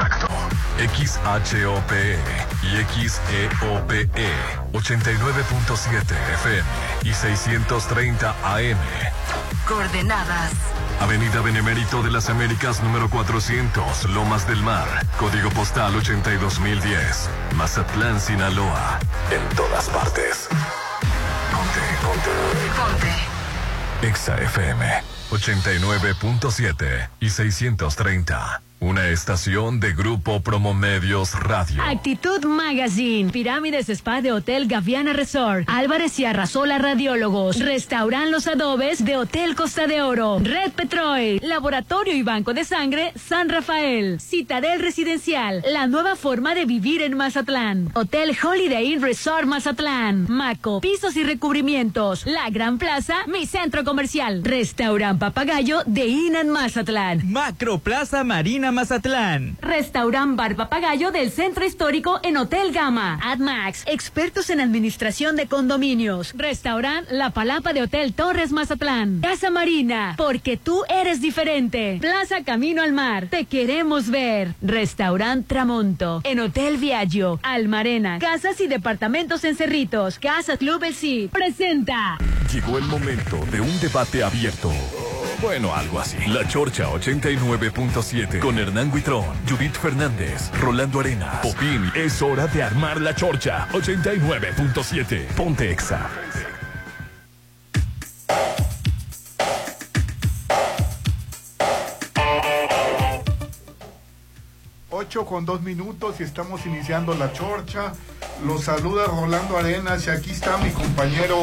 exacto. XHOPE y XEOPE 89.7 FM y 630 AM. Coordenadas. Avenida Benemérito de las Américas número 400, Lomas del Mar, código postal 82010, Mazatlán, Sinaloa. En todas partes. Ponte, ponte. Ponte. Exa FM 89.7 y 630. Una estación de Grupo Promomedios Radio. Actitud Magazine, Pirámides Spa de Hotel Gaviana Resort, Álvarez y Arrasola Radiólogos, Restaurant Los Adobes de Hotel Costa de Oro, Red Petrol, Laboratorio y Banco de Sangre San Rafael, Citadel Residencial, la nueva forma de vivir en Mazatlán, Hotel Holiday Inn Resort Mazatlán, Maco, pisos y recubrimientos, La Gran Plaza, mi centro comercial, Restaurant Papagayo de Inan Mazatlán. Macro Plaza Marina Mazatlán. Restaurant Bar Papagayo del Centro Histórico en Hotel Gama. AdMax, expertos en administración de condominios. Restaurant La Palapa de Hotel Torres Mazatlán. Casa Marina, porque tú eres diferente. Plaza Camino al Mar, te queremos ver. Restaurant Tramonto, en Hotel Viaggio. Almarena, casas y departamentos en Cerritos. Casa Club El Cid. Presenta. Llegó el momento de un debate abierto. Bueno, algo así. La Chorcha 89.7 con Hernán Guitrón, Judith Fernández, Rolando Arenas, Popín. Es hora de armar la Chorcha 89.7. Ponte Exa. 8 con 2 minutos y estamos iniciando la chorcha. Los saluda Rolando Arenas y aquí está mi compañero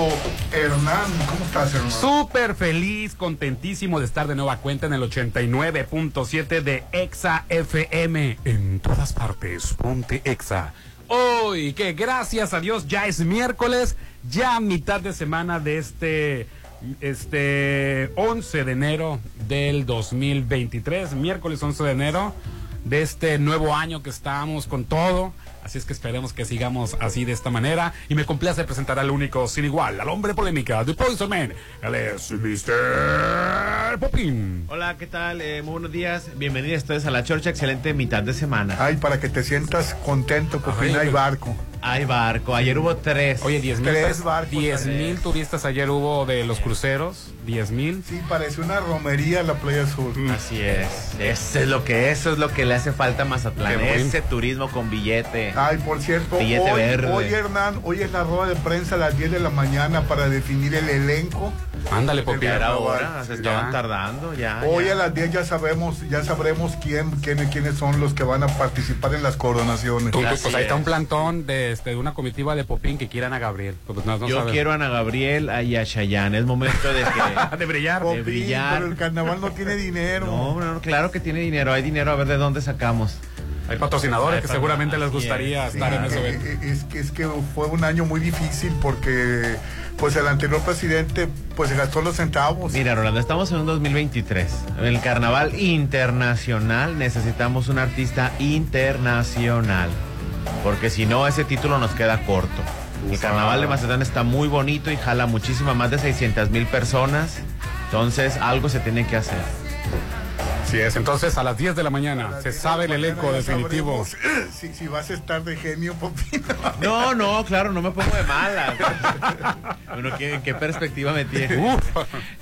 Hernán. ¿Cómo estás, Hernán? Súper feliz, contentísimo de estar de nueva cuenta en el 89.7 de Exa FM. En todas partes, ponte Exa. Hoy, que gracias a Dios ya es miércoles, ya mitad de semana de este este 11 de enero del 2023, miércoles 11 de enero de este nuevo año que estamos con todo. Así es que esperemos que sigamos así de esta manera. Y me complace presentar al único sin igual, al hombre polémica, The Poison Man. Él es Mr. Popin. Hola, ¿qué tal? Eh, muy buenos días. Bienvenidos ustedes a la Chorcha. Excelente mitad de semana. Ay, para que te sientas contento, no hay barco. Hay barco. Ayer hubo tres. Oye, 10 mil, Tres barcos 10 mil turistas ayer hubo de los cruceros. 10 mil. Sí, parece una romería la Playa Sur. Así es. Eso es lo que eso es lo que le hace falta a Mazatlán. Qué buen- Ese turismo con billete. Ay, por cierto, Billete hoy, verde. hoy, Hernán, hoy es la rueda de prensa a las 10 de la mañana para definir el elenco. Ándale, Popín. Ya era Ya. hora. Se estaban Ya. tardando ya. Hoy ya. a las 10 ya sabemos, ya sabremos quién, quién, quiénes son los que van a participar en las coronaciones. Tú- tú- Así pues ahí está es. un plantón de, este, de una comitiva de Popín que quieran a Gabriel. Pues no- no Yo quiero a Ana Gabriel y a Chayanne. Es momento de que. de brillar. de Popín, brillar. Pero el carnaval no tiene dinero. No, claro que tiene dinero. Hay dinero. A ver de dónde sacamos. Hay patrocinadores que seguramente les gustaría es, estar en Eh, ese eh, evento. eh, es, que, es que fue un año muy difícil porque pues el anterior presidente pues se gastó los centavos. Mira, Rolando, estamos en un 2023. En el carnaval internacional necesitamos un artista internacional. Porque si no, ese título nos queda corto. El carnaval de Mazatlán está muy bonito y jala muchísima, más de 600 mil personas. Entonces, algo se tiene que hacer. Así es, entonces a las 10 de la mañana se sabe el elenco definitivo. Si, si vas a estar de genio, Popín. No, no, claro, no me pongo de mala. bueno, ¿qué, qué perspectiva me tiene? Uf.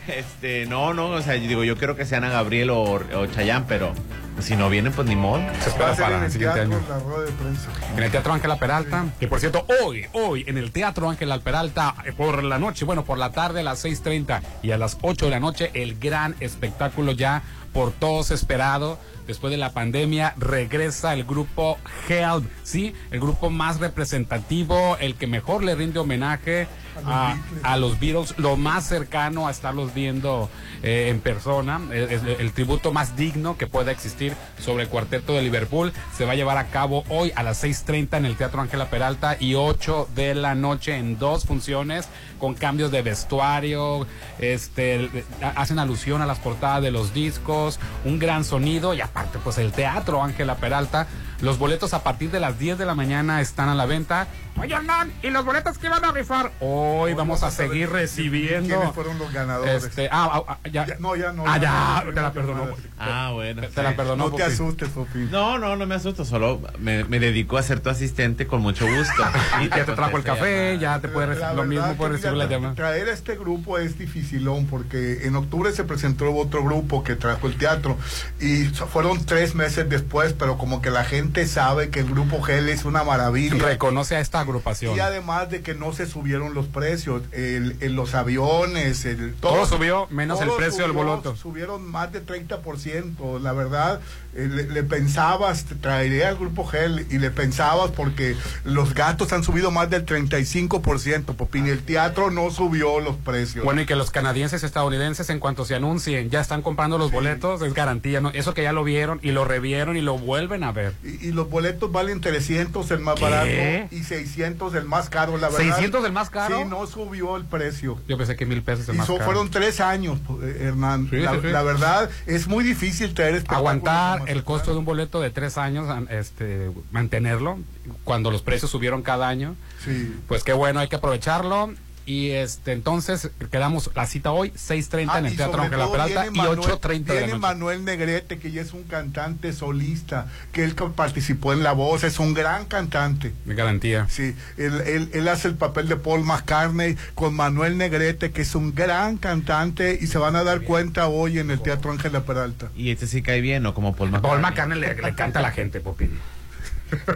Este, no, no, o sea, yo digo, yo quiero que sean a Gabriel o, o Chayán, pero si no vienen, pues ni modo. Se espera para en el el siguiente teatro año. la rueda de prensa. En el Teatro Ángela Peralta, que por cierto, hoy, hoy, en el Teatro Ángela Peralta, eh, por la noche, bueno, por la tarde a las 6.30 y a las 8 de la noche, el gran espectáculo ya por todos esperado. Después de la pandemia, regresa el grupo Help, ¿sí? El grupo más representativo, el que mejor le rinde homenaje a, a los Beatles, lo más cercano a estarlos viendo eh, en persona, es, es el tributo más digno que pueda existir sobre el cuarteto de Liverpool. Se va a llevar a cabo hoy a las 6.30 en el Teatro Ángela Peralta y 8 de la noche en dos funciones con cambios de vestuario, este, el- ha- hacen alusión a las portadas de los discos, un gran sonido y aparte pues el Teatro Ángela Peralta Los boletos a partir de las 10 de la mañana están a la venta. Oye, Hernán, ¿y los boletos que van a rifar? Hoy vamos a seguir recibiendo. ¿Quiénes fueron los ganadores? Este, ah, ah, ya. Ya, no, ya no. Ah, ya, no, te la perdonó. Ah, bueno. Te la perdonó. No te asustes, Sofi. No, no, no me asusto, solo me, me dedico a ser tu asistente con mucho gusto. Y ya te trajo el café, ya te puede La recibir lo mismo, verdad puede que, recibir la llamada. Traer a este grupo es dificilón porque en octubre se presentó otro grupo que trajo el teatro y fueron tres meses después, pero como que la gente sabe que el grupo Gel es una maravilla. Reconoce a esta agrupación. Y además de que no se subieron los precios, el, el- los aviones, el, Todo subió, menos el todo precio del boloto. Subieron más de 30%. La verdad, eh, le, le pensabas, te traería al grupo Gel y le pensabas porque los gastos han subido más del 35%, Popín. y El teatro no subió los precios. Bueno, y que los canadienses estadounidenses, en cuanto se anuncien, ya están comprando los boletos, es garantía. ¿no? Eso que ya lo vieron y lo revieron y lo vuelven a ver. y, y los boletos valen 300 el más ¿Qué? barato y 600 el más caro, la verdad. ¿600 el más caro? Sí, no subió el precio. Yo pensé que mil pesos el Y más so- caro. fueron tres años, eh, Hernán. Sí, la, sí, sí. la verdad, es muy difícil traer Aguantar el este. costo de un boleto de tres años, este, mantenerlo, cuando los precios subieron cada año. Sí. Pues qué bueno, hay que aprovecharlo. Y este entonces quedamos la cita hoy, 6.30 Ah, en el Teatro Ángela Peralta y Manuel- 8.30 de la. Manuel Negrete, que ya es un cantante solista, que él participó en La Voz, es un gran cantante. Mi garantía. Sí, él, él, él hace el papel de Paul McCartney con Manuel Negrete, que es un gran cantante, y se van a dar cuenta hoy en el Teatro Ángela Peralta. Y este sí cae bien, ¿no? Como Paul McCartney. Paul McCartney le, le canta a la gente, Popín.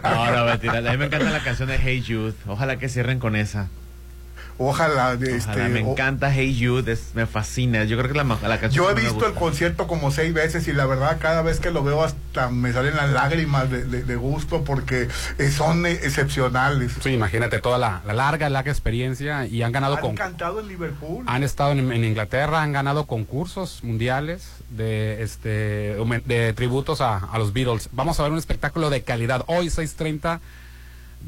No, no, mentira. A mí me encanta la canción de Hey Jude. Ojalá que cierren con esa. Ojalá, de Ojalá, este, me o- encanta Hey Jude, es- me fascina. Yo creo que es la, la canción Yo he visto el concierto como seis veces y la verdad cada vez que lo veo hasta me salen las lágrimas de, de- de gusto porque eh, son excepcionales. Sí, imagínate toda la, la larga, larga experiencia y han ganado Han con cantado en Liverpool. han estado en, en Inglaterra, han ganado concursos mundiales de este de tributos a, a los Beatles. Vamos a ver un espectáculo de calidad hoy 6:30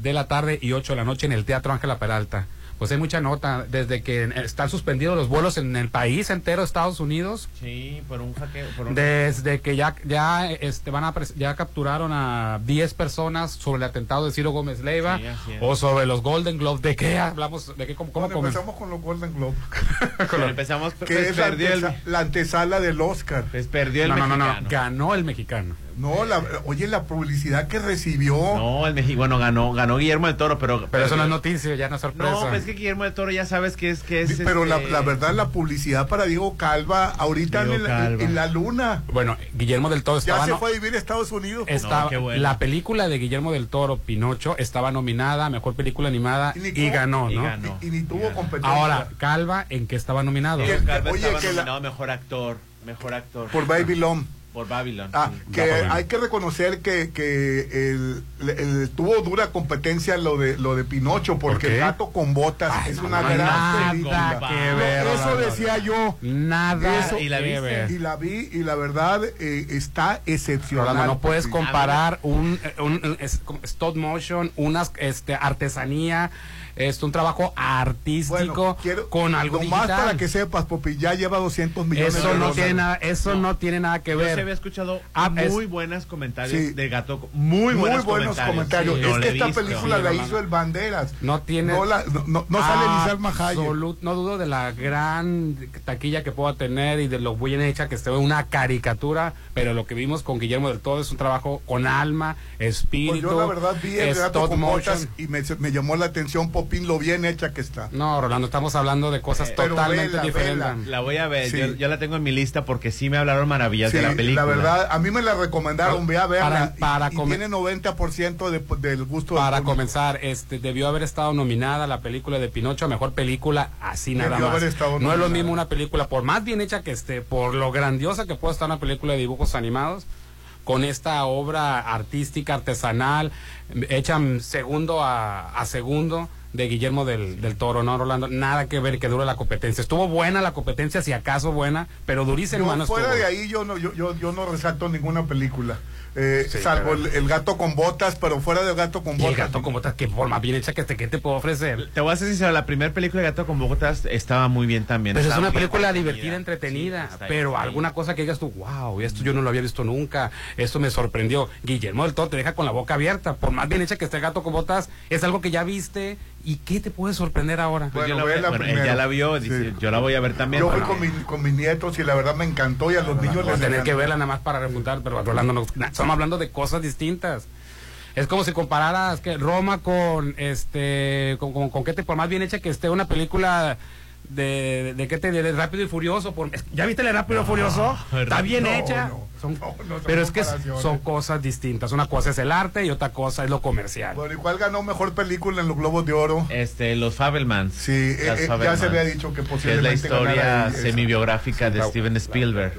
de la tarde y 8 de la noche en el Teatro Ángela Peralta. Pues hay mucha nota desde que están suspendidos los vuelos en el país entero, Estados Unidos. Sí, por un hackeo. Por un... Desde que ya ya este van a pres- ya capturaron a 10 personas sobre el atentado de Ciro Gómez Leiva Sí, o sobre los Golden Globes. ¿De qué hablamos? ¿De qué cómo, cómo empezamos con los Golden Globe, empezamos, que pues, es la, perdió, el, antesa- la antesala del Oscar. pues, perdió el No, no, no, no, mexicano. ganó el mexicano. No, la, oye, la publicidad que recibió. No, el mexicano, bueno, ganó, ganó Guillermo del Toro, pero... Pero eso no es noticia, ya no es sorpresa. No, pues es que Guillermo del Toro ya sabes que es que es... pero la, este, la verdad, la publicidad para Diego Calva, ahorita Diego en, la- Calva. en la luna, Bueno, Guillermo del Toro ya estaba, se no- fue a vivir a Estados Unidos. estaba- No, qué bueno. la película de Guillermo del Toro, Pinocho, estaba nominada a mejor película animada Y ni y, tuvo- ganó, y ¿no? ganó. y, y ni tuvo Ya. competencia. Ahora, Calva, ¿en qué estaba nominado? Diego Que- Calva oye, estaba que la- nominado mejor actor, mejor actor. por Babylon. Por Babylon. Ah, sí. que hay que reconocer que, que el, el- tuvo dura competencia lo de lo de Pinocho porque el gato con botas Ay, es no, una no, gran nada película. que No, ver, eso decía yo Nada Eso- ¿Y la ver. y la vi y la verdad eh, está excepcional. No puedes comparar un, un- un- stop motion, unas este artesanía, este un trabajo artístico Bueno, quiero, con algo digital. para que sepas, Popi, ya lleva 200 millones eso de no tiene nada, eso no, tiene nada que Yo ver. se había escuchado Ah, muy es- buenos comentarios Sí. de Gato. Muy, Muy buenos, buenos comentarios. Sí, es no que esta visto. película Sí, la hizo el Banderas. No tiene. No, la- no, no- no sale. Absolut- no dudo de la gran taquilla que pueda tener y de lo bien hecha que esté una caricatura, pero lo que vimos con Guillermo del Todo es un trabajo con alma, espíritu. Pues yo la verdad vi el gato con motion. y me, me llamó la atención Popín lo bien hecha que está. No, Rolando, estamos hablando de cosas Eh, totalmente vela, diferentes. vela. La voy a ver, Sí. yo, yo la tengo en mi lista porque sí me hablaron maravillas Sí, de la película. la verdad, a mí me la recomendaron, ve a verla. Para- para y, y come- tiene 90% de, del gusto Para comenzar, este debió haber estado nominada la película de Pinocho a mejor película, así nada Debió más. haber estado No es lo mismo una película, por más bien hecha que esté, por lo grandiosa que pueda estar una película de dibujos animados, con esta obra artística, artesanal, hecha mm, segundo a, a segundo de Guillermo del, del Toro, ¿no, Rolando? Nada que ver que dure la competencia. Estuvo buena la competencia, si acaso buena, pero durísima no fuera estuvo. de ahí yo no, yo, yo, yo no resalto ninguna película. eh, Sí, salvo el, el gato con botas, pero fuera del gato con Y el botas. gato como tal, que por más bien hecha que te, que te puedo ofrecer. Te voy a ser sincero, la primera película de Gato con Botas estaba muy bien también. Pero es una película divertida, entretenida. Sí, pero ahí. alguna cosa que digas tú, wow, esto yo no lo había visto nunca. Esto me sorprendió. Guillermo del Toro te deja con la boca abierta. Por más bien hecha que esté el gato con botas, es algo que ya viste. ¿Y qué te puede sorprender ahora? Pues yo Bueno, la voy a- ve la bueno, él primero. ya la vio, dice, Sí. yo la voy a ver también. Yo fui con, mi- con mis nietos y la verdad me encantó y a los niños les a tener que verla nada más para refutar, pero no, na- estamos hablando de cosas distintas. Es como si compararas que Roma con este con, con, con qué te por más bien hecha que esté una película de, de qué te de Rápido y Furioso, por- ¿ya viste el Rápido y Furioso? Está bien no, hecha. no, Son- no, no son pero es que son cosas distintas. Una cosa es el arte y otra cosa es lo comercial. Bueno, ¿y cuál ganó mejor película en los Globos de Oro? Este, los Fabelmans. Sí, eh, eh, ya se había dicho que Que es la posiblemente historia semibiográfica de La- Steven Spielberg.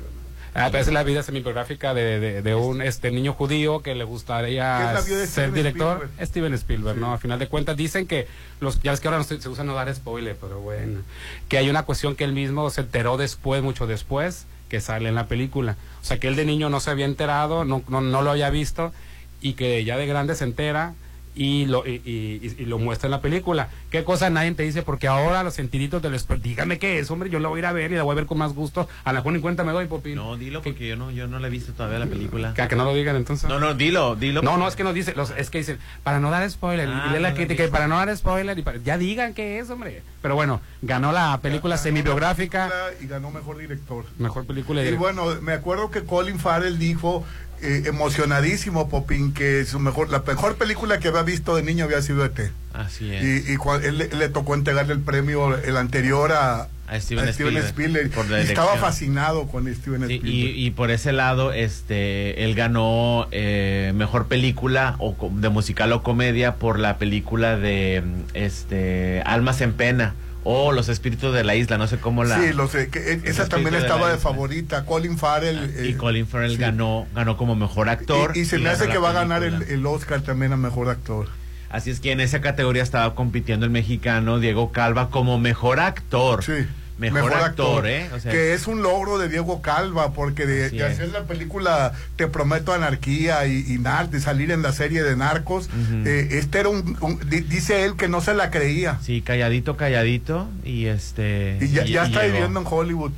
Ah, es la vida semibiográfica de, de, de un este niño judío que le ¿Qué gustaría ser Steven director. Spielberg? Steven Spielberg, ¿no? A final de cuentas dicen que los ya ves que ahora no se, se usa no dar spoiler, pero bueno, que hay una cuestión que él mismo se enteró después, mucho después, que sale en la película. O sea, que él de niño no se había enterado, no, no, no lo había visto y que ya de grande se entera y lo, y, y- y lo muestra en la película. ¿Qué cosa nadie te dice? Porque ahora los sentiditos del spoiler, dígame qué es, hombre, yo la voy a ir a ver y la voy a ver con más gusto. A la mejor ni cuenta me doy, Popín. No, dilo porque yo no, yo no la he visto todavía la película. Que, que no lo digan entonces. No, no, dilo, dilo. No, no, es que nos dice, los, es que dicen, para no dar spoiler, Ah, y lee la no, crítica, y para no dar spoiler, y para- ya digan qué es, hombre. Pero bueno, ganó la película Ganó semibiográfica, la película Y ganó mejor director. mejor película. Y de- bueno, me acuerdo que Colin Farrell dijo eh, emocionadísimo, Popín, que su mejor, la mejor película que había visto de niño había sido ET. Así es. Y, y cua- él, le- le tocó entregarle el premio, el anterior a, A Steven Spielberg, Spielberg. por la Y estaba fascinado con Steven Sí, Spielberg. y, y por ese lado, este, él ganó eh, mejor película o de musical o comedia por la película de este Almas en Pena o Los Espíritus de la Isla, no sé cómo la. Sí, lo sé. Que, eh, esa también de estaba de favorita. Colin Farrell. y eh, Colin Farrell sí. ganó ganó como mejor actor. Y, y se me ganó hace que va a ganar el, el Oscar también a mejor actor. Así es que en esa categoría estaba compitiendo el mexicano Diego Calva como mejor actor. Sí. Mejor, actor, ¿eh? O sea, que es un logro de Diego Calva, porque de, hacer la película Te Prometo Anarquía y, y Nar- de salir en la serie de Narcos, eh, este era un, un- di- dice él que no se la creía. Sí, calladito, calladito. Y este. Y ya, ya está llegó. viviendo en Hollywood.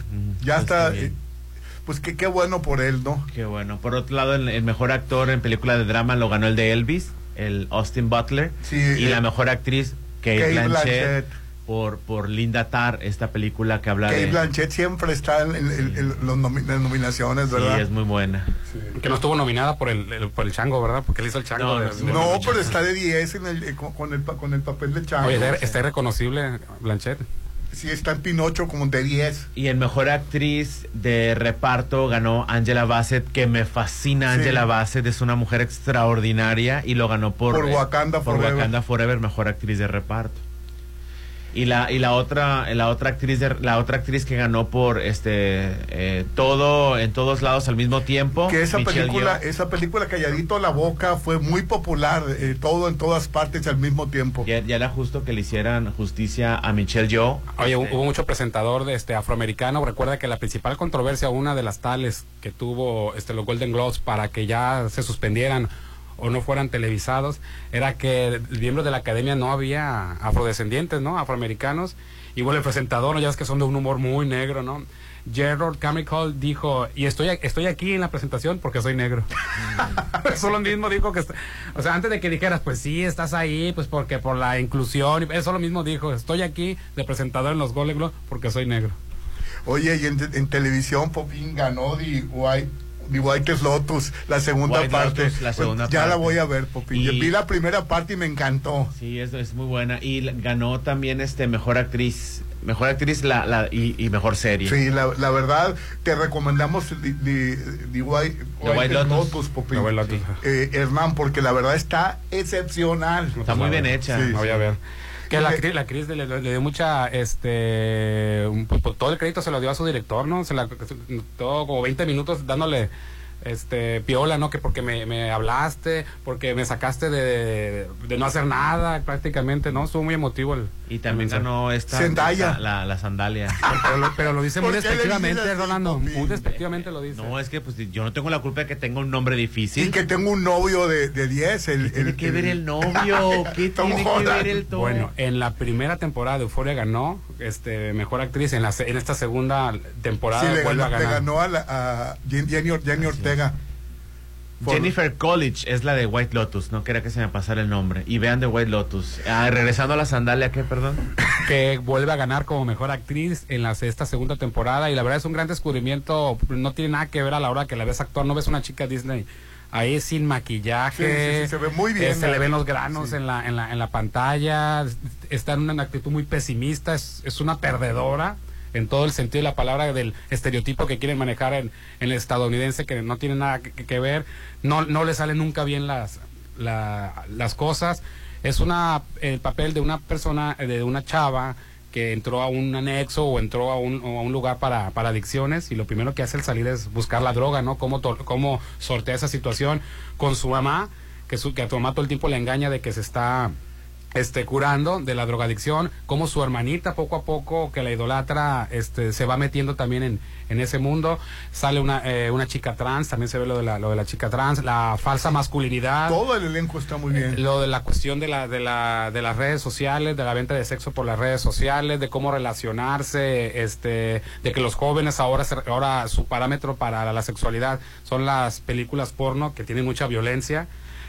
Ya está. eh, pues qué, qué bueno por él, ¿no? Qué bueno. Por otro lado, el, el mejor actor en película de drama lo ganó el de Elvis, el Austin Butler. Sí, y eh, la mejor actriz, Kate, Kate Blanchett, Blanchett. Por, por Linda Tarr, esta película que habla Kate de. Blanchett siempre está en, en- en- en los nomi- las nominaciones, Sí, ¿verdad? es muy buena. Que no estuvo nominada por el, el- por el chango, ¿verdad? Porque él hizo el chango. No, de- no, de- No, pero está de 10 en el, eh, con, con el, pa- con el papel de Chango. Oye, está, está irreconocible, Blanchet. Sí, está en Pinocho como de 10. Y en mejor actriz de reparto ganó Angela Bassett, que me fascina Sí. Angela Bassett, es una mujer extraordinaria y lo ganó por, Por eh, Wakanda por Forever. Wakanda Forever, mejor actriz de reparto. Y la y la otra la otra actriz de, la otra actriz que ganó por este eh, todo en todos lados al mismo tiempo. que esa Michelle película, Yeoh. esa película Calladito la boca fue muy popular, eh, todo en todas partes al mismo tiempo. ya, ya era justo que le hicieran justicia a Michelle Yeoh. Oye, Este, hubo mucho presentador de este afroamericano. Recuerda que la principal controversia, una de las tales que tuvo este los Golden Globes para que ya se suspendieran o no fueran televisados, era que miembros de la academia no había afrodescendientes, ¿no? Afroamericanos. Y bueno, el presentador, ya es que son de un humor muy negro, ¿no? Gerald Carmichael dijo, y estoy, estoy aquí en la presentación porque soy negro. eso lo mismo dijo que, o sea, antes de que dijeras, pues sí, estás ahí, pues porque por la inclusión, eso lo mismo dijo, estoy aquí de presentador en los Golden porque soy negro. Oye, y en, televisión Popín ganó The White, The White Lotus, la segunda White parte. Lotus, la Pues segunda ya la voy a ver, Popín. Y- Yo Vi la primera parte y me encantó. Sí, es, es muy buena. Y ganó también este mejor actriz. Mejor actriz la, la, y, y mejor serie. Sí, la, la verdad, te recomendamos The, The- The White, The White Lotus. Popín. The White Lotus. Eh, Hernán, porque la verdad está excepcional. Está muy bien hecha. Sí. La voy a ver. Que la, la actriz le, dio mucha, este, un- pues, todo el crédito se lo dio a su director, ¿no? Se la, todo como 20 minutos dándole este, piola, ¿no? Que porque me, me hablaste, porque me sacaste de, de no hacer nada prácticamente, ¿no? Estuvo muy emotivo el... Y también el ganó esta, la, la sandalia. Pero lo, pero lo dice muy ¿Por qué le despectivamente, Rolando. Muy despectivamente lo dice. No, es que pues yo no tengo la culpa de que tenga un nombre difícil. Y que tengo un novio de, de 10. El, ¿Qué tiene el- que ver el novio? ¿Qué tiene que ver el todo? Bueno, en la primera temporada de Euforia ganó este mejor actriz, en la se- en esta segunda temporada Sí, le vuelve ganó, a le ganar. ganó a, la- a Jenny, Jenny Or- Jenny Ortega. Jennifer College es la de White Lotus, no quería que se me pasara el nombre. Y vean de White Lotus. Ah, regresando a la sandalia, ¿qué, perdón? que vuelve a ganar como mejor actriz en la esta segunda temporada y la verdad es un gran descubrimiento no tiene nada que ver a la hora que la ves actuar no ves una chica Disney ahí sin maquillaje Sí, sí, sí, se ve muy bien, eh, se la- le ven los granos sí. en la en la en la pantalla está en una actitud muy pesimista es, es una perdedora en todo el sentido de la palabra del estereotipo que quieren manejar en, en el estadounidense que no tiene nada que, ver no no le salen nunca bien las la- las cosas es una el papel de una persona de una chava que entró a un anexo o entró a un, o a un lugar para, para adicciones y lo primero que hace al salir es buscar la droga, ¿no? Cómo, cómo sortea esa situación con su mamá, que, su, que a tu mamá todo el tiempo le engaña de que se está este curando de la drogadicción, como su hermanita poco a poco que la idolatra este se va metiendo también en, en ese mundo, sale una, eh, una chica trans, también se ve lo de la, lo de la chica trans, la falsa masculinidad. Todo el elenco está muy bien. Lo de la cuestión de, la, de, la, de las redes sociales, de la venta de sexo por las redes sociales, de cómo relacionarse, este, de que los jóvenes ahora, ahora su parámetro para la sexualidad son las películas porno que tienen mucha violencia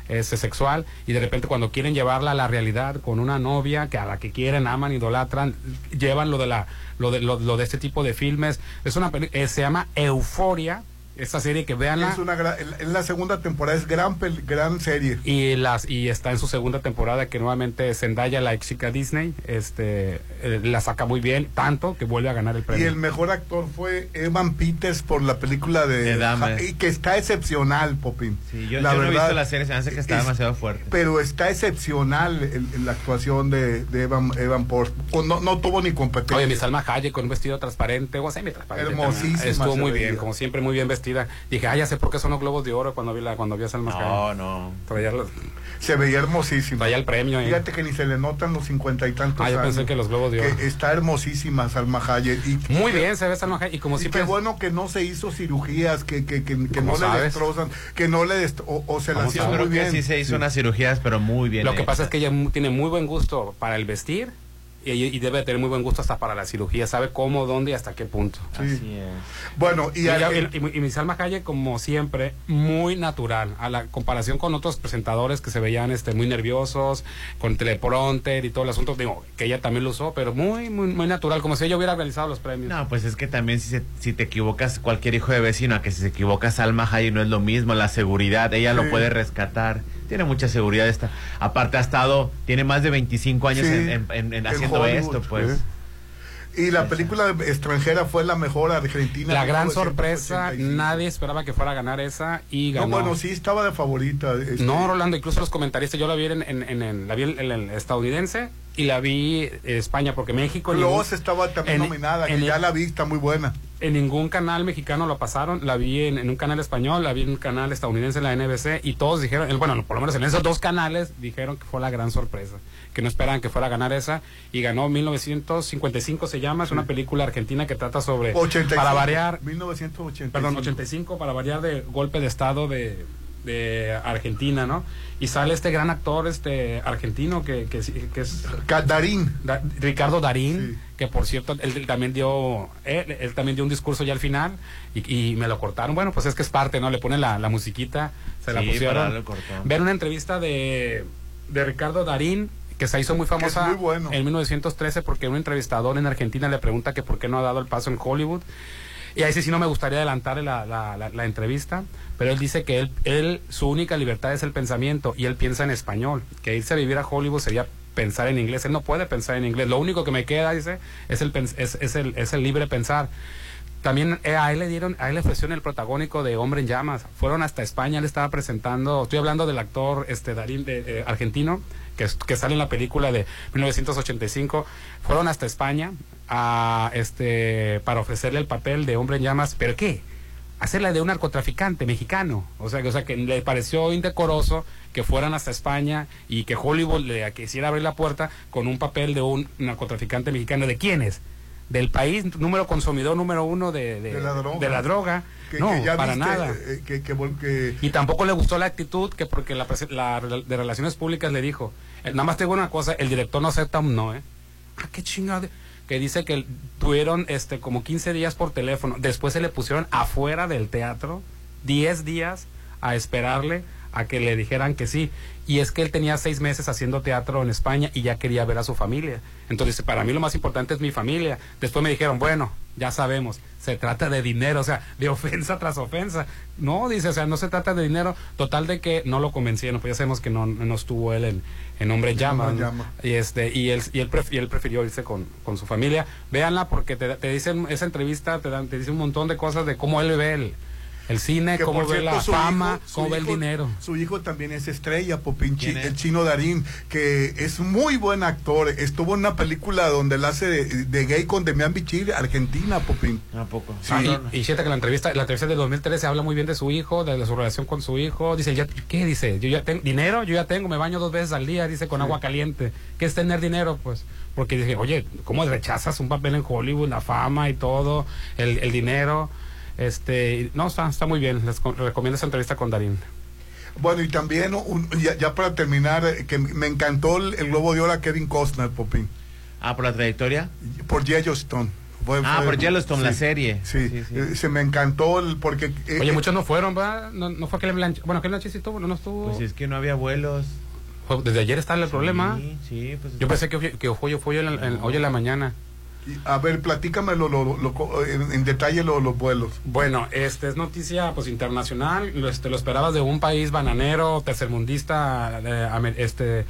este, sexual y de repente cuando quieren llevarla a la realidad con una novia que a la que quieren, aman, idolatran, llevan lo de la lo de lo, de este tipo de filmes. Es una eh, se llama Euforia, esta serie que veanla. Es una gra- en la segunda temporada es gran gran serie. y las y está en su segunda temporada que nuevamente Zendaya la ex chica Disney este eh, la saca muy bien tanto que vuelve a ganar el Y premio el mejor actor fue Evan Peters por la película de, y que está excepcional, Popín. Sí, yo, La yo no he verdad, visto la serie, se me hace que está es- demasiado fuerte. Pero está excepcional el- el- la actuación de, de Evan, Evan Port. O No, no tuvo ni competencia. Oye, mi Salma Hayek con un vestido transparente, o semi transparente. Hermosísima también. Estuvo muy bien, como siempre, muy bien vestida. Dije, ah, ya sé por qué son los globos de oro cuando vi la, cuando vi a Salma No, no. Traía, los- Se veía hermosísima. traía el premio ahí. Fíjate que ni se le notan los cincuenta y tantos Ah, yo años. pensé que los globos de oro. Que está hermosísima Salma Hayek. Y, Muy bien se ve Salma Hayek. Y como Y siempre. qué bueno que no se hizo cirugías, que, que, que, que ¿Cómo no le sabes? destrozan, que no le dest- o, o se ¿Cómo las Yo hizo sabes? creo muy bien. sí se hizo unas cirugías, pero muy bien. Lo que pasa es que ella tiene muy buen gusto para el vestir y, y debe tener muy buen gusto hasta para la cirugía. Sabe cómo, dónde y hasta qué punto. Sí. Así es. Bueno, y, Y, y- y- y mi Salma Hayek, como siempre, muy natural. A la comparación con otros presentadores que se veían este, muy nerviosos, con teleprompter y todo el asunto, digo, que ella también lo usó, pero muy, muy, muy natural, como si ella hubiera realizado los premios. No, pues es que también si, se- si te equivocas, cualquier hijo de vecino, a que si se equivoca Salma Hayek no es lo mismo, la seguridad, ella Sí. lo puede rescatar. Tiene mucha seguridad esta. Aparte ha estado, tiene más de 25 años Sí, en, en- en- en en haciendo esto, pues. Y la película extranjera fue la mejor argentina. la gran sorpresa, 1985. nadie esperaba que fuera a ganar esa y No, ganó. bueno, sí estaba de favorita. este, No, Rolando, incluso los comentaristas, yo la vi en, en, en- en- la vi en, el estadounidense y la vi en España, porque México... ningún- estaba también nominada, en- que ya la vi, está muy buena. en ningún canal mexicano lo pasaron, la vi en, un canal español, la vi en un canal estadounidense en la NBC y todos dijeron, bueno, por lo menos en esos dos canales dijeron que fue la gran sorpresa, que no esperaban que fuera a ganar esa y ganó 1955 se llama, es una película argentina que trata sobre 85, para variar, 1985. perdón, 85 para variar de golpe de estado de, de Argentina, ¿no? Y sale este gran actor este argentino que, que, es Darín. Da- Ricardo Darín, Sí. que por cierto, él, él también dio, él, él también dio un discurso ya al final y, y me lo cortaron. Bueno, pues es que es parte, ¿no? Le ponen la, la musiquita, se la Sí, pusieron. darle cortón. Ver una entrevista de, de Ricardo Darín que se hizo muy famosa muy bueno. en 1913 porque un entrevistador en Argentina le pregunta que por qué no ha dado el paso en Hollywood. Y ahí sí, sí no me gustaría adelantar la, la, la- la entrevista, pero él dice que él, él, su única libertad es el pensamiento y él piensa en español, que irse a vivir a Hollywood sería pensar en inglés, él no puede pensar en inglés, lo único que me queda, dice, es el, es, es el, es el libre pensar. También eh, a él le dieron, a él le ofrecieron el protagónico de Hombre en Llamas. Fueron hasta España, él estaba presentando, estoy hablando del actor este Darín de, eh, argentino, que, que sale en la película de 1985. Fueron hasta España a este para ofrecerle el papel de Hombre en Llamas, pero ¿qué? hacerla de un narcotraficante mexicano. O sea, que, o sea, que le pareció indecoroso que fueran hasta España y que Hollywood le quisiera abrir la puerta con un papel de un narcotraficante mexicano. ¿De quiénes? Del país número consumidor número uno de, de, la, droga. no, para nada. Eh, y tampoco le gustó la actitud que porque la, la, de Relaciones Públicas le dijo, eh, nada más tengo una cosa, el director no acepta un no, ¿eh? Ah, qué chingada que dice que tuvieron este como 15 días por teléfono, después se le pusieron afuera del teatro 10 días a esperarle a que le dijeran que sí. Y es que él tenía seis meses haciendo teatro en España y ya quería ver a su familia. Entonces, para mí lo más importante es mi familia. Después me dijeron, bueno, ya sabemos, se trata de dinero, o sea, de ofensa tras ofensa. No, dice, o sea, no se trata de dinero. Total de que no lo convencieron, pues ya sabemos que no, no estuvo él en, en Hombre Llama. Y, este, y, él, y, él y él prefirió irse con, con su familia. Véanla porque te, te dicen, esa entrevista te, dan, te dice un montón de cosas de cómo él ve el el cine, cómo ve la fama, cómo ve el dinero. Su hijo también es estrella, Popinchi, el chino Darín, que es muy buen actor. Estuvo en una película donde él hace de, gay con Demian Bichir, Argentina, Popín. ¿A poco? Sí. Ah, y, fíjate que la entrevista, la entrevista de 2013 habla muy bien de su hijo, de, su relación con su hijo. Dice, ya, ¿qué dice? Yo ya tengo dinero, yo ya tengo, me baño dos veces al día, dice, con agua caliente. ¿Qué es tener dinero? Pues porque dije, oye, ¿cómo rechazas un papel en Hollywood, la fama y todo, el, el dinero? Este, no, está, está muy bien. Les recomiendo esa entrevista con Darín. Bueno, y también, ya, para terminar, eh, que me encantó el, Globo de Oro a Kevin Costner, Popín. Ah, por la trayectoria. Por Yellowstone. ah, por Yellowstone, la serie. Sí, eh, se me encantó el, porque... Eh, Oye, muchos no fueron, ¿va? No, no fue que Blanche... Bueno, que Blanche sí estuvo, no, no estuvo... Pues es que no había vuelos. Desde ayer está el problema. Sí, sí, pues... Yo pensé que, que fue, fue hoy, en, hoy en la mañana. A ver, platícame lo, en, detalle los vuelos. Bueno, este es noticia pues internacional. Lo, este, lo esperabas de un país bananero, tercermundista, este,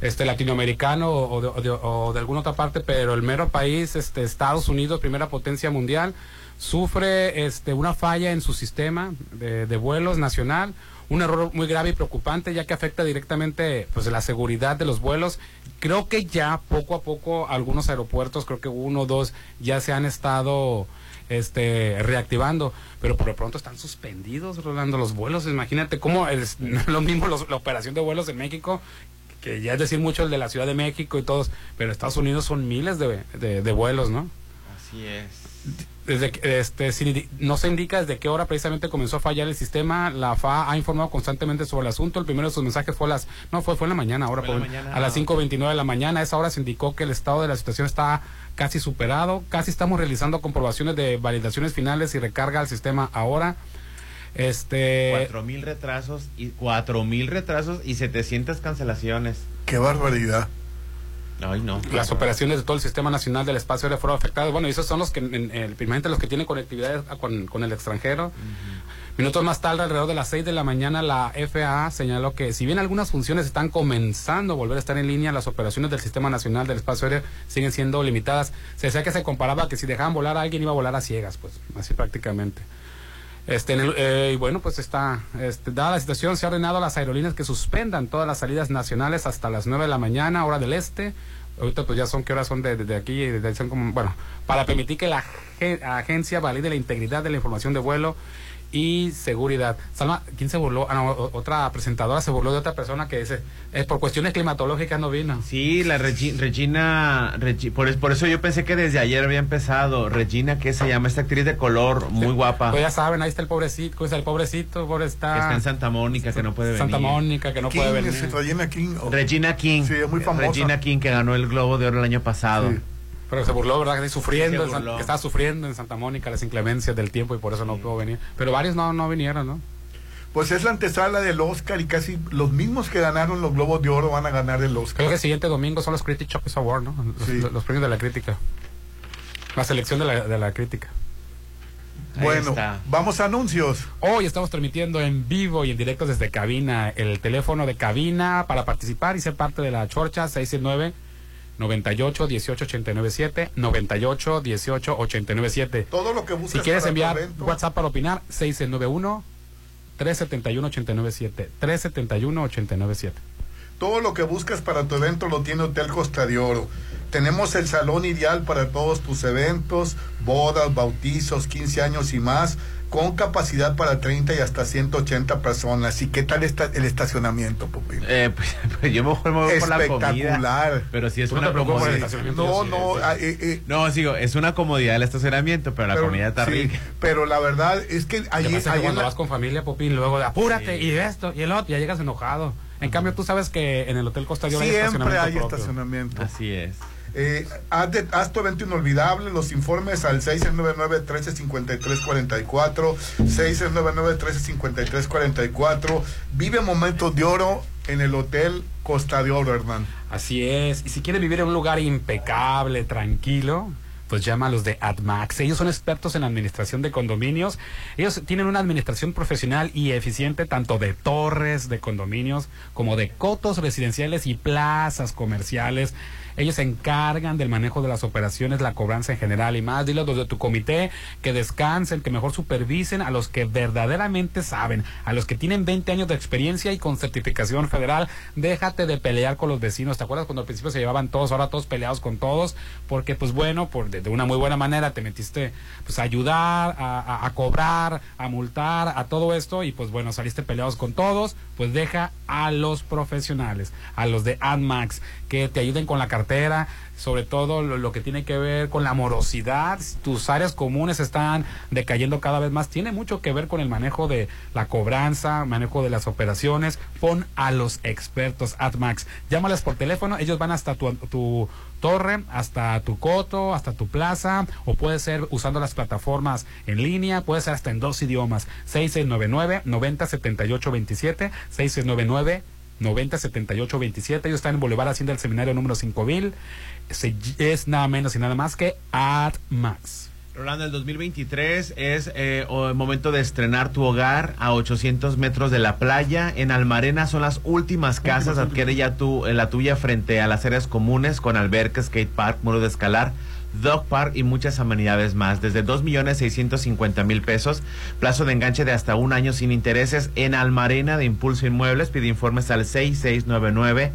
este latinoamericano o de, alguna otra parte, pero el mero país, este, Estados Unidos, primera potencia mundial, sufre este, una falla en su sistema de, de vuelos nacional un error muy grave y preocupante ya que afecta directamente pues la seguridad de los vuelos. Creo que ya poco a poco algunos aeropuertos, creo que uno o dos ya se han estado este reactivando, pero por lo pronto están suspendidos, Rolando, los vuelos. Imagínate cómo es lo mismo la operación de vuelos en México, que ya es decir mucho el de la Ciudad de México y todos, pero Estados Unidos son miles de, de vuelos, ¿no? Así es desde este si no se indica desde qué hora precisamente comenzó a fallar el sistema la FA ha informado constantemente sobre el asunto el primero de sus mensajes fue a las no fue fue en la mañana ahora por, a las 5.29 de la mañana a esa hora se indicó que el estado de la situación está casi superado casi estamos realizando comprobaciones de validaciones finales y recarga al sistema ahora este cuatro mil retrasos y cuatro mil retrasos y 700 cancelaciones. Qué barbaridad no. Las operaciones de todo el Sistema Nacional del Espacio Aéreo fueron afectadas. Bueno, esos son los que, en, primeramente los que tienen conectividad con, el extranjero. Minutos más tarde, alrededor de las 6 de la mañana, la FAA señaló que si bien algunas funciones están comenzando a volver a estar en línea, las operaciones del Sistema Nacional del Espacio Aéreo siguen siendo limitadas. Se decía que se comparaba que si dejaban volar a alguien iba a volar a ciegas, pues, así prácticamente. Este, eh, y bueno, pues está, este, dada la situación, se ha ordenado a las aerolíneas que suspendan todas las salidas nacionales hasta las 9 de la mañana, hora del este. Ahorita pues ya son, ¿qué horas son de, de aquí? De, son como, bueno, para permitir que la agencia valide la integridad de la información de vuelo y seguridad. Salma, ¿quién se burló? Ah, otra presentadora se burló de otra persona que dice, es por cuestiones climatológicas no vino. Sí, la Regina, por, por, eso yo pensé que desde ayer había empezado. Regina, ¿qué se llama? Esta actriz de color, muy guapa. Pues ya saben, ahí está el pobrecito, el pobrecito, pobre está. está en Santa Mónica, que no puede venir. Santa Mónica, que no puede venir. Regina King. Regina King. Sí, muy famosa. Regina King, que ganó el Globo de Oro el año pasado. Pero se burló, ¿verdad? Que, sufriendo, que estaba sufriendo en Santa Mónica las inclemencias del tiempo y por eso no pudo venir. Pero varios no, no vinieron, ¿no? Pues es la antesala del Oscar y casi los mismos que ganaron los Globos de Oro van a ganar el Oscar. Creo que el siguiente domingo son los Critics Choice Awards, ¿no? Los, premios de la crítica. La selección de la, de la crítica. Bueno, vamos a anuncios. Hoy estamos transmitiendo en vivo y en directo desde cabina. El teléfono de cabina para participar y ser parte de la chorcha 669 98 18 89 7 98 18 89 7 Todo lo que buscas Si quieres enviar WhatsApp para opinar 691 371 89 7 371 89 7 todo lo que buscas para tu evento lo tiene Hotel Costa de Oro. Tenemos el salón ideal para todos tus eventos, bodas, bautizos, 15 años y más con capacidad para 30 y hasta 180 personas. ¿Y qué tal está el estacionamiento, Popín? Eh, pues, pues yo mejor me voy por la comida. Espectacular. Pero sí es ¿Tú no una comodidad. estacionamiento? No, Sí, no, sí. ah, eh, eh, No, sigo, es una comodidad el estacionamiento, pero la pero- comida está sí, rica. Pero la verdad es que allí, pasa es que allí cuando la- vas con familia, Popín, luego de apúrate y esto y el otro, ya llegas enojado. En cambio, tú sabes que en el Hotel Costa hay siempre estacionamiento hay propio. estacionamiento. Así es. Eh, tu evento inolvidable, los informes al 699-1353-44, 699-1353-44. Vive momentos de oro en el Hotel Costa de Oro, Hernán. Así es. Y si quieres vivir en un lugar impecable, tranquilo, pues llama a los de AdMax. Ellos son expertos en administración de condominios. Ellos tienen una administración profesional y eficiente tanto de torres de condominios como de cotos residenciales y plazas comerciales. Ellos se encargan del manejo de las operaciones, la cobranza en general y más. Dile a tu comité que descansen, que mejor supervisen a los que verdaderamente saben, a los que tienen 20 años de experiencia y con certificación federal. Déjate de pelear con los vecinos. ¿Te acuerdas cuando al principio se llevaban todos, ahora todos peleados con todos? Porque, pues bueno, por de, una muy buena manera te metiste pues a ayudar, a- a cobrar, a multar, a todo esto y pues bueno, saliste peleados con todos. Pues deja a los profesionales, a los de AdMax, que te ayuden con la cartera, sobre todo lo, que tiene que ver con la morosidad. Tus áreas comunes están decayendo cada vez más. Tiene mucho que ver con el manejo de la cobranza, manejo de las operaciones. Pon a los expertos AdMax. Llámales por teléfono, ellos van hasta tu, tu torre, hasta tu coto, hasta tu plaza, o puede ser usando las plataformas en línea, puede ser hasta en dos idiomas. 6699 907827 6699 907827 Ellos están en Boulevard Hacienda del Seminario número 5000. Se- Es nada menos y nada más que AdMax. Rolando, el 2023 es eh, el momento de estrenar tu hogar a 800 metros de la playa. En Almarena son las últimas casas. Adquiere ya tu, eh, la tuya frente a las áreas comunes con alberca, skate park, muro de escalar, dog park y muchas amenidades más. Desde 2.650.000 pesos. Plazo de enganche de hasta un año sin intereses. En Almarena de Impulso Inmuebles pide informes al 6699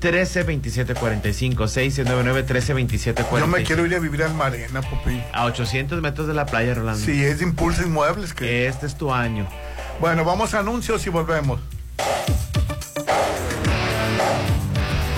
132745 6699 132745 Yo me quiero ir a vivir al Marena, Popín. a 800 metros de la playa, Rolando. Si es de Impulso Inmuebles. Que... Este es tu año. Bueno, vamos a anuncios y volvemos.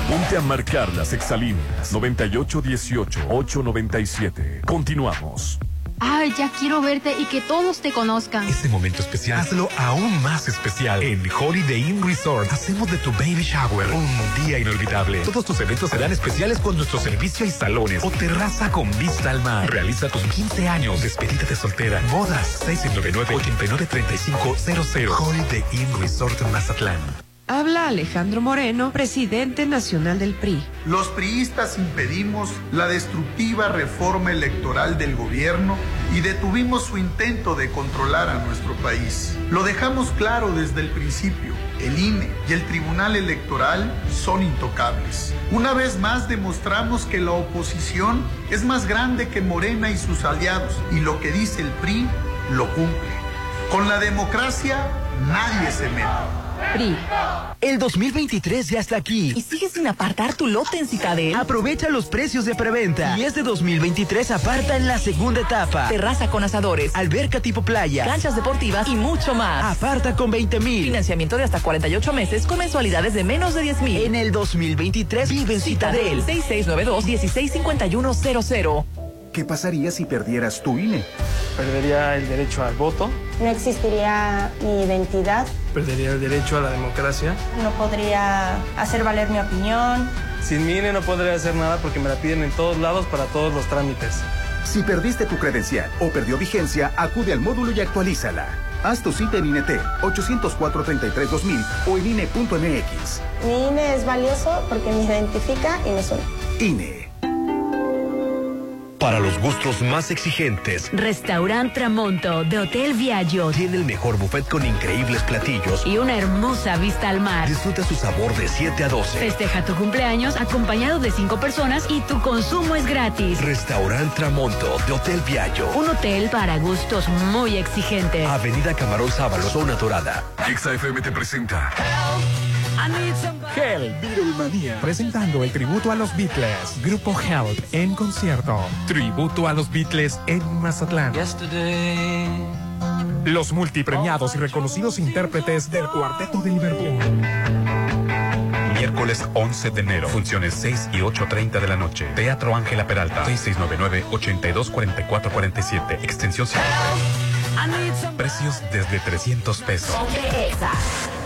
Ponte a marcar las exalíneas 9818-897. Continuamos. Ay, ya quiero verte y que todos te conozcan. Este momento especial, hazlo aún más especial. En Holiday Inn Resort, hacemos de tu baby shower un día inolvidable. Todos tus eventos serán especiales con nuestro servicio y salones o terraza con vista al mar. Realiza tus 15 años, despedida de soltera, bodas, 699-893500. Holiday Inn Resort Mazatlán. Habla Alejandro Moreno, presidente nacional del PRI. Los priistas impedimos la destructiva reforma electoral del gobierno y detuvimos su intento de controlar a nuestro país. Lo dejamos claro desde el principio. El INE y el Tribunal Electoral son intocables. Una vez más demostramos que la oposición es más grande que Morena y sus aliados y lo que dice el PRI lo cumple. Con la democracia nadie se mete. PRI. El 2023 ya está aquí. ¿Y sigues sin apartar tu lote en Citadel? Aprovecha los precios de preventa. Y este 2023 aparta en la segunda etapa. Terraza con asadores, Alberca tipo playa. canchas deportivas y mucho más. Aparta con 20 mil. Financiamiento de hasta 48 meses con mensualidades de menos de 10 mil. En el 2023 vive en Citadel. 6692-165100. ¿Qué pasaría si perdieras tu INE? Perdería el derecho al voto, No existiría mi identidad, perdería el derecho a la democracia. no podría hacer valer mi opinión. Sin mi INE no podría hacer nada porque me la piden en todos lados para todos los trámites. Si perdiste tu credencial o perdió vigencia, acude al módulo y actualízala. Haz tu cita en INET 804-33-2000 o en INE.mx. Mi INE es valioso porque me identifica y me suena. INE. Para los gustos más exigentes, Restaurant Tramonto de Hotel Viaggio tiene el mejor buffet con increíbles platillos. y una hermosa vista al mar. Disfruta su sabor de 7 a 12. Festeja tu cumpleaños acompañado de cinco personas y tu consumo es gratis. Restaurant Tramonto de Hotel Viaggio. Un hotel para gustos muy exigentes. Avenida Camarón Sábalo, zona dorada. XFM te presenta Help, Beatlemania. Presentando el tributo a los Beatles. Grupo Help en concierto. Tributo a los Beatles en Mazatlán. Los multipremiados y reconocidos intérpretes del Cuarteto de Liverpool. Miércoles 11 de enero. Funciones 6 y 8.30 de la noche. Teatro Ángela Peralta. 6699-824447. Extensión 5. Precios desde 300 pesos.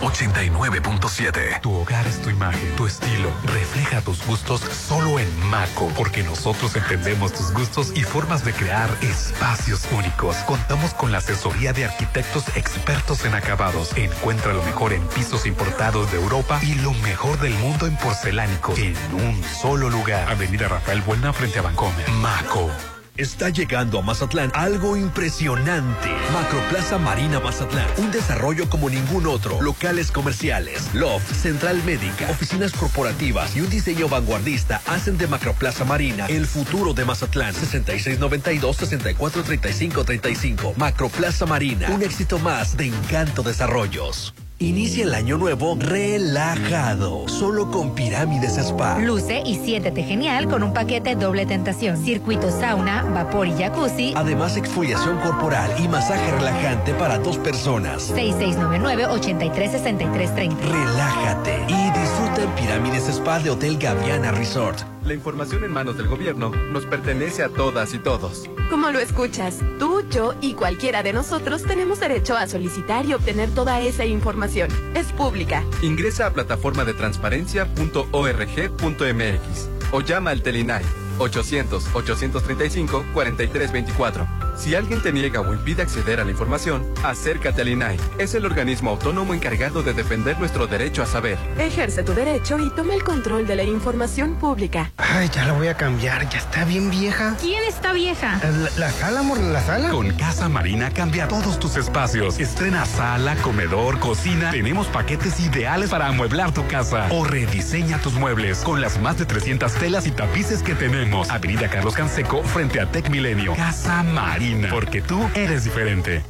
89.7. Tu hogar es tu imagen, tu estilo. Refleja tus gustos solo en Maco, porque nosotros entendemos tus gustos y formas de crear espacios únicos. Contamos con la asesoría de arquitectos expertos en acabados. Encuentra lo mejor en pisos importados de Europa y lo mejor del mundo en porcelánicos en un solo lugar. Avenida Rafael Buena frente a Bancomer. Maco. Está llegando a Mazatlán algo impresionante. Macroplaza Marina Mazatlán. Un desarrollo como ningún otro. Locales comerciales, loft, central médica, oficinas corporativas y un diseño vanguardista hacen de Macroplaza Marina el futuro de Mazatlán. 6692-643535. Macroplaza Marina. Un éxito más de Encanto Desarrollos. Inicia el año nuevo relajado, solo con Pirámides Spa. Luce y siéntete genial con un paquete doble tentación. Circuito sauna, vapor y jacuzzi. Además, exfoliación corporal y masaje relajante para dos personas. 6699-836330. Relájate y disfruta en Pirámides Spa de Hotel Gaviana Resort. La información en manos del gobierno nos pertenece a todas y todos. Como lo escuchas, tú, yo y cualquiera de nosotros tenemos derecho a solicitar y obtener toda esa información. Es pública. Ingresa a plataforma de transparencia.org.mx o llama al Telinai 800-835-4324. Si alguien te niega o impide acceder a la información, acércate al INAI. Es el organismo autónomo encargado de defender nuestro derecho a saber. Ejerce tu derecho y toma el control de la información pública. Ay, ya la voy a cambiar, ya está bien vieja. ¿Quién está vieja? La, la sala, amor, la sala. Con Casa Marina cambia todos tus espacios. Estrena sala, comedor, cocina. Tenemos paquetes ideales para amueblar tu casa. O rediseña tus muebles con las más de 300 telas y tapices que tenemos. Avenida Carlos Canseco frente a Tec Milenio. Casa Marina, porque tú eres diferente.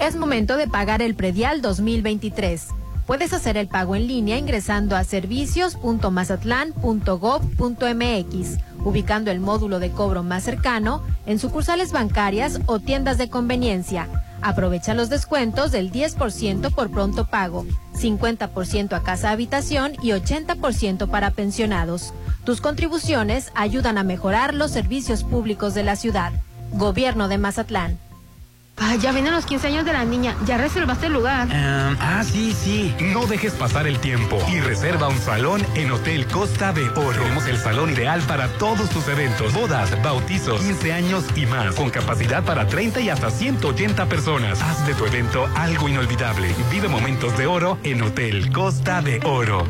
Es momento de pagar el predial 2023. Puedes hacer el pago en línea ingresando a servicios.mazatlán.gov.mx, ubicando el módulo de cobro más cercano en sucursales bancarias o tiendas de conveniencia. Aprovecha los descuentos del 10% por pronto pago, 50% a casa habitación y 80% para pensionados. Tus contribuciones ayudan a mejorar los servicios públicos de la ciudad. Gobierno de Mazatlán. Ah, ya vienen los 15 años de la niña. Ya reservaste el lugar. ah, sí, sí. No dejes pasar el tiempo y reserva un salón en Hotel Costa de Oro. Tenemos el salón ideal para todos tus eventos, bodas, bautizos, 15 años y más, con capacidad para 30 y hasta 180 personas. Haz de tu evento algo inolvidable. Vive momentos de oro en Hotel Costa de Oro.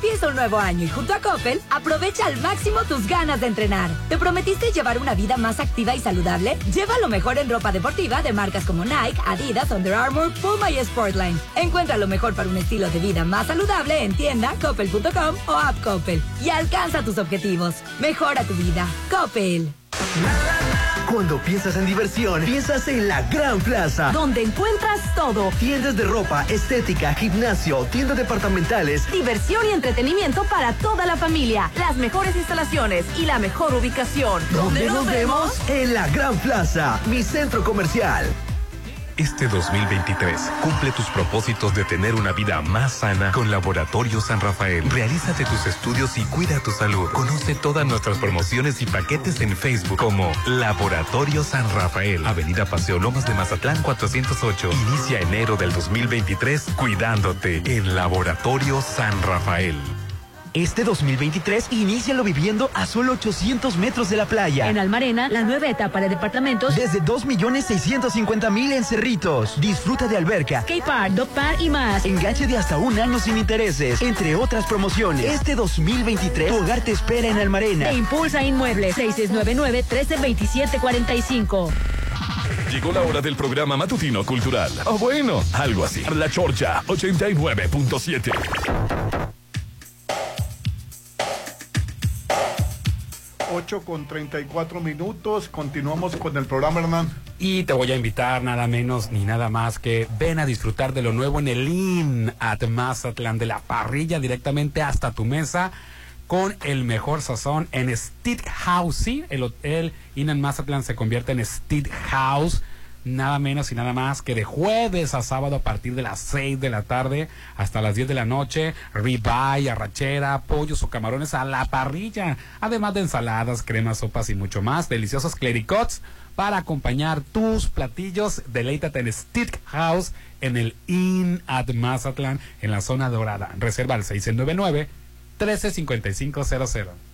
Empieza un nuevo año y junto a Coppel aprovecha al máximo tus ganas de entrenar. ¿Te prometiste llevar una vida más activa y saludable? Lleva lo mejor en ropa deportiva de marcas como Nike, Adidas, Under Armour, Puma y Sportline. Encuentra lo mejor para un estilo de vida más saludable en tienda, coppel.com o app Coppel. Y alcanza tus objetivos. Mejora tu vida. Coppel. Cuando piensas en diversión, piensas en la Gran Plaza. Donde encuentras todo. Tiendas de ropa, estética, gimnasio, tiendas departamentales. Diversión y entretenimiento para toda la familia. Las mejores instalaciones y la mejor ubicación. ¿Dónde nos vemos? En la Gran Plaza, mi centro comercial. Este 2023, cumple tus propósitos de tener una vida más sana con Laboratorio San Rafael. Realízate tus estudios y cuida tu salud. Conoce todas nuestras promociones y paquetes en Facebook como Laboratorio San Rafael. Avenida Paseo Lomas de Mazatlán 408. Inicia enero del 2023 cuidándote en Laboratorio San Rafael. Este 2023, inícialo viviendo a solo 800 metros de la playa. En Almarena, la nueva etapa de departamentos. Desde 2.650.000 en Cerritos. Disfruta de alberca, skatepark, dog park y más. Enganche de hasta un año sin intereses, entre otras promociones. Este 2023, tu hogar te espera en Almarena. Te impulsa Inmuebles, 6699-132745. Llegó la hora del programa matutino cultural. O bueno, algo así. La Chorcha 89.7. 8 con 34 minutos. Continuamos con el programa, Hernán. Y te voy a invitar nada menos ni nada más que ven a disfrutar de lo nuevo en el Inn at Mazatlán, de la parrilla directamente hasta tu mesa con el mejor sazón en Steak House. Sí, el hotel Inn at Mazatlán se convierte en Steak House nada menos y nada más que de jueves a sábado a partir de las 6 de la tarde hasta las 10 de la noche, ribeye, arrachera, pollos o camarones a la parrilla, además de ensaladas, cremas, sopas y mucho más, deliciosos clericots para acompañar tus platillos. Deleítate en Stick House en el Inn at Mazatlán en la zona dorada. Reserva al 699 135500.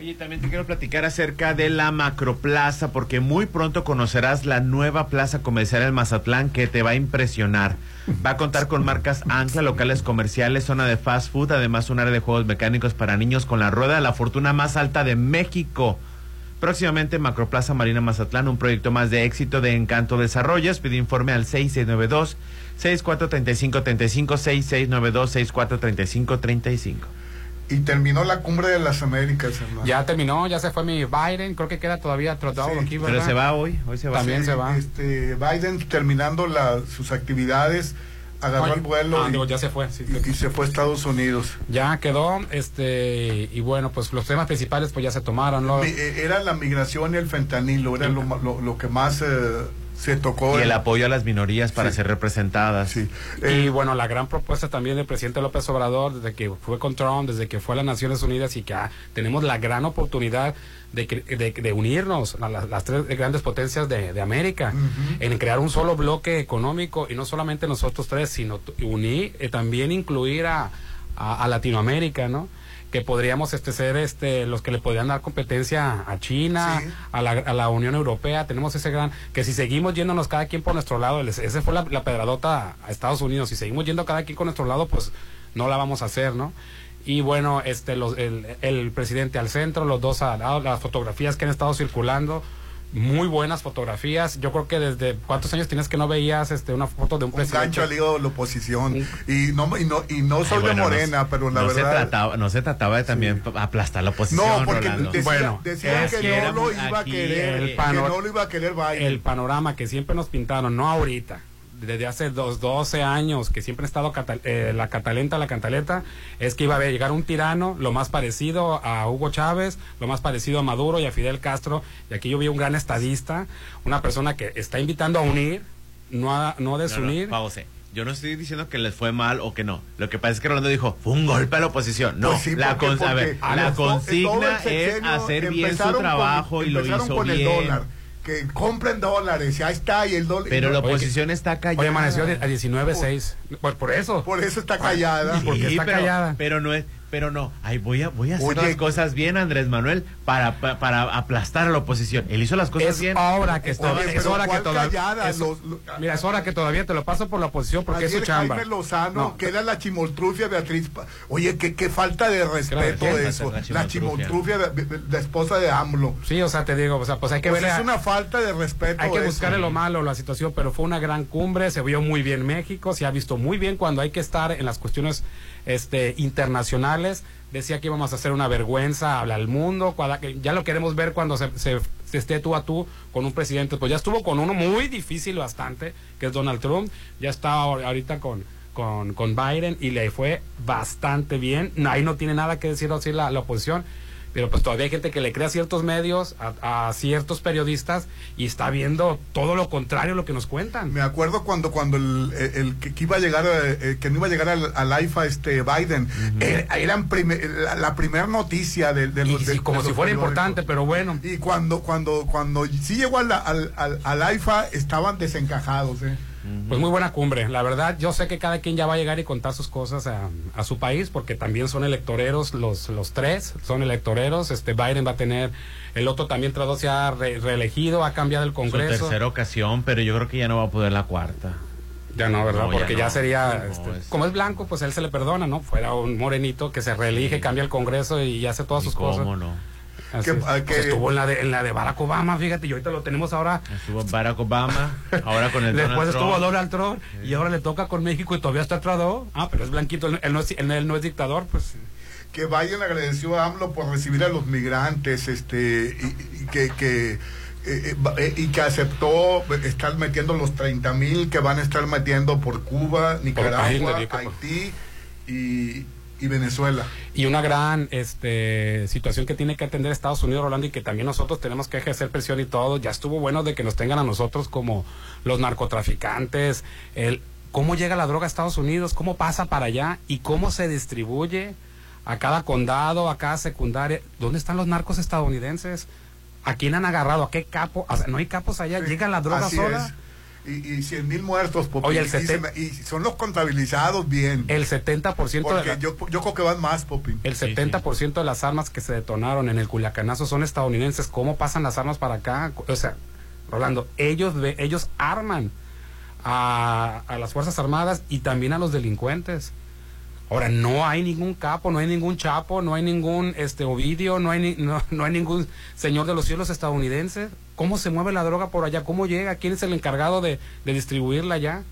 Oye, también te quiero platicar acerca de la Macroplaza, porque muy pronto conocerás la nueva plaza comercial en Mazatlán que te va a impresionar. Va a contar con marcas ancla, locales comerciales, zona de fast food, además un área de juegos mecánicos para niños con la rueda de la fortuna más alta de México. Próximamente Macroplaza Marina Mazatlán, un proyecto más de éxito de Encanto Desarrollos. Pide informe al 6692 643535 6692 643535 y terminó la cumbre de las Américas, hermano. Ya terminó, ya se fue mi Biden, creo que queda todavía trotado aquí, ¿verdad? Pero se va hoy, hoy se va. También se va. Este, Biden terminando la, sus actividades, agarró el vuelo ah, y, ya se fue, y, se fue a Estados Unidos. Ya quedó, este, y bueno, pues los temas principales pues ya se tomaron. ¿no? Eh, era la migración y el fentanilo, era lo, lo, lo que más... Eh, se tocó y el, apoyo a las minorías para ser representadas. y eh, bueno, la gran propuesta también del presidente López Obrador, desde que fue con Trump, desde que fue a las Naciones Unidas y que ah, tenemos la gran oportunidad de, de, unirnos a las, tres grandes potencias de, América, en crear un solo bloque económico y no solamente nosotros tres, sino unir, eh, también incluir a, a, a Latinoamérica, ¿no? Que podríamos este ser este los que le podrían dar competencia a China, a, la, a, la, Unión Europea, tenemos ese gran que si seguimos yéndonos cada quien por nuestro lado, ese fue la, pedradota a Estados Unidos, si seguimos yendo cada quien con nuestro lado, pues no la vamos a hacer, ¿no? Y bueno, este los, el, el presidente al centro, los dos a lado, las fotografías que han estado circulando, muy buenas fotografías. Yo creo que desde cuántos años tienes que no veías este una foto de un, presidente. gancho al de la oposición. Y no, y no, y no soy de morena, pero la no verdad. Se trataba, no se trataba de también aplastar la oposición. No, porque decía, bueno, decía que, no lo iba a querer. El que no lo iba a querer Biden. El panorama que siempre nos pintaron, no ahorita desde hace dos, 12 años que siempre ha estado eh, la catalenta, la cantaleta, es que iba a llegar un tirano, lo más parecido a Hugo Chávez, lo más parecido a Maduro y a Fidel Castro. Y aquí yo vi un gran estadista, una persona que está invitando a unir, no a, no desunir. No, yo no estoy diciendo que les fue mal o que no. Lo que pasa es que Rolando dijo, fue un golpe a la oposición. No, pues la, la consigna es hacer bien su trabajo y lo hizo con bien. El dólar que compren dólares, ya está, y el dólar. Pero la oposición está callada. Hoy amaneció a 19.6. Por, por eso. Por eso está callada. porque está pero, callada. Pero no es, pero no, ay, voy a, voy a hacer las cosas bien, Andrés Manuel, para, para, aplastar a la oposición. Él hizo las cosas es bien. Ahora que está, es hora que todavía. mira, es hora que todavía te lo paso por la oposición porque es su chamba. Jaime Lozano, que era la chimoltrufia Beatriz. Oye, qué, qué falta de respeto de eso. La chimoltrufia, la esposa de AMLO. Sí, o sea, te digo, o sea, pues hay que pues ver. Es una falta de respeto. Hay que buscarle lo malo, la situación, pero fue una gran cumbre, se vio muy bien México, se ha visto muy bien cuando hay que estar en las cuestiones este, internacionales decía que íbamos a hacer una vergüenza al mundo, ya lo queremos ver cuando se, se, esté tú a tú con un presidente, pues ya estuvo con uno muy difícil bastante, que es Donald Trump, ya está ahorita con, con, con Biden y le fue bastante bien, ahí no tiene nada que decir así la, la oposición, pero pues todavía hay gente que le crea a ciertos medios, a, ciertos periodistas y está viendo todo lo contrario a lo que nos cuentan. Me acuerdo cuando cuando el, el, que iba a llegar, eh, eh, que no iba a llegar al, al IFA este Biden, eh, eran la, primera noticia de, los... como si fuera importante, pero bueno. Y cuando cuando cuando sí llegó al, al, al, IFA estaban desencajados, eh. Pues muy buena cumbre. La verdad, yo sé que cada quien ya va a llegar y contar sus cosas a, a su país, porque también son electoreros los, los tres, son electoreros. Este Biden va a tener, el otro también tras se ha reelegido, ha cambiado el Congreso. Su tercera ocasión, pero yo creo que ya no va a poder la cuarta. Ya no, ¿verdad? Porque ya, sería, este, como es blanco, pues él se le perdona, ¿no? Fuera un morenito que se reelige, cambia el Congreso y hace todas sus cosas. no? Que, pues estuvo en la, de, en la de Barack Obama, fíjate, y ahorita lo tenemos ahora. Estuvo Barack Obama, ahora con el Después estuvo Trump. Donald Trump, y ahora le toca con México y todavía está tratado. Ah, pero es blanquito, él no es, él no es dictador, pues que Biden agradeció a AMLO por recibir a los migrantes este y, que, que eh, eh, y que aceptó estar metiendo los 30 mil que van a estar metiendo por Cuba, Nicaragua, Haití y, y Venezuela. Y una gran este, situación que tiene que atender Estados Unidos, Rolando, y que también nosotros tenemos que ejercer presión y todo. Ya estuvo bueno de que nos tengan a nosotros como los narcotraficantes, el cómo llega la droga a Estados Unidos, cómo pasa para allá y cómo se distribuye a cada condado, a cada secundaria. ¿Dónde están los narcos estadounidenses? ¿A quién han agarrado? ¿A qué capo? O sea, no hay capos allá, llega la droga sola. es. Y, y 100 mil muertos, Popín. Oye, el y, seten- son los contabilizados bien. El 70% de Porque la- yo, yo creo que van más, Popín. El 70% de las armas que se detonaron en el Culiacanazo son estadounidenses. ¿Cómo pasan las armas para acá? O sea, Rolando, ellos, ve- ellos arman a, a las Fuerzas Armadas y también a los delincuentes. Ahora, no hay ningún capo, no hay ningún chapo, no hay ningún este Ovidio, no hay, ni- no, no hay ningún señor de los cielos estadounidenses. ¿Cómo se mueve la droga por allá? ¿Cómo llega? ¿Quién es el encargado de, de distribuirla allá?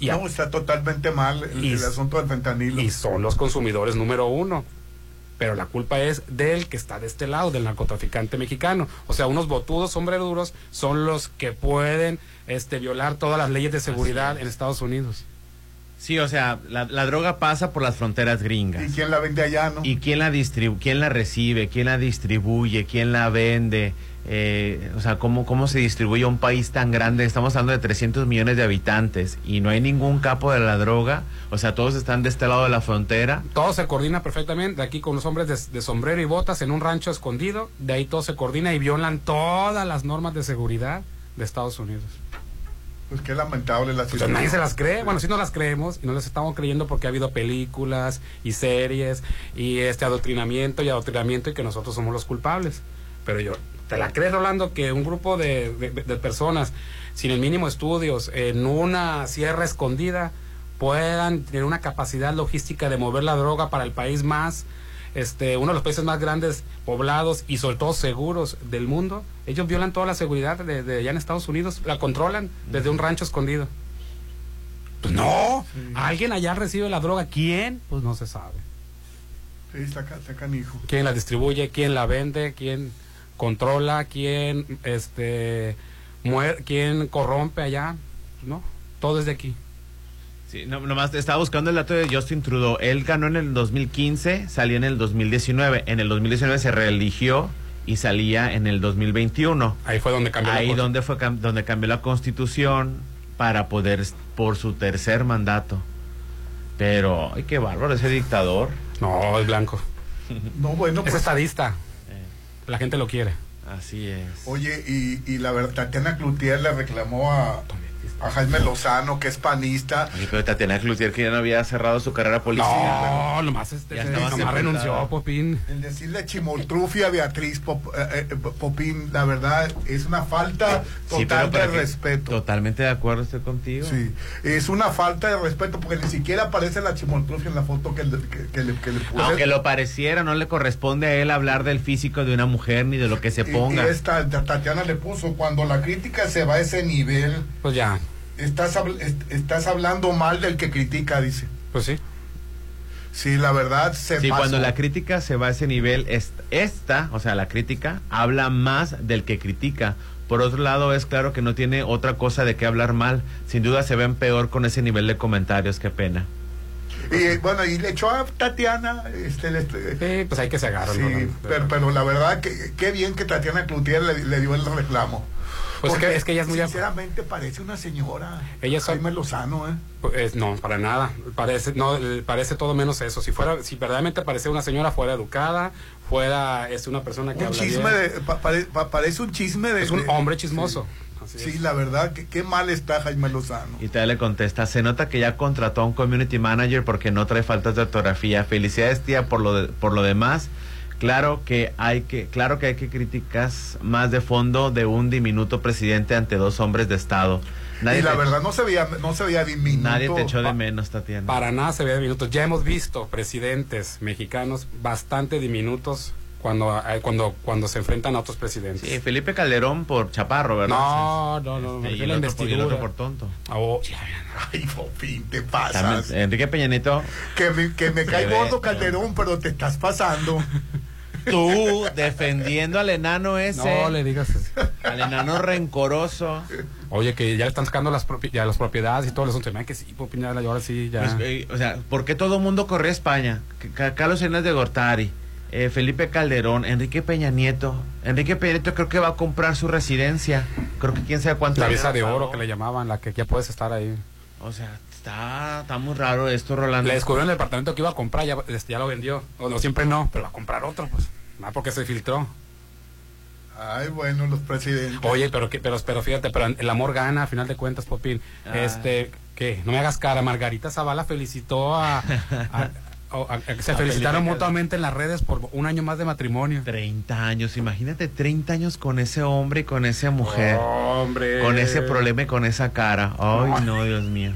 Y a- no, está totalmente mal el, Y- el asunto del fentanilo. y son los consumidores número uno. Pero la culpa es del que está de este lado, del narcotraficante mexicano. O sea, unos botudos sombrerudos son los que pueden este, violar todas las leyes de seguridad en Estados Unidos. Sí, o sea, la, la droga pasa por las fronteras gringas. ¿Y quién la vende allá, no? ¿Y quién la distribu quién la recibe? ¿Quién la distribuye? ¿Quién la vende? Eh, o sea, ¿cómo, ¿cómo se distribuye a un país tan grande? Estamos hablando de 300 millones de habitantes y no hay ningún capo de la droga. O sea, todos están de este lado de la frontera. Todo se coordina perfectamente. De aquí con los hombres de, de sombrero y botas en un rancho escondido. De ahí todo se coordina y violan todas las normas de seguridad de Estados Unidos. Pues qué lamentable la Pues situación. nadie se las cree. Bueno, sí no las creemos y no las estamos creyendo porque ha habido películas y series y este adoctrinamiento y adoctrinamiento y que nosotros somos los culpables. Pero yo, ¿te la crees, Rolando, que un grupo de, de- de personas sin el mínimo estudios en una sierra escondida puedan tener una capacidad logística de mover la droga para el país más, este, uno de los países más grandes, poblados y sobre todo seguros del mundo? Ellos violan toda la seguridad de, de allá en Estados Unidos, la controlan desde un rancho escondido. Pues no, alguien allá recibe la droga. ¿Quién? Pues no se sabe. Sí, está, está canijo. ¿Quién la distribuye? ¿Quién la vende? ¿Quién controla? ¿Quién este muer quién corrompe allá? No, todo es de aquí. Sí, no, nomás estaba buscando el dato de Justin Trudeau. Él ganó en el 2015, salió en el 2019. En el 2019 se reeligió y salía en el 2021. Ahí fue donde cambió la Ahí cosa. donde fue donde cambió la constitución para poder por su tercer mandato. Pero, ay, qué bárbaro ese dictador. No, es blanco. No, bueno, Es pues, estadista. La gente lo quiere. Así es. Oye, y, y la verdad, Tatiana Cloutier le reclamó a, a Jaime Lozano, que es panista. Oye, pero Tatiana Cloutier que ya no había cerrado su carrera política. No, nomás este, Ya nomás sepultada. renunció, Popín. El decirle chimoltrufia a Beatriz Pop- eh, eh, Popín, la verdad, es una falta Sí, total pero de que- respeto. Totalmente de acuerdo estoy contigo. Sí, es una falta de respeto porque ni siquiera aparece la chimoltrufia en la foto que, le- que, que le, que le puse. Aunque lo pareciera, no le corresponde a él hablar del físico de una mujer ni de lo que se Y- ponga. Y, esta Tatiana le puso, cuando la crítica se va a ese nivel, Pues ya, estás, estás hablando mal del que critica, dice. pues sí. Sí, la verdad se Sí, pasó. cuando la crítica se va a ese nivel, es- esta, o sea, la crítica, habla más del que critica. Por otro lado, es claro que no tiene otra cosa de qué hablar mal. Sin duda se ven peor con ese nivel de comentarios, qué pena. Y bueno, y le echó a Tatiana, este, le- Sí, pues hay que se agarran. sí, pero, pero la verdad que qué bien que Tatiana Cloutier le, le dio el reclamo. Pues es Porque, que- es que ella es muy- Sinceramente parece una señora. Ella es- Jaime Lozano, ¿eh? Pues, no, para nada. Parece, no, parece todo menos eso. Si fuera, si verdaderamente parecía una señora, fuera educada, fuera es una persona que Un chisme de, pa- pare- pa- parece un chisme de... Es un de- hombre chismoso. Sí, la verdad, que qué mal está Jaime Lozano. Y todavía le contesta, se nota que ya contrató a un community manager porque no trae faltas de ortografía. Felicidades, tía, por lo, de- por lo demás. Claro que hay que, claro que hay que críticas más de fondo de un diminuto presidente ante dos hombres de Estado. Nadie y la te- verdad no se veía, no se veía diminuto. Nadie te echó de menos, Tatiana. Para nada se ve de minutos. Ya hemos visto presidentes mexicanos bastante diminutos cuando, eh, cuando, cuando se enfrentan a otros presidentes. Sí, Felipe Calderón por chaparro, ¿verdad? No, no, no, Este, y, el otro, por- y el otro por tonto. Oh, Ay, Popín, te pasas. También, Enrique Peñanito, Que me, que me cae gordo Calderón, pero te estás pasando. Tú defendiendo al enano ese. No le digas eso. Al enano rencoroso. Oye, que ya le están sacando las, propi- ya las propiedades y todo me da que sí, Popín, ya, ahora sí, ya. Pues, eh, o sea, ¿por qué todo el mundo corrió a España? Carlos Hernández de Gortari, eh, Felipe Calderón, Enrique Peña Nieto. Enrique Peña Nieto creo que va a comprar su residencia. Creo que quién sabe cuánto. la visa de oro que le llamaban, la que ya puedes estar ahí. O sea, está, está muy raro esto, Rolando. Le descubrieron el departamento que iba a comprar, ya, este, ya lo vendió. O no, siempre no, pero va a comprar otro, pues. Nada porque se filtró. Ay, bueno, los presidentes. Oye, pero, pero, pero fíjate, pero el amor gana, a final de cuentas, Popín. Ah. Este, que no me hagas cara, Margarita Zavala felicitó a... a- a- a- se A felicitaron Felipe mutuamente en las redes por un año más de matrimonio. 30 años, imagínate 30 años con ese hombre y con esa mujer. Hombre. Con ese problema y con esa cara. Ay, no, Dios mío.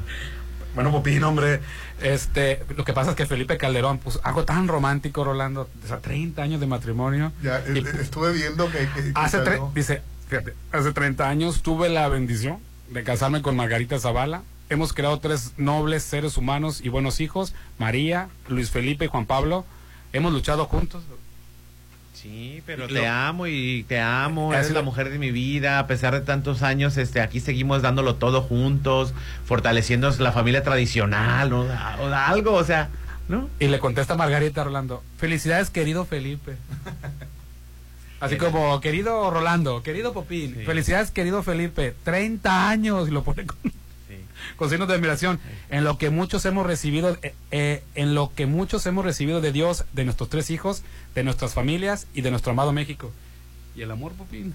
Bueno, Popín, hombre, este, lo que pasa es que Felipe Calderón puso algo tan romántico, Rolando, o sea, 30 años de matrimonio. Ya, eh, eh, estuve viendo que. que- que Hace dice, fíjate, hace 30 años tuve la bendición de casarme con Margarita Zavala. Hemos creado tres nobles seres humanos y buenos hijos, María, Luis Felipe y Juan Pablo. Hemos luchado juntos. Sí, pero Lo- te amo y te amo, eres la mujer de mi vida, a pesar de tantos años, este, aquí seguimos dándolo todo juntos, fortaleciendo la familia tradicional. O da- algo, o sea, ¿no? Y le contesta Margarita Rolando, felicidades querido Felipe. Así como, querido Rolando, querido Popín, felicidades querido Felipe, 30 años, y lo pone con, con signos de admiración, en lo que muchos hemos recibido, eh, eh, en lo que muchos hemos recibido de Dios, de nuestros tres hijos, de nuestras familias y de nuestro amado México. Y el amor, Popín.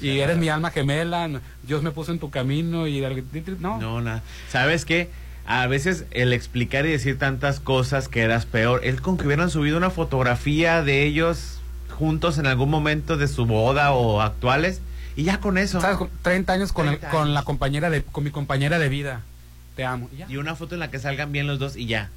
y eres mi alma gemela, no- Dios me puso en tu camino y no. No, nada. ¿Sabes qué? A veces el explicar y decir tantas cosas que eras peor, él con que hubieran subido una fotografía de ellos juntos en algún momento de su boda o actuales, y ya con eso. ¿Sabes? Con 30 años con, el- 30 con la compañera de, con mi compañera de vida. Te amo. Y ya. Y una foto en la que salgan bien los dos y ya.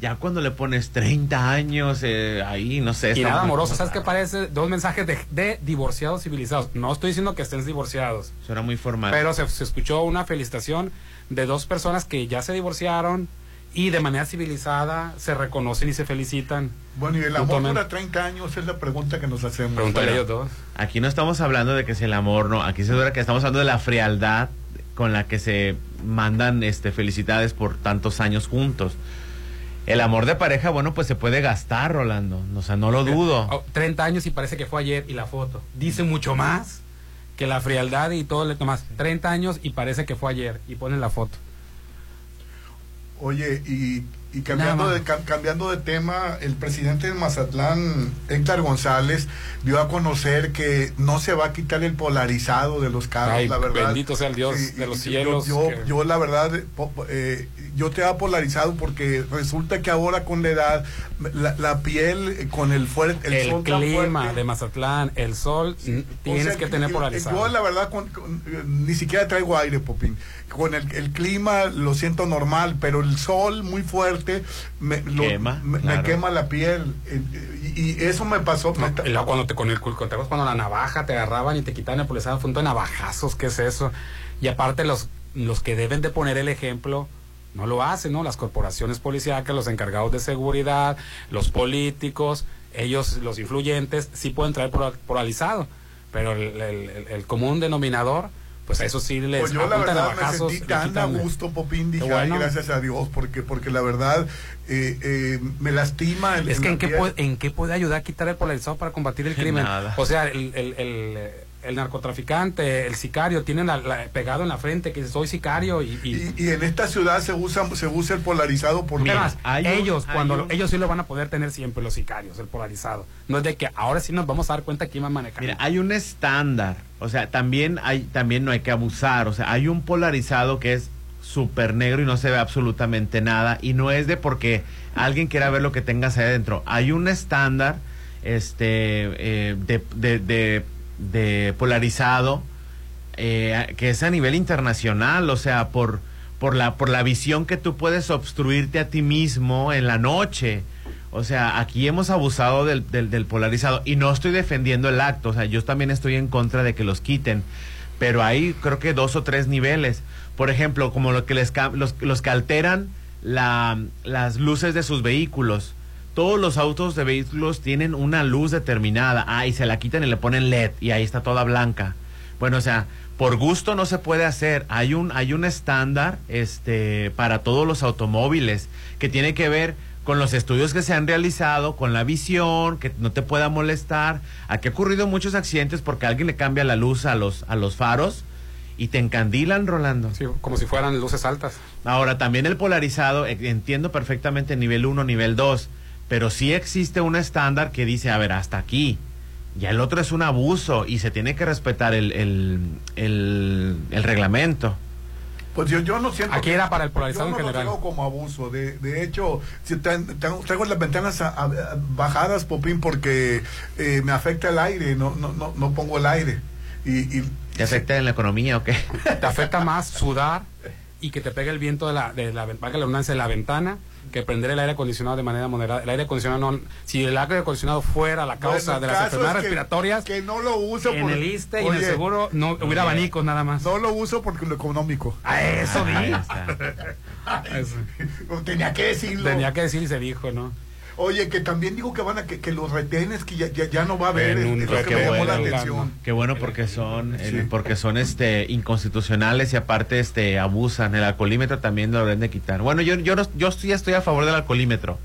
Ya cuando le pones 30 años eh, ahí, no sé. Y nada amoroso, ¿sabes qué parece? Dos mensajes de, de divorciados civilizados. No estoy diciendo que estén divorciados, Suena muy formal. pero se, se escuchó una felicitación de dos personas que ya se divorciaron y de manera civilizada se reconocen y se felicitan. Bueno, y el amor dura 30 años, es la pregunta que nos hacemos. Pregúntale ellos dos. Aquí no estamos hablando de que es el amor, no. Aquí se dura que estamos hablando de la frialdad con la que se mandan este felicidades por tantos años juntos. El amor de pareja, bueno, pues se puede gastar, Rolando. O sea, no lo dudo. Oh, 30 años y parece que fue ayer y la foto. Dice mucho más que la frialdad y todo le tomas. 30 años y parece que fue ayer y ponen la foto. Oye, y, y cambiando, de, cam- cambiando de tema, el presidente de Mazatlán, Héctor González, dio a conocer que no se va a quitar el polarizado de los carros, Ay, la verdad. bendito sea el Dios Sí, de los yo- cielos. Yo, que- yo, la verdad, eh, yo te ha polarizado porque resulta que ahora con la edad, la, la piel con el fuerte, el, el sol clima fuerte, de Mazatlán, el sol, mm, o tienes sea, que tener polarizado. Yo, la verdad, con- con- ni siquiera traigo aire, Popín. Con el, el clima lo siento normal, pero el sol muy fuerte me, lo- Quema, me, quema la piel. eh, Y, y eso me pasó. me cuando te con el ¿te acuerdas cuando la navaja te agarraban y te quitaban el fue un de navajazos, ¿qué es eso? Y aparte los los que deben de poner el ejemplo no lo hacen, ¿no? Las corporaciones policíacas, los encargados de seguridad, los políticos, ellos, los influyentes, sí pueden traer polarizado, pero el, el- el- el común denominador, pues eso sí les Pues yo la verdad me sentí tan a gusto, Popín, dije, Qué bueno. "Ay, gracias a Dios, porque, porque la verdad eh, eh, me lastima. el- Es que en qué, puede, en qué puede ayudar a quitar el polarizado para combatir el crimen. Nada. O sea, el, el, el, el narcotraficante, el sicario, tienen la- la- pegado en la frente que soy sicario y... y- Y, y en esta ciudad se usa, se usa el polarizado por Mira, más, ellos, hay cuando ellos sí lo van a poder tener siempre, los sicarios, el polarizado. No es de que ahora sí nos vamos a dar cuenta quién va a manejar. Mira, hay un estándar. O sea, también hay, también no hay que abusar. O sea, hay un polarizado que es súper negro y no se ve absolutamente nada. Y no es de porque alguien quiera ver lo que tengas ahí adentro. Hay un estándar este eh, de, de, de- de polarizado eh, que es a nivel internacional. O sea, por, por, la, por la visión que tú puedes obstruirte a ti mismo en la noche. O sea, aquí hemos abusado del, del, polarizado y no estoy defendiendo el acto, o sea, yo también estoy en contra de que los quiten, pero hay creo que dos o tres niveles. Por ejemplo, como lo que les, los, los que alteran la, las luces de sus vehículos. Todos los autos de vehículos tienen una luz determinada. Ah, y se la quitan y le ponen LED y ahí está toda blanca. Bueno, o sea, por gusto no se puede hacer. Hay un, hay un estándar este, para todos los automóviles que tiene que ver con los estudios que se han realizado, con la visión, que no te pueda molestar. Aquí ha ocurrido muchos accidentes porque alguien le cambia la luz a los, a los faros y te encandilan, Rolando. Sí, como si fueran luces altas. Ahora, también el polarizado, eh, entiendo perfectamente nivel 1, nivel 2, pero sí existe un estándar que dice, a ver, hasta aquí. Ya el otro es un abuso y se tiene que respetar el, el, el, el reglamento. Pues yo, yo no siento. Aquí era para el polarizado yo no en general. Lo como abuso. De, de hecho, si ten- tengo, las ventanas a- a- bajadas, Popín, porque eh, me afecta el aire. No, no, no, no pongo el aire. Y, y ¿Te afecta en la economía o qué? Te afecta más sudar y que te pegue el viento de la, de la, valga la de la ventana que prender el aire acondicionado de manera moderada. El aire acondicionado no, si el aire acondicionado fuera la causa Bueno, de las enfermedades es que- respiratorias, que no lo uso en por- el ISTE y en el seguro no hubiera oye, abanicos nada más. No lo uso porque lo económico. A eso está. Eso. Tenía que decirlo. Tenía que decir y se dijo, ¿no? Oye, que también digo que van a que, que los retenes que ya, ya, ya no va a haber. En un es lo que llamó bueno, la atención. qué bueno porque son eh, porque son este inconstitucionales y aparte este abusan el alcoholímetro también lo deben de quitar bueno yo yo no- yo estoy, estoy a favor del alcoholímetro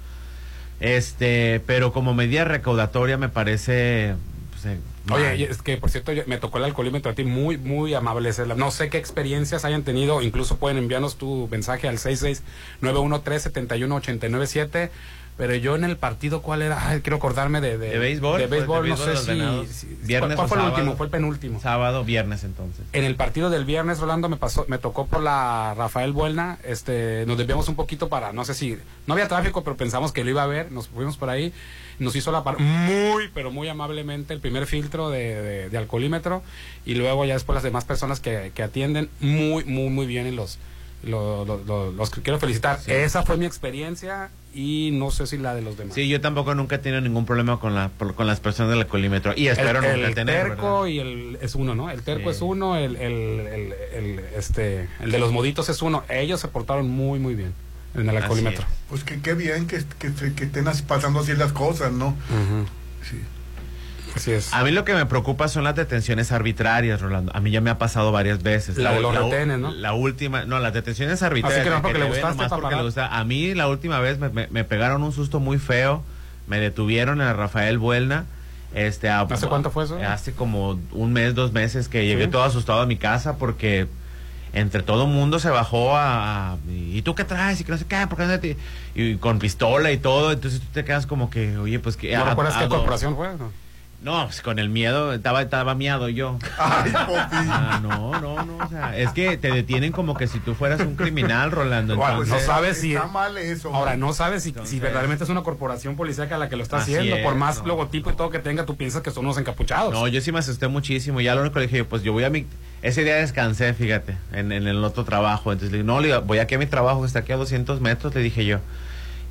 este pero como medida recaudatoria me parece pues, eh, Oye, es que por cierto, me tocó el alcoholímetro a ti, muy, muy amable. No sé qué experiencias hayan tenido, incluso pueden enviarnos tu mensaje al 6691371897. Pero yo en el partido, ¿cuál era? Ay, quiero acordarme de, de, de béisbol De béisbol, no béisbol sé los si. Viernes ¿Cuál o fue el sábado. último? Fue el penúltimo. sábado viernes entonces En el partido del viernes, Rolando, me pasó, me tocó por la Rafael Buelna, este, nos desviamos un poquito para, no sé si, no había tráfico, pero pensamos que lo iba a ver, nos fuimos por ahí, nos hizo la par muy, pero muy amablemente el primer filtro de, de- alcoholímetro y luego ya después las demás personas que, que atienden muy, muy, muy bien y los, lo- lo- lo- los quiero felicitar. Esa fue mi experiencia y no sé si la de los demás. sí yo tampoco nunca he tenido ningún problema con la por- con las personas del alcoholímetro y espero el, nunca el tener terco ¿verdad? y el es uno, ¿no? El terco Sí. es uno, el, el, el, el- este, el de los moditos es uno. Ellos se portaron muy, muy bien en el Así alcoholímetro. Pues que qué bien que, que, que estén así- pasando así las cosas, ¿no? Sí. Así es. A mí lo que me preocupa son las detenciones arbitrarias, Rolando. A mí ya me ha pasado varias veces. La de los retenes, ¿no? La última, no, las detenciones arbitrarias. Así que no, porque le gustaste nomás porque le gusta. A mí la última vez me, me- me pegaron un susto muy feo. Me detuvieron en Rafael Buelna. Este, a- ¿Hace cuánto fue eso? Hace como un mes, dos meses que llegué Sí. todo asustado a mi casa porque entre todo mundo se bajó a, ¿y tú qué traes? y que no sé qué, ¿por qué no te-?" y con pistola y todo, entonces tú te quedas como que, oye, pues que ¿No a- recuerdas a qué corporación fue? No. No, pues con el miedo, estaba, estaba miado yo. Ay. Ah, no, no, no, o sea, es que te detienen como que si tú fueras un criminal, Rolando. Bueno, entonces- no sabes si- Está mal eso. Ahora, ¿no? no sabes si, Entonces- si verdaderamente es una corporación policíaca la que lo está haciendo. Por más no. logotipo y todo que tenga, tú piensas que son unos encapuchados. No, yo sí me asusté muchísimo. Ya lo único que le dije, pues yo voy a mi... Ese día descansé, fíjate, en, en el otro trabajo. Entonces le dije, no, le digo, voy aquí a mi trabajo, que está aquí a 200 metros, le dije yo.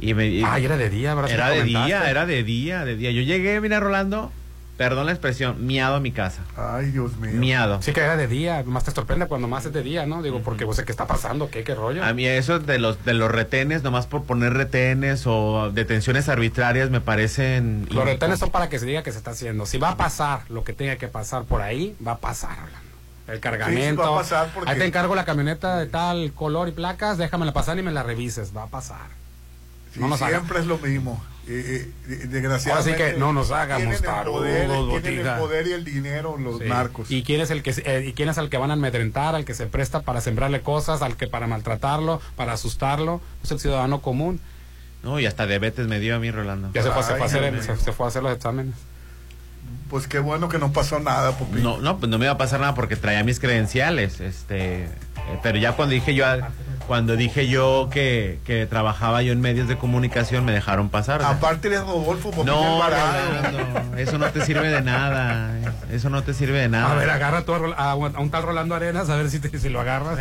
Y me, y- Ay, era de día, ¿verdad? Era de comentaste. día, era de día, de día. Yo llegué, mira, Rolando, perdón la expresión, miado a mi casa. Ay, Dios mío. Miado. Sí que era de día, más te sorprende cuando más es de día, ¿no? Digo, porque vos sé qué está pasando, qué, qué rollo. A mí eso de los de los retenes, nomás por poner retenes o detenciones arbitrarias me parecen... Los retenes son para que se diga que se está haciendo. Si va a pasar lo que tenga que pasar por ahí, va a pasar. El cargamento. Sí, va a pasar porque- Ahí te encargo la camioneta de tal color y placas, déjamela pasar y me la revises. Va a pasar. Sí, no haga- siempre es lo mismo. Eh, eh, desgraciadamente. Ahora sí que no nos hagamos tienen el poder, tarudos, Tienen el poder y el dinero los Sí. narcos. ¿Y quién es el que eh, y quién es el que van a amedrentar, al que se presta para sembrarle cosas, al que para maltratarlo, para asustarlo? Es el ciudadano común. No, y hasta diabetes me dio a mí, Rolando. Ya se fue, se fue a hacer, se, fue a hacer los exámenes. Pues qué bueno que no pasó nada, Popín. No, no, pues no me iba a pasar nada porque traía mis credenciales, este, eh, pero ya cuando dije yo, cuando dije yo que, que trabajaba yo en medios de comunicación me dejaron pasar. sea, Aparte de Rodolfo, no, barato. Rolando, eso no te sirve de nada, eso no te sirve de nada. A ver, agarra tú a, un tal Rolando Arenas, a ver si, te- si lo agarras.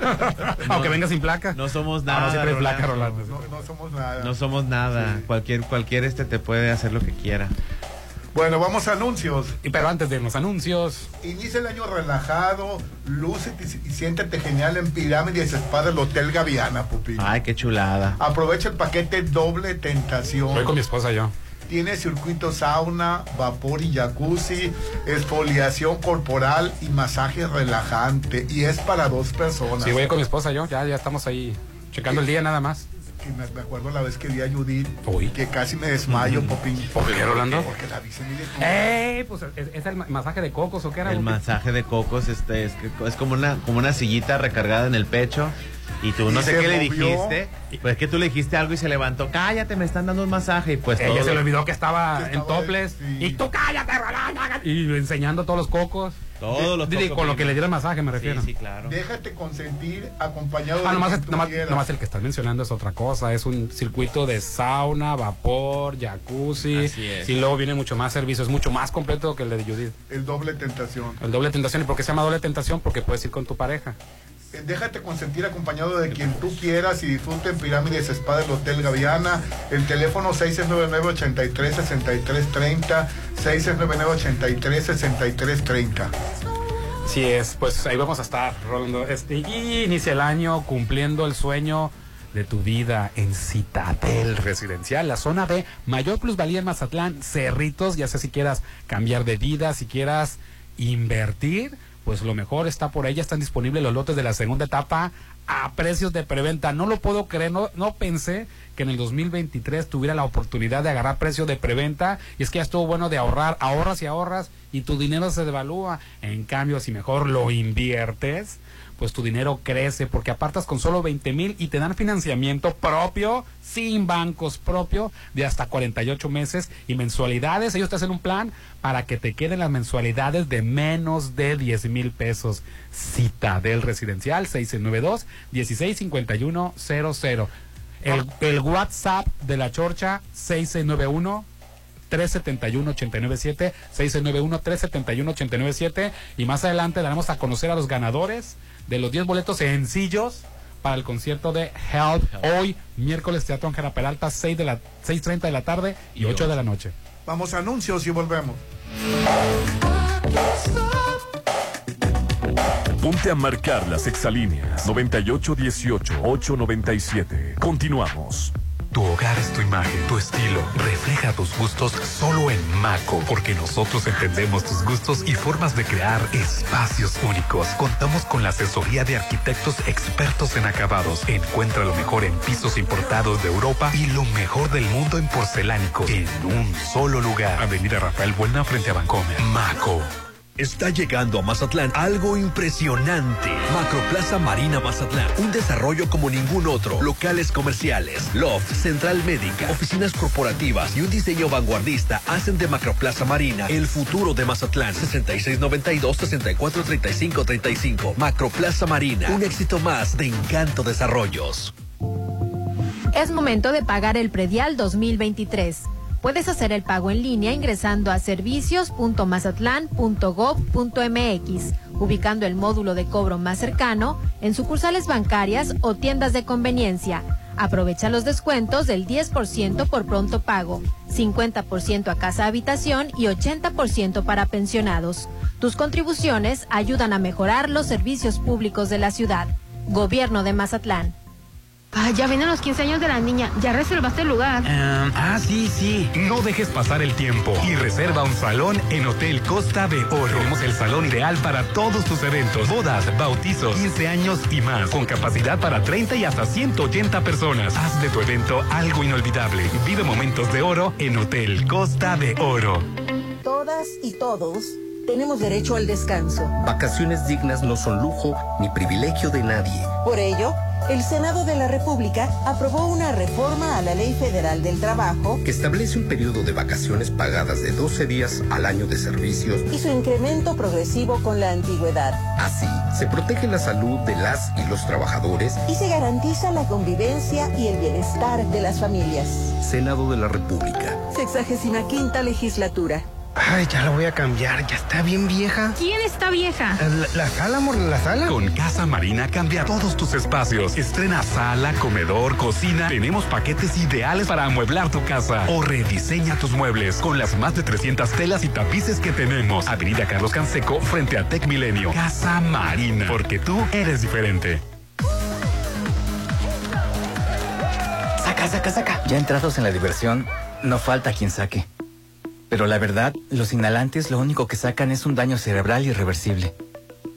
Aunque venga sin placa. No somos Ah, nada. no, sí trae placa, Rolando. Rolando. No, no somos nada. No somos nada. Cualquier, cualquier este te puede hacer lo que quiera. Bueno, vamos a anuncios. Y pero antes de los anuncios. Inicia el año relajado, lúcete y siéntete genial en Pirámides Spa del Hotel Gaviana, Pupi. Ay, qué chulada. Aprovecha el paquete doble tentación. Voy con mi esposa yo. Tiene circuito sauna, vapor y jacuzzi, exfoliación corporal y masaje relajante. Y es para dos personas. Sí, voy con mi esposa yo. Ya, ya estamos ahí checando el día nada más. Que me, me acuerdo la vez que vi a Judith, que casi me desmayo, Popín. ¿Por qué, Rolando? Porque la vi ¡Eh! Pues es, es el masaje de cocos o qué era. El masaje de cocos este, es, es como, una, como una sillita recargada en el pecho. Y tú no Y sé qué le dijiste. Pues que tú le dijiste algo y se levantó. Cállate, me están dando un masaje. Y pues Ella todo se le lo- olvidó que estaba Que en toples. sí. Y tú cállate, Rolando. Y enseñando todos los cocos. Todos los Con lo que- le diera el masaje me refiero. Sí, sí, claro. Déjate consentir acompañado Ah, de nomás, tú nomás- nomás el que estás mencionando es otra cosa. Es un circuito de sauna, vapor, jacuzzi. Así es. Y luego viene mucho más servicio. Es mucho más completo que el de Judith. El doble tentación. El doble tentación. ¿Y por qué se llama doble tentación? Porque puedes ir con tu pareja. Eh, Déjate consentir acompañado de quien tú quieras y disfruten Pirámides Spa del Hotel Gaviana. El teléfono 699-83-6330, 699-83-6330. Sí es, pues ahí vamos a estar, Rolando. Este, y inicia el año cumpliendo el sueño de tu vida en Citadel Residencial, la zona de mayor plusvalía en Mazatlán, Cerritos, ya sea si quieras cambiar de vida, si quieras invertir, pues lo mejor está por ahí, ya están disponibles los lotes de la segunda etapa a precios de preventa. No lo puedo creer, no, no pensé que en el 2023 tuviera la oportunidad de agarrar precio de preventa y es que ya estuvo bueno de ahorrar, ahorras y ahorras y tu dinero se devalúa. En cambio, si mejor lo inviertes, pues tu dinero crece porque apartas con solo 20 mil y te dan financiamiento propio, sin bancos propio, de hasta 48 meses y mensualidades. Ellos te hacen un plan para que te queden las mensualidades de menos de 10 mil pesos. Citadel Residencial 692-165100. El, el WhatsApp de la Chorcha 6691 371-897, 691-371-897 y más adelante daremos a conocer a los ganadores de los 10 boletos sencillos para el concierto de Help hoy, miércoles, Teatro Ángela Peralta, 6 de la 6.30 de la tarde y 8 de la noche. Vamos a anuncios y volvemos. Ponte a marcar las exalíneas 9818-897. Continuamos. Tu hogar es tu imagen, tu estilo. Refleja tus gustos solo en Maco, porque nosotros entendemos tus gustos y formas de crear espacios únicos. Contamos con la asesoría de arquitectos expertos en acabados. Encuentra lo mejor en pisos importados de Europa y lo mejor del mundo en porcelánicos en un solo lugar. Avenida Rafael Buena frente a Vancomer. Maco. Está llegando a Mazatlán algo impresionante. Macroplaza Marina Mazatlán. Un desarrollo como ningún otro. Locales comerciales, loft, central médica, oficinas corporativas y un diseño vanguardista hacen de Macroplaza Marina el futuro de Mazatlán. 6692-643535. Macroplaza Marina. Un éxito más de Encanto Desarrollos. Es momento de pagar el predial 2023. Puedes hacer el pago en línea ingresando a servicios.mazatlán.gov.mx, ubicando el módulo de cobro más cercano en sucursales bancarias o tiendas de conveniencia. Aprovecha los descuentos del 10% por pronto pago, 50% a casa habitación y 80% para pensionados. Tus contribuciones ayudan a mejorar los servicios públicos de la ciudad. Gobierno de Mazatlán. Ah, ya vienen los 15 años de la niña. ¿Ya reservaste el lugar? ah, sí, sí. No dejes pasar el tiempo y reserva un salón en Hotel Costa de Oro. Tenemos el salón ideal para todos tus eventos, bodas, bautizos, 15 años y más, con capacidad para 30 y hasta 180 personas. Haz de tu evento algo inolvidable. Vive momentos de oro en Hotel Costa de Oro. Todas y todos tenemos derecho al descanso. Vacaciones dignas no son lujo ni privilegio de nadie. Por ello, el Senado de la República aprobó una reforma a la Ley Federal del Trabajo Que establece un periodo de vacaciones pagadas de 12 días al año de servicios. y su incremento progresivo con la antigüedad. Así, se protege la salud de las y los trabajadores. Y se garantiza la convivencia y el bienestar de las familias. Senado de la República. Sexagésima quinta legislatura. Ay, ya la voy a cambiar, ya está bien vieja. ¿Quién está vieja? La, la sala, amor, la sala. Con Casa Marina cambia todos tus espacios. Estrena sala, comedor, cocina. Tenemos paquetes ideales para amueblar tu casa. O rediseña tus muebles con las más de 300 telas y tapices que tenemos. Avenida Carlos Canseco frente a Tec Milenio. Casa Marina, porque tú eres diferente. Saca, saca, saca. Ya entrados en la diversión, no falta quien saque. Pero la verdad, los inhalantes lo único que sacan es un daño cerebral irreversible,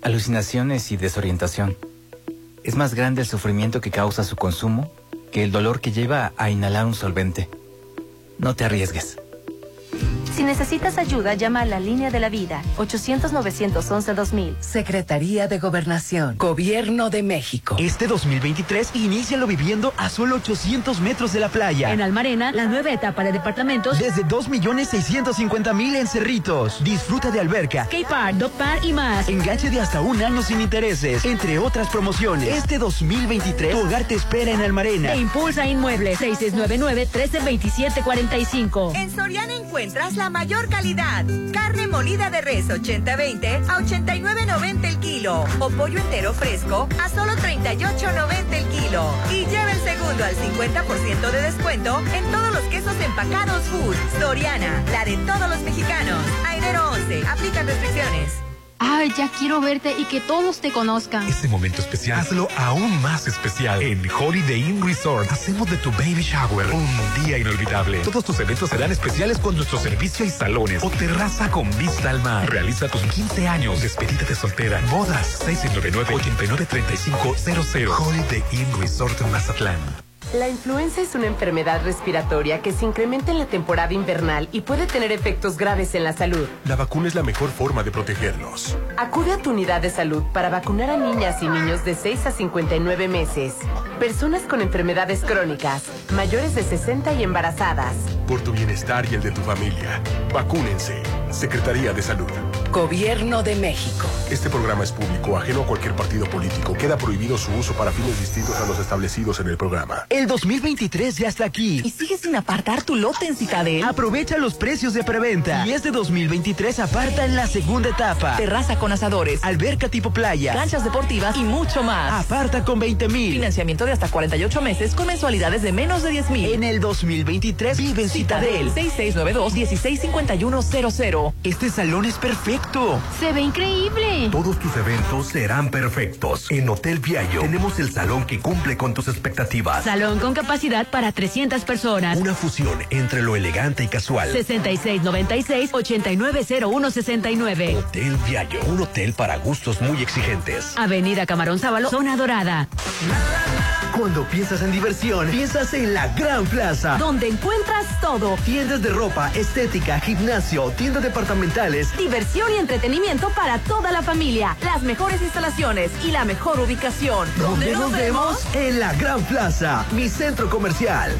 alucinaciones y desorientación. Es más grande el sufrimiento que causa su consumo que el dolor que lleva a inhalar un solvente. No te arriesgues. Si necesitas ayuda, llama a la línea de la vida, 800-911-2000. Secretaría de Gobernación, Gobierno de México. Este 2023, inícialo viviendo a solo 800 metros de la playa. En Almarena, la nueva etapa de departamentos. Desde 2.650.000 en Cerritos. Disfruta de alberca, K-Park, Dog Park y más. enganche de hasta un año sin intereses, entre otras promociones. Este 2023, tu hogar te espera en Almarena. Te impulsa Inmuebles, 6699-132745. En Soriana encuentras la mayor calidad. Carne molida de res 80-20 a 89.90 el kilo. O pollo entero fresco a solo 38.90 el kilo. Y lleva el segundo al 50% de descuento en todos los quesos empacados Food. Soriana, la de todos los mexicanos. A enero 11, aplican restricciones. Ay, ya quiero verte y que todos te conozcan. Este momento especial, hazlo aún más especial. En Holiday Inn Resort, hacemos de tu baby shower un día inolvidable. Todos tus eventos serán especiales con nuestro servicio y salones o terraza con vista al mar. Realiza tus 15 años, despedida de soltera, bodas, 699-893500. Holiday Inn Resort Mazatlán. La influenza es una enfermedad respiratoria que se incrementa en la temporada invernal y puede tener efectos graves en la salud. La vacuna es la mejor forma de protegerlos. Acude a tu unidad de salud para vacunar a niñas y niños de 6 a 59 meses, personas con enfermedades crónicas, mayores de 60 y embarazadas. Por tu bienestar y el de tu familia. Vacúnense. Secretaría de Salud. Gobierno de México. Este programa es público, ajeno a cualquier partido político. Queda prohibido su uso para fines distintos a los establecidos en el programa. El 2023 ya está aquí. ¿Y sigues sin apartar tu lote en Citadel? Aprovecha los precios de preventa. Y este 2023 aparta en la segunda etapa. Terraza con asadores, Alberca tipo playa. canchas deportivas y mucho más. Aparta con 20 mil. Financiamiento de hasta 48 meses con mensualidades de menos de 10 mil. En el 2023 vive en Citadel. 6692-165100. Este salón es perfecto. Se ve increíble. Todos tus eventos serán perfectos. En Hotel Viallo tenemos el salón que cumple con tus expectativas. Salón con capacidad para 300 personas. Una fusión entre lo elegante y casual. 6696-890169. Hotel Viallo, un hotel para gustos muy exigentes. Avenida Camarón Sábalo, zona dorada. Cuando piensas en diversión, piensas en la Gran Plaza. Donde encuentras todo. Tiendas de ropa, estética, gimnasio, tiendas departamentales. Diversión y entretenimiento para toda la familia. Las mejores instalaciones y la mejor ubicación. ¿Dónde nos vemos? En la Gran Plaza, mi centro comercial.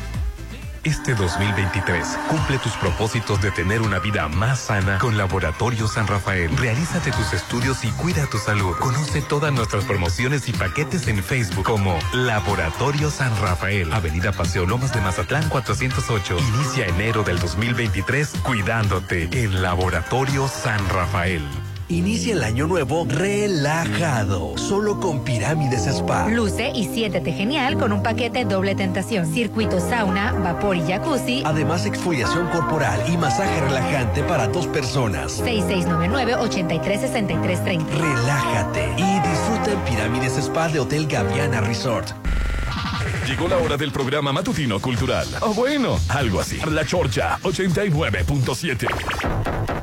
Este 2023 cumple tus propósitos de tener una vida más sana con Laboratorio San Rafael. Realízate tus estudios y cuida tu salud. Conoce todas nuestras promociones y paquetes en Facebook como Laboratorio San Rafael, Avenida Paseo Lomas de Mazatlán 408. Inicia enero del 2023 cuidándote en Laboratorio San Rafael. Inicia el año nuevo relajado, solo con Pirámides Spa. Luce y siéntete genial con un paquete doble tentación. Circuito sauna, vapor y jacuzzi. Además, exfoliación corporal y masaje relajante para dos personas. 6699-836330. Relájate y disfruta en Pirámides Spa de Hotel Gaviana Resort. Llegó la hora del programa matutino cultural. O bueno, algo así. La Chorcha 89.7.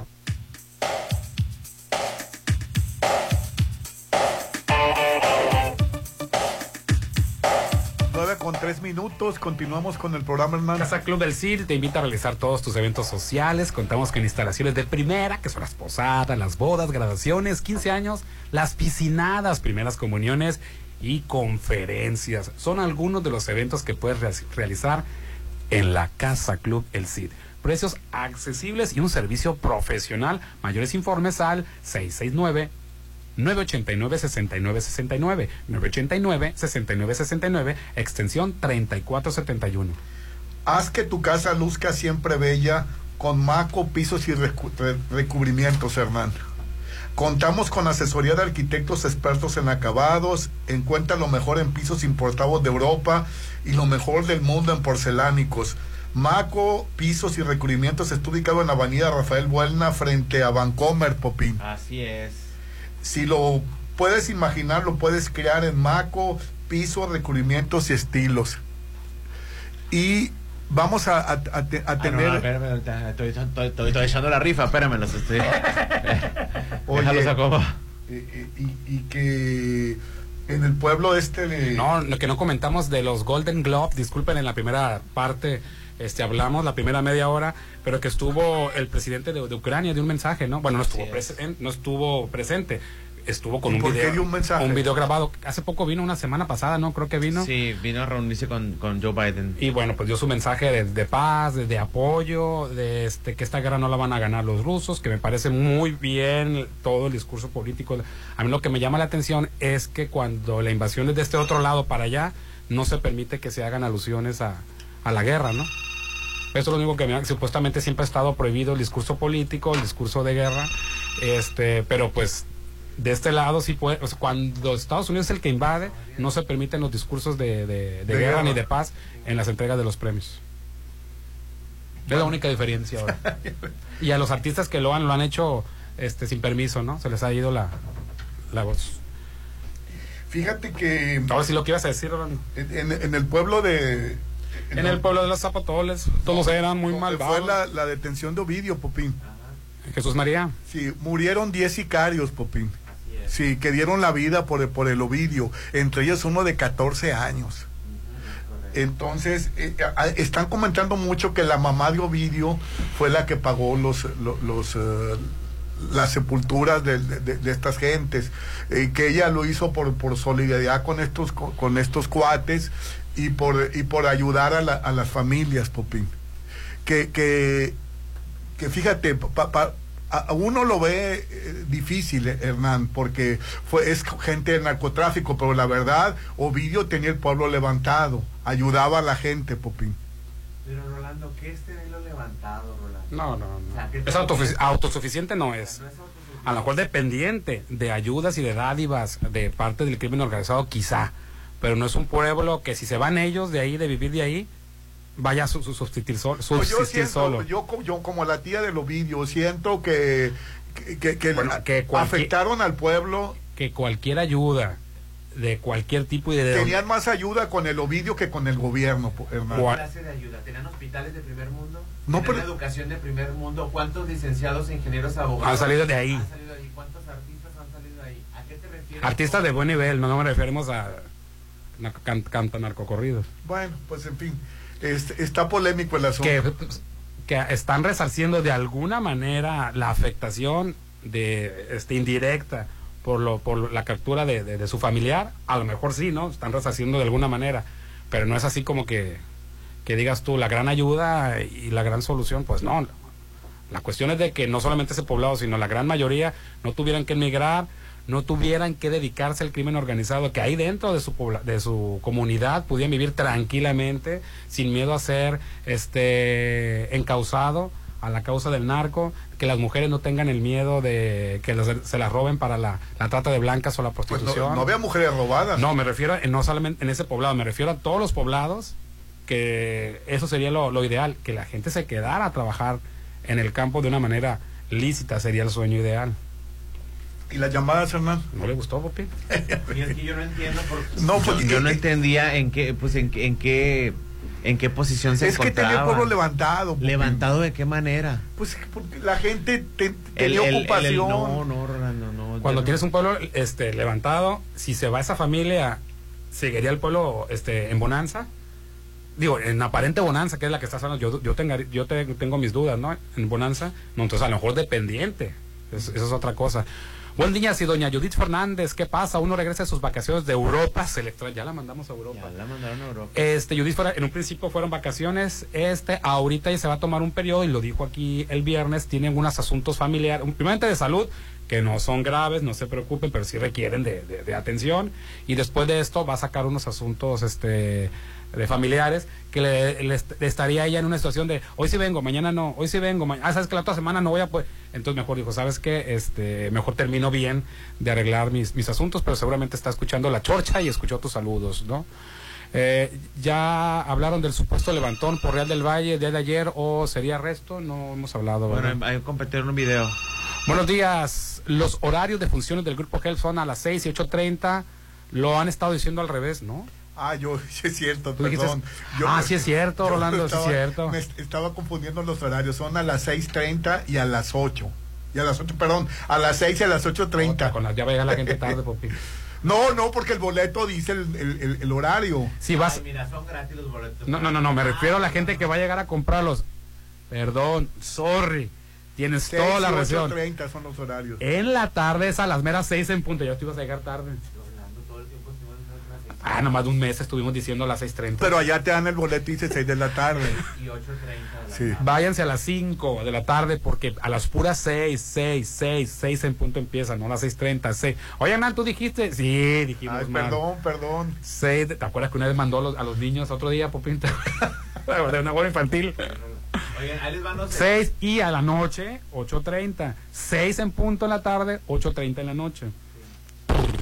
con 3 minutos, continuamos con el programa, hermano. Casa Club del CIR te invita a realizar todos tus eventos sociales. Contamos con instalaciones de primera, que son las posadas, las bodas, graduaciones, 15 años, las piscinadas, primeras comuniones y conferencias. Son algunos de los eventos que puedes re- realizar en la Casa Club El Cid. Precios accesibles y un servicio profesional. Mayores informes al 669 989-6969, 989-6969, extensión 3471. Haz que tu casa luzca siempre bella con Maco Pisos y recu- re- Recubrimientos, Hernán. Contamos con asesoría de arquitectos expertos en acabados. Encuentra lo mejor en pisos importados de Europa y lo mejor del mundo en porcelánicos. Maco Pisos y Recubrimientos está ubicado en la avenida Rafael Buelna frente a Vancomer, Popín. Así es. Si lo puedes imaginar, lo puedes crear en Maco, pisos, recubrimientos y estilos. Y vamos a, Ah, no, tener... no, espérame, estoy, estoy- estoy- estoy echando la rifa, espérame, los estoy. Oye, y, y que en el pueblo este de... No, lo que no comentamos de los Golden Globe, disculpen, en la primera parte este hablamos, la primera media hora, pero que estuvo el presidente de, de Ucrania de un mensaje, ¿no? Bueno, no estuvo, presen- no estuvo presente, estuvo con ¿Y un por qué video. dio un mensaje? video grabado. Hace poco vino, una semana pasada, ¿no? Creo que vino. Sí, vino a reunirse con, con Joe Biden. Y bueno, pues dio su mensaje de, de paz, de, de apoyo, de este que esta guerra no la van a ganar los rusos, que me parece muy bien todo el discurso político. A mí lo que me llama la atención es que cuando la invasión es de este otro lado para allá, no se permite que se hagan alusiones a, a la guerra, ¿no? Eso es lo único que me, supuestamente siempre ha estado prohibido el discurso político, el discurso de guerra, este, pero pues de este lado sí puede, o sea, cuando Estados Unidos es el que invade, no se permiten los discursos de, de- de De guerra, guerra. ni de paz en las entregas de los premios. Es la única diferencia ahora. y a los artistas que lo han, lo han hecho este sin permiso, ¿no? Se les ha ido la, la voz. Fíjate que... Ahora sí lo que ibas a decir, Rolando. En, en el pueblo de... En el pueblo de los zapatoles, todos eran muy malvados. Fue la, la detención de Ovidio, Popín. Jesús María. Sí, murieron 10 sicarios, Popín. Sí, que dieron la vida por, por el Ovidio, entre ellos uno de 14 años. Entonces, eh, están comentando mucho que la mamá de Ovidio fue la que pagó los, lo- los, eh, las sepulturas de, de- de estas gentes, eh, que ella lo hizo por, por solidaridad con estos, con estos cuates y por, y por ayudar a, la- a las familias, Popín. Que, que, que fíjate, pa- pa- a uno lo ve eh, difícil, eh, Hernán, porque fue, es gente del narcotráfico, pero la verdad, Ovidio tenía el pueblo levantado, ayudaba a la gente, Popín. Pero Rolando, ¿qué es tenerlo levantado, Rolando? No, no, no. O sea, ¿qué Es tal? autosufic- autosuficiente no es. A lo mejor dependiente de ayudas y de dádivas de parte del crimen organizado, quizá. Pero no es un pueblo que si se van ellos de ahí, de vivir de ahí, vaya a su, su- subsistir, sol- Pues yo subsistir siento, solo. yo, yo como la tía del Ovidio, siento que, que, que- que Bueno, que afectaron al pueblo. Que cualquier ayuda de cualquier tipo y de... Tenían más ayuda con el Ovidio que con el gobierno. ¿Qué clase de ayuda? ¿Tenían hospitales de primer mundo? No, ¿Tenían pero- educación de primer mundo? ¿Cuántos licenciados, ingenieros, abogados Han salido de ahí. han salido de ahí? ¿Cuántos artistas han salido de ahí? ¿A qué te refieres? Artistas de buen nivel, no nos referimos a... can- canta narcocorridos. Bueno, pues en fin, este, está polémico el asunto. que, que están resarciendo de alguna manera la afectación de este indirecta por lo por la captura de, de- de su familiar a lo mejor sí no están resarciendo de alguna manera pero no es así como que que digas tú la gran ayuda y la gran solución pues no la cuestión es de que no solamente ese poblado sino la gran mayoría no tuvieran que emigrar no tuvieran que dedicarse al crimen organizado, que ahí dentro de su, de su comunidad pudieran vivir tranquilamente, sin miedo a ser este, encausado a la causa del narco, que las mujeres no tengan el miedo de que se las roben para la, la trata de blancas o la Pues prostitución. no, no había mujeres robadas. No, me refiero en- no solamente en ese poblado, me refiero a todos los poblados, que eso sería lo, lo ideal, que la gente se quedara a trabajar en el campo de una manera lícita, sería el sueño ideal. ¿Y las llamadas, Hernán? ¿No le gustó, Popi? Y es que yo no entiendo por No, yo, pues, yo no entendía en qué pues en, qué- en qué en qué posición se Es que tenía el encontraba. pueblo levantado. Levantado de qué manera Pues porque la gente te- El- tenía el- el- el- ocupación. no no Rolando no Cuando tienes un pueblo este levantado, si se va esa familia, seguiría el pueblo este en bonanza. Digo, en aparente bonanza, que es la que estás hablando, yo, yo, tenga- yo te- tengo mis dudas, ¿no? En bonanza, no, entonces a lo mejor dependiente, Es- eso es otra cosa. Buen día, sí, doña Judith Fernández, ¿qué pasa? Uno regresa de sus vacaciones de Europa, se le ya la mandamos a Europa. Ya la mandaron a Europa. Este, Judith, en un principio fueron vacaciones, este, ahorita ya se va a tomar un periodo, y lo dijo aquí el viernes, tienen unos asuntos familiares, primeramente de salud, que no son graves, no se preocupen, pero sí requieren de, de- de atención. Y después de esto va a sacar unos asuntos este, de familiares que le, le est- le estaría ella en una situación de hoy sí vengo, mañana no, hoy sí vengo, mañana, ah, sabes que la otra semana no voy a poder. Entonces mejor dijo, sabes que este, mejor termino bien de arreglar mis, mis asuntos, pero seguramente está escuchando la chorcha y escuchó tus saludos, ¿no? Eh, ya hablaron del supuesto levantón por Real del Valle el día de ayer o sería arresto, no hemos hablado. ¿verdad? Bueno, hay que competir en un video. Buenos días. Los horarios de funciones del Grupo Health son a las 6 y 8.30. Lo han estado diciendo al revés, ¿no? Ah, yo, sí es cierto, perdón. Ah, sí es cierto, yo Rolando, sí es estaba- cierto. Me est- estaba confundiendo los horarios, son a las 6.30 y a las 8. Y a las 8, perdón, a las 6 y a las 8.30. Con las, ya va a llegar la gente tarde, Popi. No, no, porque el boleto dice el, el- el- el horario. Si vas... Ay, mira, son gratis los boletos. No, no, no, no, me refiero a la gente que va a llegar a comprarlos. Perdón, sorry. Tienes 6 toda la razón. 8.30 son los horarios. En la tarde es a las meras 6 en punto. Ya te ibas a llegar tarde. Ah, nomás de un mes estuvimos diciendo a las 6.30. Pero allá te dan el boleto y dice 6 de la tarde. Y 8.30. Sí. Váyanse a las 5 de la tarde porque a las puras 6, 6, 6, 6 en punto empiezan, no a las 6.30, 6. Oye, Hernán, ¿tú dijiste? Sí, dijimos Ay, mal. perdón, perdón. Seis de- ¿Te acuerdas que una vez mandó a los, a los niños otro día, Popín? de una bola infantil. Oigan, ahí les van los 6 y a la noche, 8.30. 6 en punto en la tarde, 8.30 en la noche.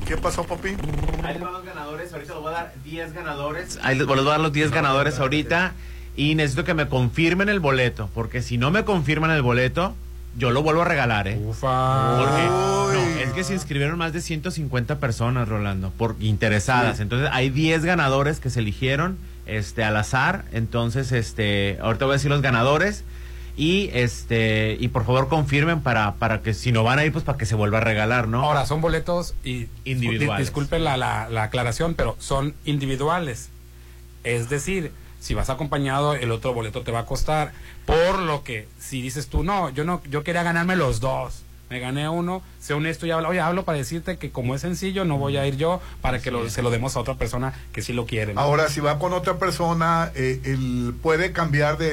¿Qué pasó, Popín? Ahí les van los ganadores. Ahorita les voy a dar 10 ganadores. Ahí les voy a dar los 10 ganadores ahorita. Y necesito que me confirmen el boleto. Porque si no me confirman el boleto, yo lo vuelvo a regalar, ¿eh? Ufa. Porque, no, es que se inscribieron más de 150 personas, Rolando, por interesadas. Sí. Entonces hay 10 ganadores que se eligieron este, al azar. Entonces, este, ahorita voy a decir los ganadores. Y este y por favor confirmen para, para que si no van a ir, pues para que se vuelva a regalar, ¿no? Ahora, son boletos y Individuales. di- Disculpen la, la, la aclaración, pero son individuales. Es decir, si vas acompañado, el otro boleto te va a costar. Por lo que, si dices tú, no, yo no, yo quería ganarme los dos. Me gané uno, sé honesto y hablo, oye, hablo para decirte que como es sencillo, no voy a ir yo para que lo- se lo demos a otra persona que sí lo quiere. ¿no? Ahora, si va con otra persona, eh, él puede cambiar de...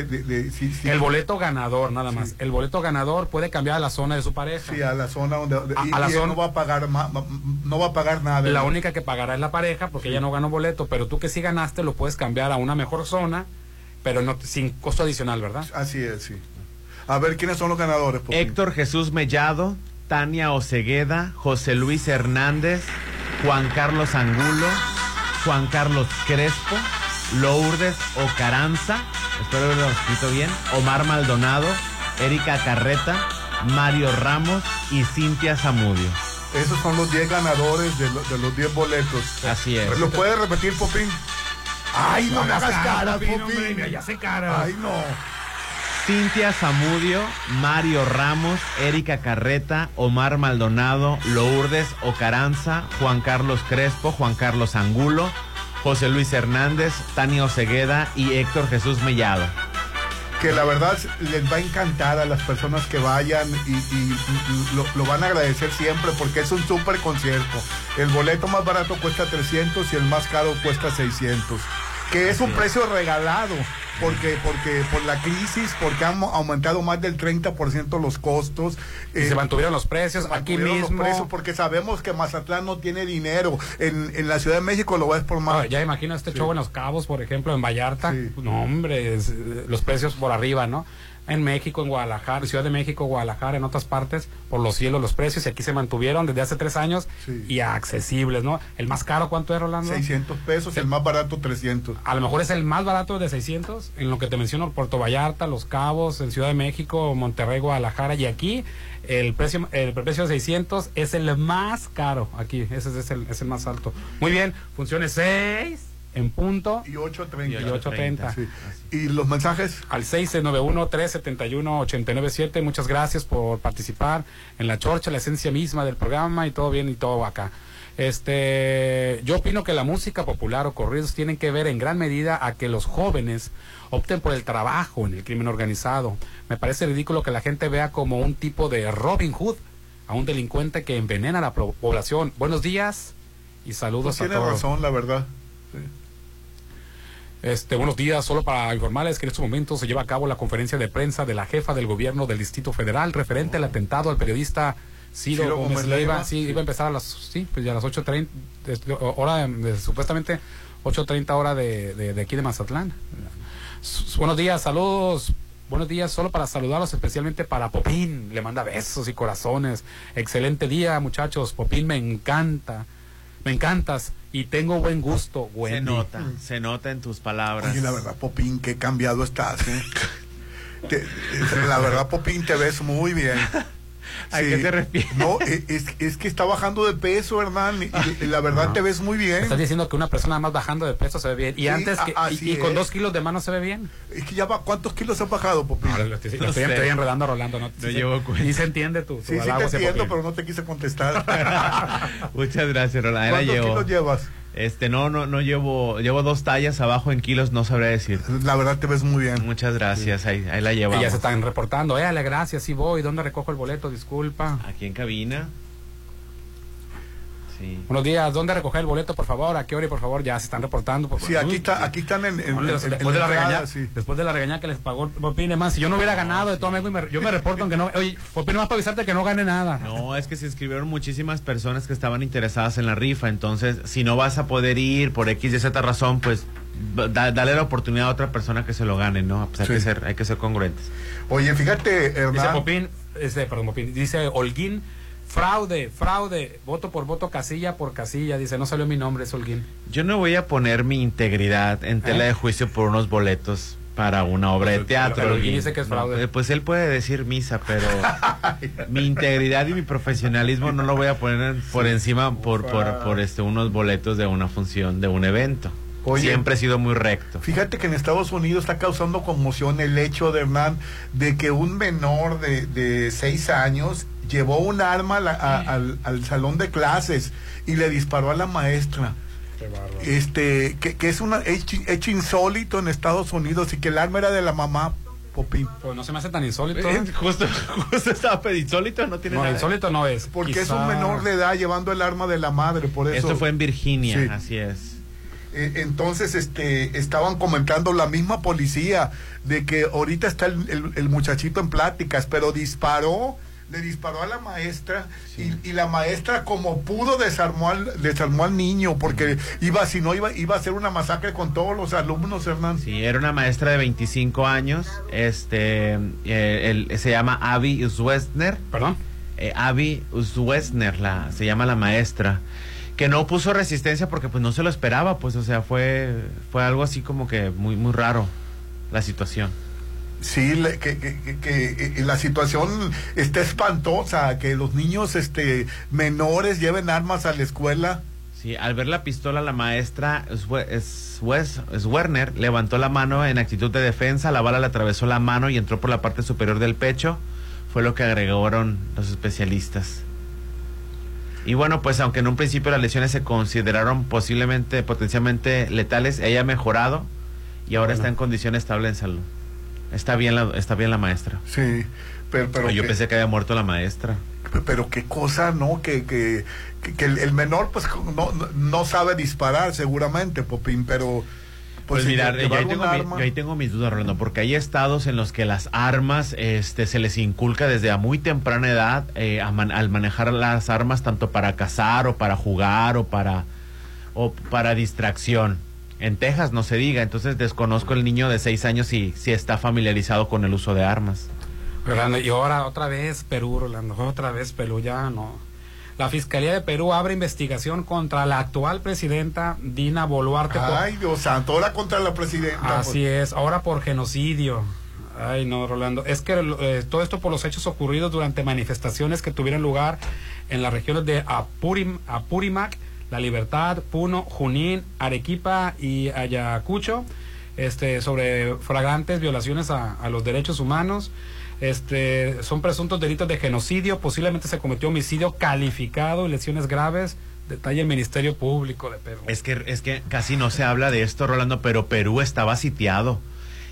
El boleto ganador, nada más. El boleto ganador puede cambiar a la zona de su pareja. Sí, a la zona donde... A- y, a la y zona- no va a pagar ma- ma- no va a pagar nada. La única que pagará es la pareja porque ella no ganó boleto, pero tú que sí ganaste lo puedes cambiar a una mejor zona, pero no sin costo adicional, ¿verdad? Así es, sí. A ver, ¿quiénes son los ganadores? Héctor Jesús Mellado, Tania Ocegueda, José Luis Hernández, Juan Carlos Angulo, Juan Carlos Crespo, Lourdes Ocaranza, espero haberlo escrito bien, Omar Maldonado, Erika Carreta, Mario Ramos y Cintia Zamudio. Esos son los 10 ganadores de, lo- de los 10 boletos. Así es. ¿Lo puede repetir, Popín? Ay, no, me hagas cara, Popín, Popín. hombre, mira, ya sé cara. Ay, no. Cintia Zamudio, Mario Ramos, Erika Carreta, Omar Maldonado, Lourdes Ocaranza, Juan Carlos Crespo, Juan Carlos Angulo, José Luis Hernández, Tania Ocegueda y Héctor Jesús Mellado. que la verdad les va a encantar a las personas que vayan y, y lo, lo van a agradecer siempre porque es un súper concierto. El boleto más barato cuesta 300 y el más caro cuesta 600. Que es un precio regalado porque porque por la crisis, porque han aumentado más del 30% los costos. Y se mantuvieron los precios aquí mantuvieron los mismo. precios porque sabemos que Mazatlán no tiene dinero. En, en la Ciudad de México lo ves por más. Ah, ya imagino este show en Los Cabos, por ejemplo, en Vallarta. No, hombre, es, eh, los precios por arriba, ¿no? En México, en Guadalajara, Ciudad de México, Guadalajara, en otras partes, por los cielos los precios y aquí se mantuvieron desde hace tres años y accesibles, ¿no? El más caro, ¿cuánto es, Rolando? 600 pesos, el más barato 300. A lo mejor es el más barato de 600, en lo que te menciono, Puerto Vallarta, Los Cabos, en Ciudad de México, Monterrey, Guadalajara, y aquí el precio el precio de 600 es el más caro, aquí, ese es el, es el más alto. Muy bien, funciones 6 en punto. Y 8.30. Y 8.30. Sí. ¿Y los mensajes? Al 691-371-897. Muchas gracias por participar en la chorcha, la esencia misma del programa y todo bien y todo acá. Este, yo opino que la música popular o corridos tienen que ver en gran medida a que los jóvenes opten por el trabajo en el crimen organizado. Me parece ridículo que la gente vea como un tipo de Robin Hood a un delincuente que envenena a la población. Buenos días y saludos Pues a tiene todos. razón, la verdad. Este, buenos días, solo para informarles que en estos momentos se lleva a cabo la conferencia de prensa de la jefa del gobierno del Distrito Federal referente al atentado al periodista Ciro, Ciro Gómez Gómez Leiva, Leiva. sí, iba a empezar a las, sí, pues ya a las 8.30, es- hora, de- supuestamente 8.30 hora de, de, de aquí de Mazatlán. Buenos días, saludos, buenos días, solo para saludarlos, especialmente para Popín, le manda besos y corazones. Excelente día, muchachos, Popín me encanta, me encantas y tengo buen gusto, Se Wendy. nota, se nota en tus palabras. Oye, la verdad, Popín, qué cambiado estás, ¿eh? Te- la verdad, Popín, te ves muy bien. ¿A qué te refieres? No, e- es, es que está bajando de peso, Hernán, y, y la verdad te ves muy bien. Estás diciendo que una persona más bajando de peso se ve bien. Y Sí, antes que, y, con dos kilos de mano se ve bien. Es que ya va, ¿cuántos kilos has bajado, Popín? No, lo estoy, lo No estoy- sé. estoy enredando Rolando. No, No llevo cuenta. Y se entiende tu Sí, sí te entiendo, pero no te quise contestar. Muchas gracias, Roland. Ahí la ¿Cuántos llevo. kilos llevas? Este, no, no, no llevo, llevo dos tallas abajo en kilos, no sabré decir. La verdad te ves muy bien. Muchas gracias, ahí, ahí la Y llevamos. ya se están reportando. Éale, gracias, sí voy. ¿Dónde recojo el boleto? Disculpa. Aquí en cabina. Sí. Buenos días. ¿Dónde recoger el boleto, por favor? ¿A qué hora, y por favor? Ya se están reportando. Por Sí, aquí, está, aquí están en, en- Bueno, en- después, de la entrada, regaña, sí. después de la regaña que les pagó Popín, más si yo no hubiera ganado de todo amigo y me- yo me reporto aunque no oye Popín más para avisarte que no gane nada No, es que se inscribieron muchísimas personas que estaban interesadas en la rifa, entonces si no vas a poder ir por X y Z razón, pues da- dale la oportunidad a otra persona que se lo gane, ¿no? Pues hay, Sí. que ser, hay que ser congruentes. Oye, fíjate, dice Hernán. Popín este, perdón Popín dice Holguín fraude fraude voto por voto casilla por casilla dice no salió mi nombre es Holguín Yo no voy a poner mi integridad en tela ¿Eh? de juicio por unos boletos para una obra de Pues, teatro. pero ¿quién Holguín. dice que es No, fraude? eh, pues él puede decir misa, pero mi integridad y mi profesionalismo no lo voy a poner por encima por, por, por este unos boletos de una función, de un evento. Oye. Siempre he sido muy recto. Fíjate que en Estados Unidos está causando conmoción el hecho de Hernán de que un menor de, de seis años llevó un arma a la- a- al, al salón de clases y le disparó a la maestra. Este, que, que es un hecho, hecho insólito en Estados Unidos y que el arma era de la mamá, Popín. pues no se me hace tan insólito Eh, justo, justo estaba peditsólito, no tiene no nada. insólito no es Porque es un menor de edad llevando el arma de la madre, por eso. Esto fue en Virginia, Sí. así es. Eh, entonces, este, estaban comentando la misma policía de que ahorita está el, el- el muchachito en pláticas, pero disparó, le disparó a la maestra y, y la maestra como pudo desarmó al, desarmó al niño porque iba, si no iba, iba a hacer una masacre con todos los alumnos, Hernán. Sí, era una maestra de 25 años, este, eh, el- se llama Abby Uswesner. perdón Eh, Abby Uswesner, la, se llama la maestra, que no puso resistencia porque pues no se lo esperaba, pues, o sea, fue, fue algo así como que muy, muy raro la situación. Sí, le- que, que- que- que, eh, la situación está espantosa, que los niños este, menores lleven armas a la escuela. Sí, al ver la pistola, la maestra Swerner levantó la mano en actitud de defensa, la bala le atravesó la mano y entró por la parte superior del pecho, fue lo que agregaron los especialistas. Y bueno, pues aunque en un principio las lesiones se consideraron posiblemente, potencialmente letales, ella ha mejorado y ahora Bueno. está en condición estable en salud. Está bien la, está bien la maestra. Sí, pero, pero Yo que- pensé que había muerto la maestra. pero qué cosa, ¿no? Que, que, que, el, el menor pues no, no- sabe disparar seguramente, Popín, pero... Pues, si mira, yo ahí, tengo mi- yo ahí tengo mis dudas, Rolando, porque hay estados en los que las armas este, se les inculca desde a muy temprana edad eh, man- al manejar las armas tanto para cazar o para jugar o para, o para distracción. En Texas no se diga, entonces desconozco el niño de seis años si, si está familiarizado con el uso de armas. Rolando, y ahora otra vez Perú, Rolando, otra vez Perú, ya no. La Fiscalía de Perú abre investigación contra la actual presidenta Dina Boluarte. por- Ay, Dios santo, ahora contra la presidenta. Así es, ahora por genocidio. Ay, no, Rolando. Es que eh, todo esto por los hechos ocurridos durante manifestaciones que tuvieron lugar en las regiones de Apurim, Apurimac, La Libertad, Puno, Junín, Arequipa y Ayacucho, este, sobre flagrantes violaciones a, los derechos humanos. Este, son presuntos delitos de genocidio, posiblemente se cometió homicidio calificado y lesiones graves. Detalla el Ministerio Público de Perú. Es que, es que casi no se habla de esto, Rolando, pero Perú estaba sitiado.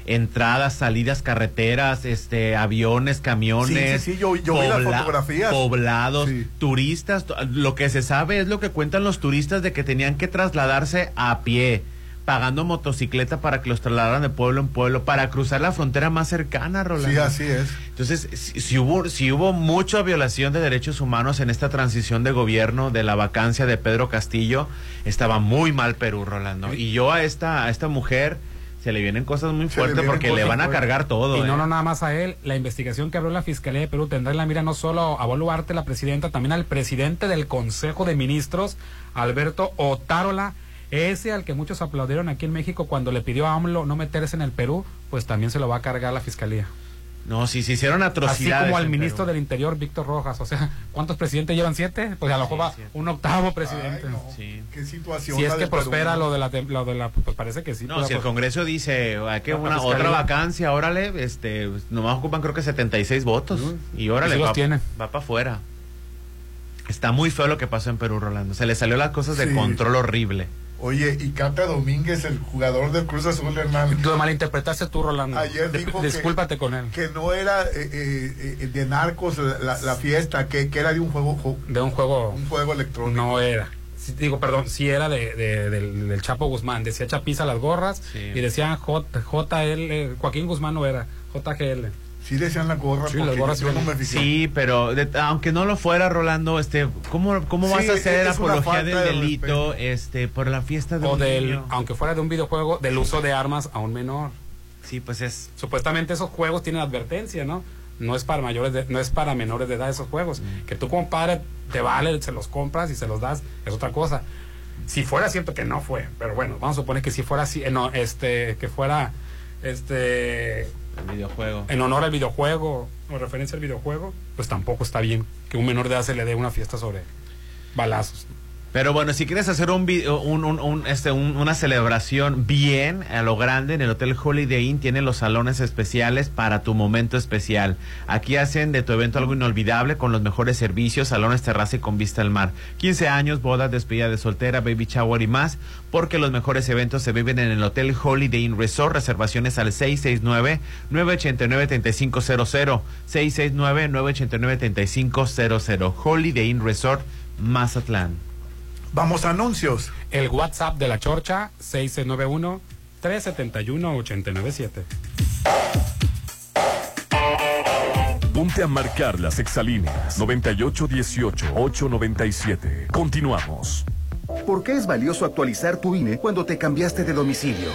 Entradas, salidas, carreteras, este, aviones, camiones. Sí, sí, sí, yo- yo vi las fotografías. Poblados, turistas. Lo que se sabe es lo que cuentan los turistas de que tenían que trasladarse a pie pagando motocicleta para que los trasladaran de pueblo en pueblo para cruzar la frontera más cercana, Rolando. Sí, así es. Entonces, si, si hubo, si hubo mucha violación de derechos humanos en esta transición de gobierno de la vacancia de Pedro Castillo, estaba muy mal Perú, Rolando. Y yo a esta, a esta mujer se le vienen cosas muy le fuertes porque le van a cargar todo. Y no, ¿eh? no, nada más a él. La investigación que abrió la Fiscalía de Perú tendrá en la mira no solo a Boluarte, la presidenta, también al presidente del Consejo de Ministros, Alberto Otárola, ese al que muchos aplaudieron aquí en México cuando le pidió a AMLO no meterse en el Perú, pues también se lo va a cargar la Fiscalía. No, si se hicieron Así atrocidades. como al ministro Perú. del Interior, Víctor Rojas. O sea, ¿cuántos presidentes llevan? ¿Siete? Pues a lo mejor va un octavo presidente. Qué situación. Si es que Perú, prospera lo de la, lo de la pues parece que sí. No, pues, si el pues, Congreso dice, hay que La una Fiscalía. otra vacancia, órale, este, nomás ocupan creo que 76 votos. Y órale, Y sí los va, tiene. va para afuera. Está muy feo lo que pasó en Perú, Rolando. Se le salió las cosas de Sí. control horrible. Oye, y Cata Domínguez, el jugador del Cruz Azul, Hernán. Lo malinterpretaste tú, Rolando. Ayer dijo que- Discúlpate con él. Que no era eh, eh, eh, de narcos la, fiesta, que, que era de un juego, jo- De un juego. un juego electrónico. No era. Sí, digo, perdón, sí era de, de- del, del Chapo Guzmán. Decía Chapiza las gorras y decían J, JL. Joaquín Guzmán no era. JGL. Sí decían las gorras. Sí, porque gorras yo sí no venían. me fijé. Sí, pero de- aunque no lo fuera, Rolando, este, ¿cómo, cómo vas a hacer apología del de delito este, por la fiesta de O un del, niño? aunque fuera de un videojuego, del uso de armas a un menor. Sí, pues es. Supuestamente esos juegos tienen advertencia, ¿no? No es para mayores, de- no es para menores de edad esos juegos. Mm. Que tú como padre te vale, se los compras y se los das, es otra cosa. Si fuera cierto que no fue, pero bueno, vamos a suponer que si fuera así, eh, no, este, que fuera, este, El videojuego. en honor al videojuego o referencia al videojuego, pues tampoco está bien que un menor de edad se le dé una fiesta sobre balazos. Pero bueno, si quieres hacer un, un- un- este, un- una celebración bien a lo grande, en el Hotel Holiday Inn tiene los salones especiales para tu momento especial. Aquí hacen de tu evento algo inolvidable con los mejores servicios, salones terraza y con vista al mar. 15 años, bodas, despedida de soltera, baby shower y más, porque los mejores eventos se viven en el Hotel Holiday Inn Resort. Reservaciones al 669-989-3500. 669-989-3500. Holiday Inn Resort, Mazatlán. Vamos a anuncios. El WhatsApp de la Chorcha, 691 371 897 Ponte a marcar las exalíneas 9818-897. Continuamos. ¿Por qué es valioso actualizar tu INE cuando te cambiaste de domicilio?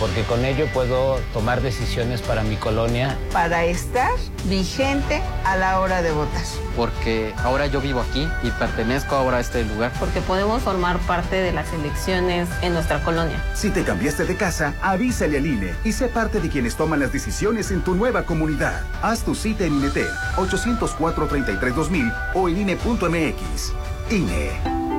porque con ello puedo tomar decisiones para mi colonia. Para estar vigente a la hora de votar. Porque ahora yo vivo aquí y pertenezco ahora a este lugar. Porque podemos formar parte de las elecciones en nuestra colonia. Si te cambiaste de casa, avísale al INE y sé parte de quienes toman las decisiones en tu nueva comunidad. Haz tu cita en INETEL 804-33-2000 o en INE.mx. INE.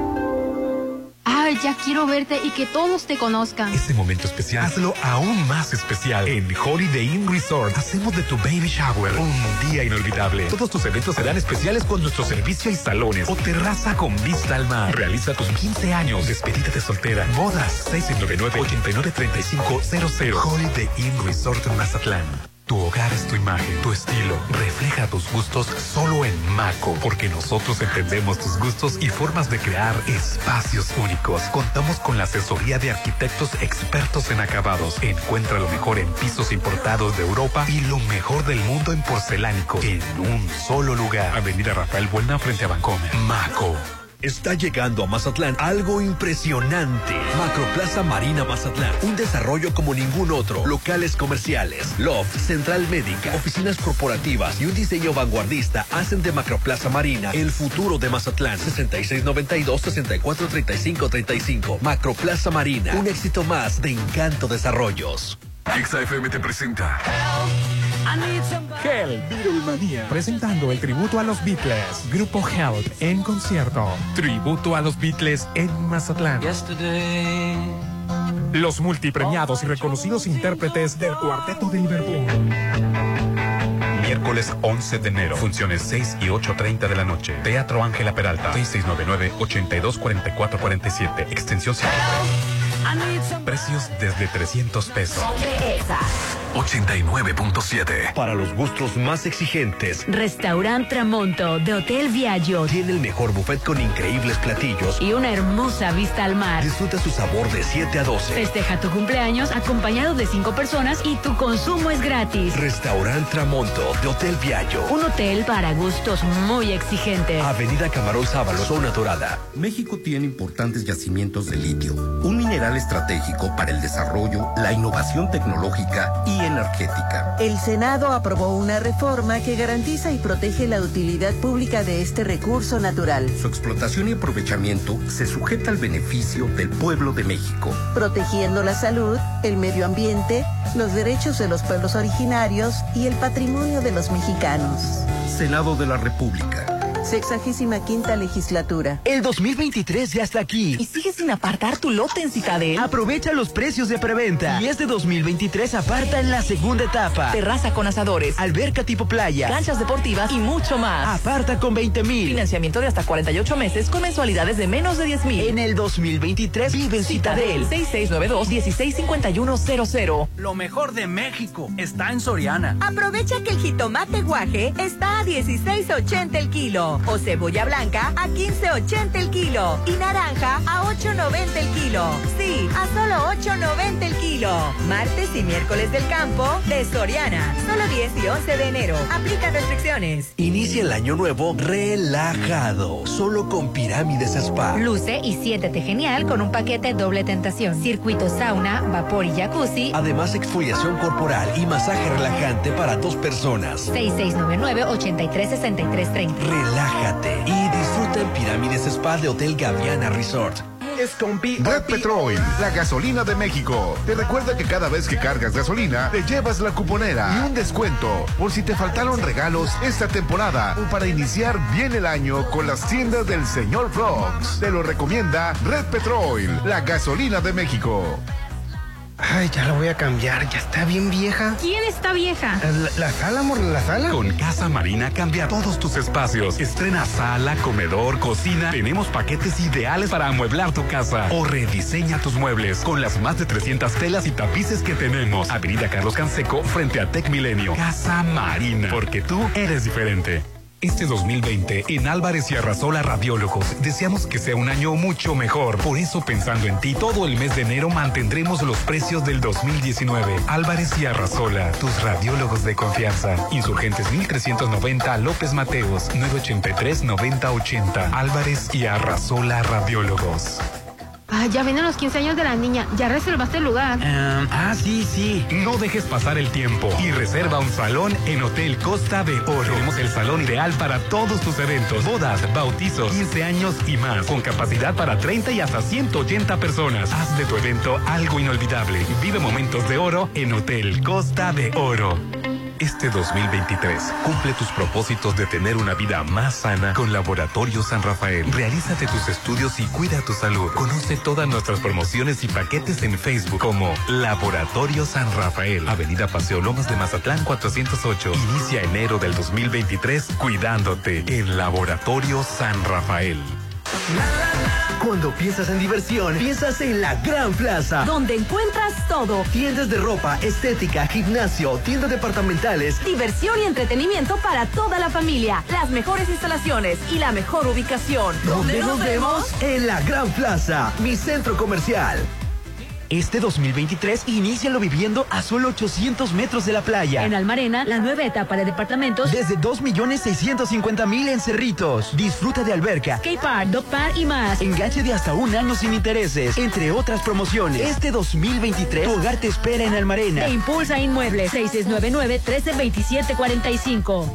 Ya quiero verte y que todos te conozcan. Este momento especial, hazlo aún más especial. En Holiday Inn Resort, hacemos de tu baby shower un día inolvidable. Todos tus eventos serán especiales con nuestro servicio y salones o terraza con vista al mar. Realiza tus 15 años, despedida de soltera, bodas, 699-893500. Holiday Inn Resort Mazatlán. Tu hogar es tu imagen, tu estilo. Refleja tus gustos solo en Maco, porque nosotros entendemos tus gustos y formas de crear espacios únicos. Contamos con la asesoría de arquitectos expertos en acabados. Encuentra lo mejor en pisos importados de Europa y lo mejor del mundo en porcelánicos en un solo lugar. Avenida Rafael Buena frente a Bancomer. Maco. Está llegando a Mazatlán algo impresionante. Macroplaza Marina Mazatlán. Un desarrollo como ningún otro. Locales comerciales, loft, central médica, oficinas corporativas y un diseño vanguardista hacen de Macroplaza Marina el futuro de Mazatlán. 6692-643535. Macroplaza Marina. Un éxito más de Encanto Desarrollos. XFM te presenta Hell. Presentando el tributo a los Beatles. Grupo Hell en concierto. Tributo a los Beatles en Mazatlán. Los multipremiados y reconocidos intérpretes del Cuarteto de Liverpool. Miércoles 11 de enero. Funciones 6 y 8.30 de la noche. Teatro Ángela Peralta. 6699-824447. Extensión 103. Precios desde 300 pesos. 89.7. Para los gustos más exigentes, Restaurant Tramonto de Hotel Viaggio tiene el mejor buffet con increíbles platillos. y una hermosa vista al mar. Disfruta su sabor de 7 a 12. Festeja tu cumpleaños acompañado de cinco personas y tu consumo es gratis. Restaurant Tramonto de Hotel Viaggio. Un hotel para gustos muy exigentes. Avenida Camarón Sábalo, Zona Dorada. México tiene importantes yacimientos de litio, un mineral estratégico para el desarrollo, la innovación tecnológica y energética. El Senado aprobó una reforma que garantiza y protege la utilidad pública de este recurso natural, Su explotación y aprovechamiento se sujeta al beneficio del pueblo de México. protegiendo la salud, el medio ambiente, los derechos de los pueblos originarios y el patrimonio de los mexicanos. Senado de la República. Sexagésima quinta legislatura. El 2023 ya está aquí. ¿Y sigues sin apartar tu lote en Citadel? Aprovecha los precios de preventa. Y este 2023 aparta en la segunda etapa. Terraza con asadores, Alberca tipo playa. canchas deportivas y mucho más. Aparta con 20 mil. Financiamiento de hasta 48 meses con mensualidades de menos de 10 mil. En el 2023 vive en Citadel. 6692-165100. Lo mejor de México está en Soriana. Aprovecha que el jitomate guaje está a 16.80 el kilo o cebolla blanca a 15.80 el kilo y naranja a 8.90 el kilo. Sí, a solo 8.90 el kilo. Martes y miércoles del campo de Soriana. Solo 10 y 11 de enero. Aplica restricciones. Inicia el año nuevo relajado, solo con Pirámides Spa. Luce y siéntete genial con un paquete doble tentación. Circuito sauna, vapor y jacuzzi. Además, exfoliación corporal y masaje relajante para dos personas. 6699-836330. Relájate y disfruta en Pirámides Spa de Hotel Gaviana Resort. Red Petrol, la gasolina de México. Te recuerda que cada vez que cargas gasolina, te llevas la cuponera y un descuento por si te faltaron regalos esta temporada o para iniciar bien el año con las tiendas del señor Fox. Te lo recomienda Red Petrol, la gasolina de México. Ay, ya la voy a cambiar, ya está bien vieja. ¿Quién está vieja? La, la sala, amor, la sala. Con Casa Marina cambia todos tus espacios. Estrena sala, comedor, cocina. Tenemos paquetes ideales para amueblar tu casa. O rediseña tus muebles con las más de 300 telas y tapices que tenemos. Avenida Carlos Canseco frente a Tech Milenio. Casa Marina. Porque tú eres diferente. Este 2020, en Álvarez y Arrasola Radiólogos, deseamos que sea un año mucho mejor. Por eso, pensando en ti, todo el mes de enero mantendremos los precios del 2019. Álvarez y Arrasola, tus radiólogos de confianza. Insurgentes 1390 López Mateos, 983-9080. Álvarez y Arrasola Radiólogos. Ah, ya vienen los 15 años de la niña. ¿Ya reservaste el lugar? ah, sí, sí. No dejes pasar el tiempo y reserva un salón en Hotel Costa de Oro. Tenemos el salón ideal para todos tus eventos, bodas, bautizos, 15 años y más, con capacidad para 30 y hasta 180 personas. Haz de tu evento algo inolvidable. Vive momentos de oro en Hotel Costa de Oro. Este 2023, cumple tus propósitos de tener una vida más sana con Laboratorio San Rafael. Realízate tus estudios y cuida tu salud. Conoce todas nuestras promociones y paquetes en Facebook como Laboratorio San Rafael. Avenida Paseo Lomas de Mazatlán 408. Inicia enero del 2023 cuidándote en Laboratorio San Rafael. Cuando piensas en diversión, piensas en la Gran Plaza. Donde encuentras todo. Tiendas de ropa, estética, gimnasio, tiendas departamentales. Diversión y entretenimiento para toda la familia. Las mejores instalaciones y la mejor ubicación. ¿Dónde nos vemos? En la Gran Plaza, mi centro comercial. Este 2023, inícialo viviendo a solo 800 metros de la playa. En Almarena, la nueva etapa de departamentos. Desde 2.650.000 en Cerritos. Disfruta de alberca, K-Park, Dog Park y más. enganche de hasta un año sin intereses, entre otras promociones. Este 2023, tu hogar te espera en Almarena. Te impulsa Inmuebles 6699-132745.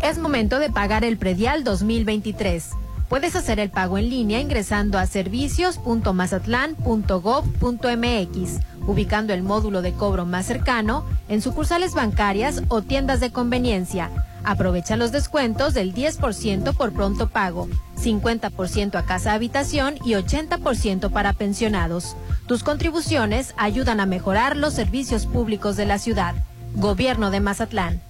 Es momento de pagar el predial 2023. Puedes hacer el pago en línea ingresando a servicios.mazatlán.gov.mx, ubicando el módulo de cobro más cercano en sucursales bancarias o tiendas de conveniencia. Aprovecha los descuentos del 10% por pronto pago, 50% a casa habitación y 80% para pensionados. Tus contribuciones ayudan a mejorar los servicios públicos de la ciudad. Gobierno de Mazatlán.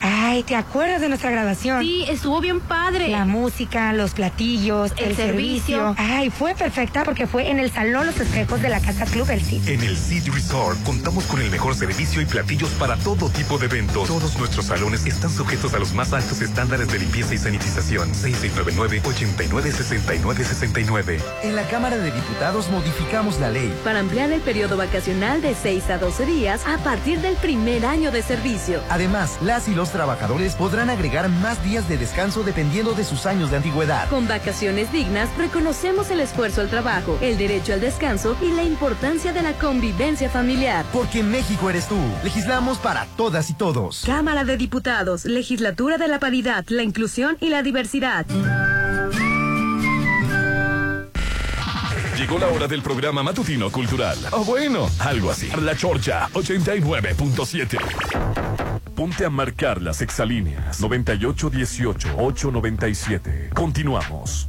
Ay, ¿te acuerdas de nuestra grabación? Sí, estuvo bien padre. La música, los platillos, el, El servicio. servicio. Ay, fue perfecta porque fue en el Salón Los Espejos de la Casa Club El Cid. En el City Resort contamos con el mejor servicio y platillos para todo tipo de eventos. Todos nuestros salones están sujetos a los más altos estándares de limpieza y sanitización. 6699-896969. En la Cámara de Diputados modificamos la ley. Para ampliar el periodo vacacional de 6 a 12 días a partir del primer año de servicio. Además, las y los trabajadores podrán agregar más días de descanso dependiendo de sus años de antigüedad. Con vacaciones dignas reconocemos el esfuerzo al trabajo, el derecho al descanso y la importancia de la convivencia familiar. Porque en México eres tú. Legislamos para todas y todos. Cámara de Diputados, Legislatura de la Paridad, la Inclusión y la Diversidad. Llegó la hora del programa matutino cultural. O bueno, algo así. La Chorcha 89.7. Ponte a marcar las exalíneas 9818-897. Continuamos.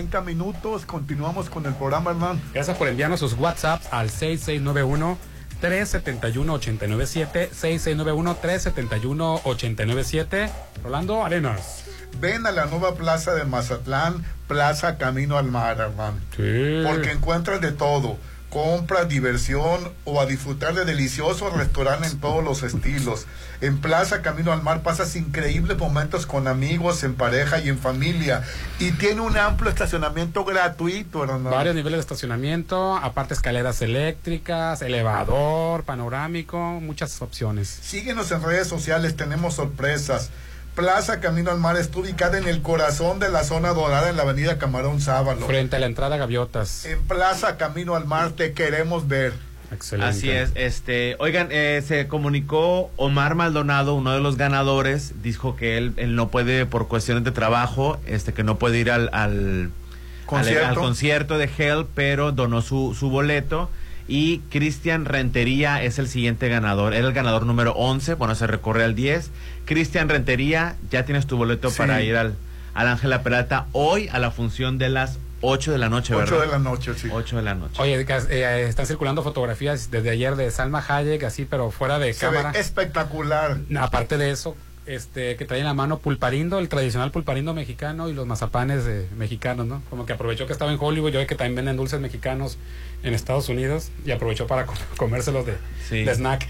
30 minutos continuamos con el programa, hermano. Gracias por enviarnos sus WhatsApp al 6691 371 897 6691 371 897 Rolando Arenas. Ven a la nueva plaza de Mazatlán, Plaza Camino al Mar, hermano. Sí. Porque encuentras de todo. Compra, diversión o a disfrutar de deliciosos restaurantes en todos los estilos. En Plaza Camino al Mar pasas increíbles momentos con amigos, en pareja y en familia. Y tiene un amplio estacionamiento gratuito, hermano. Varios niveles de estacionamiento, aparte escaleras eléctricas, elevador, panorámico, muchas opciones. Síguenos en redes sociales, tenemos sorpresas. Plaza Camino al Mar está ubicada en el corazón de la zona dorada en la avenida Camarón Sábalo. Frente a la entrada Gaviotas. En Plaza Camino al Mar te queremos ver. Excelente. Así es, este, oigan, eh, se comunicó Omar Maldonado, uno de los ganadores, dijo que él, él no puede por cuestiones de trabajo, este, que no puede ir al, al, Concierto. al- al concierto de Hell, pero donó su, su boleto. Y Cristian Rentería es el siguiente ganador. Era el ganador número 11, bueno, se recorre al 10. Cristian Rentería, ya tienes tu boleto Sí. para ir al, al Ángela Peralta hoy a la función de las 8 de la noche, 8 ¿verdad? de la noche, sí. 8 de la noche. Oye, que, eh, están circulando fotografías desde ayer de Salma Hayek, así, pero fuera de Se ve cámara. espectacular. Aparte de eso, este, que traen en la mano pulparindo, el tradicional pulparindo mexicano y los mazapanes mexicanos, ¿no? Como que aprovechó que estaba en Hollywood, yo ve que también venden dulces mexicanos en Estados Unidos y aprovechó para co- comérselos de, Sí. de snack.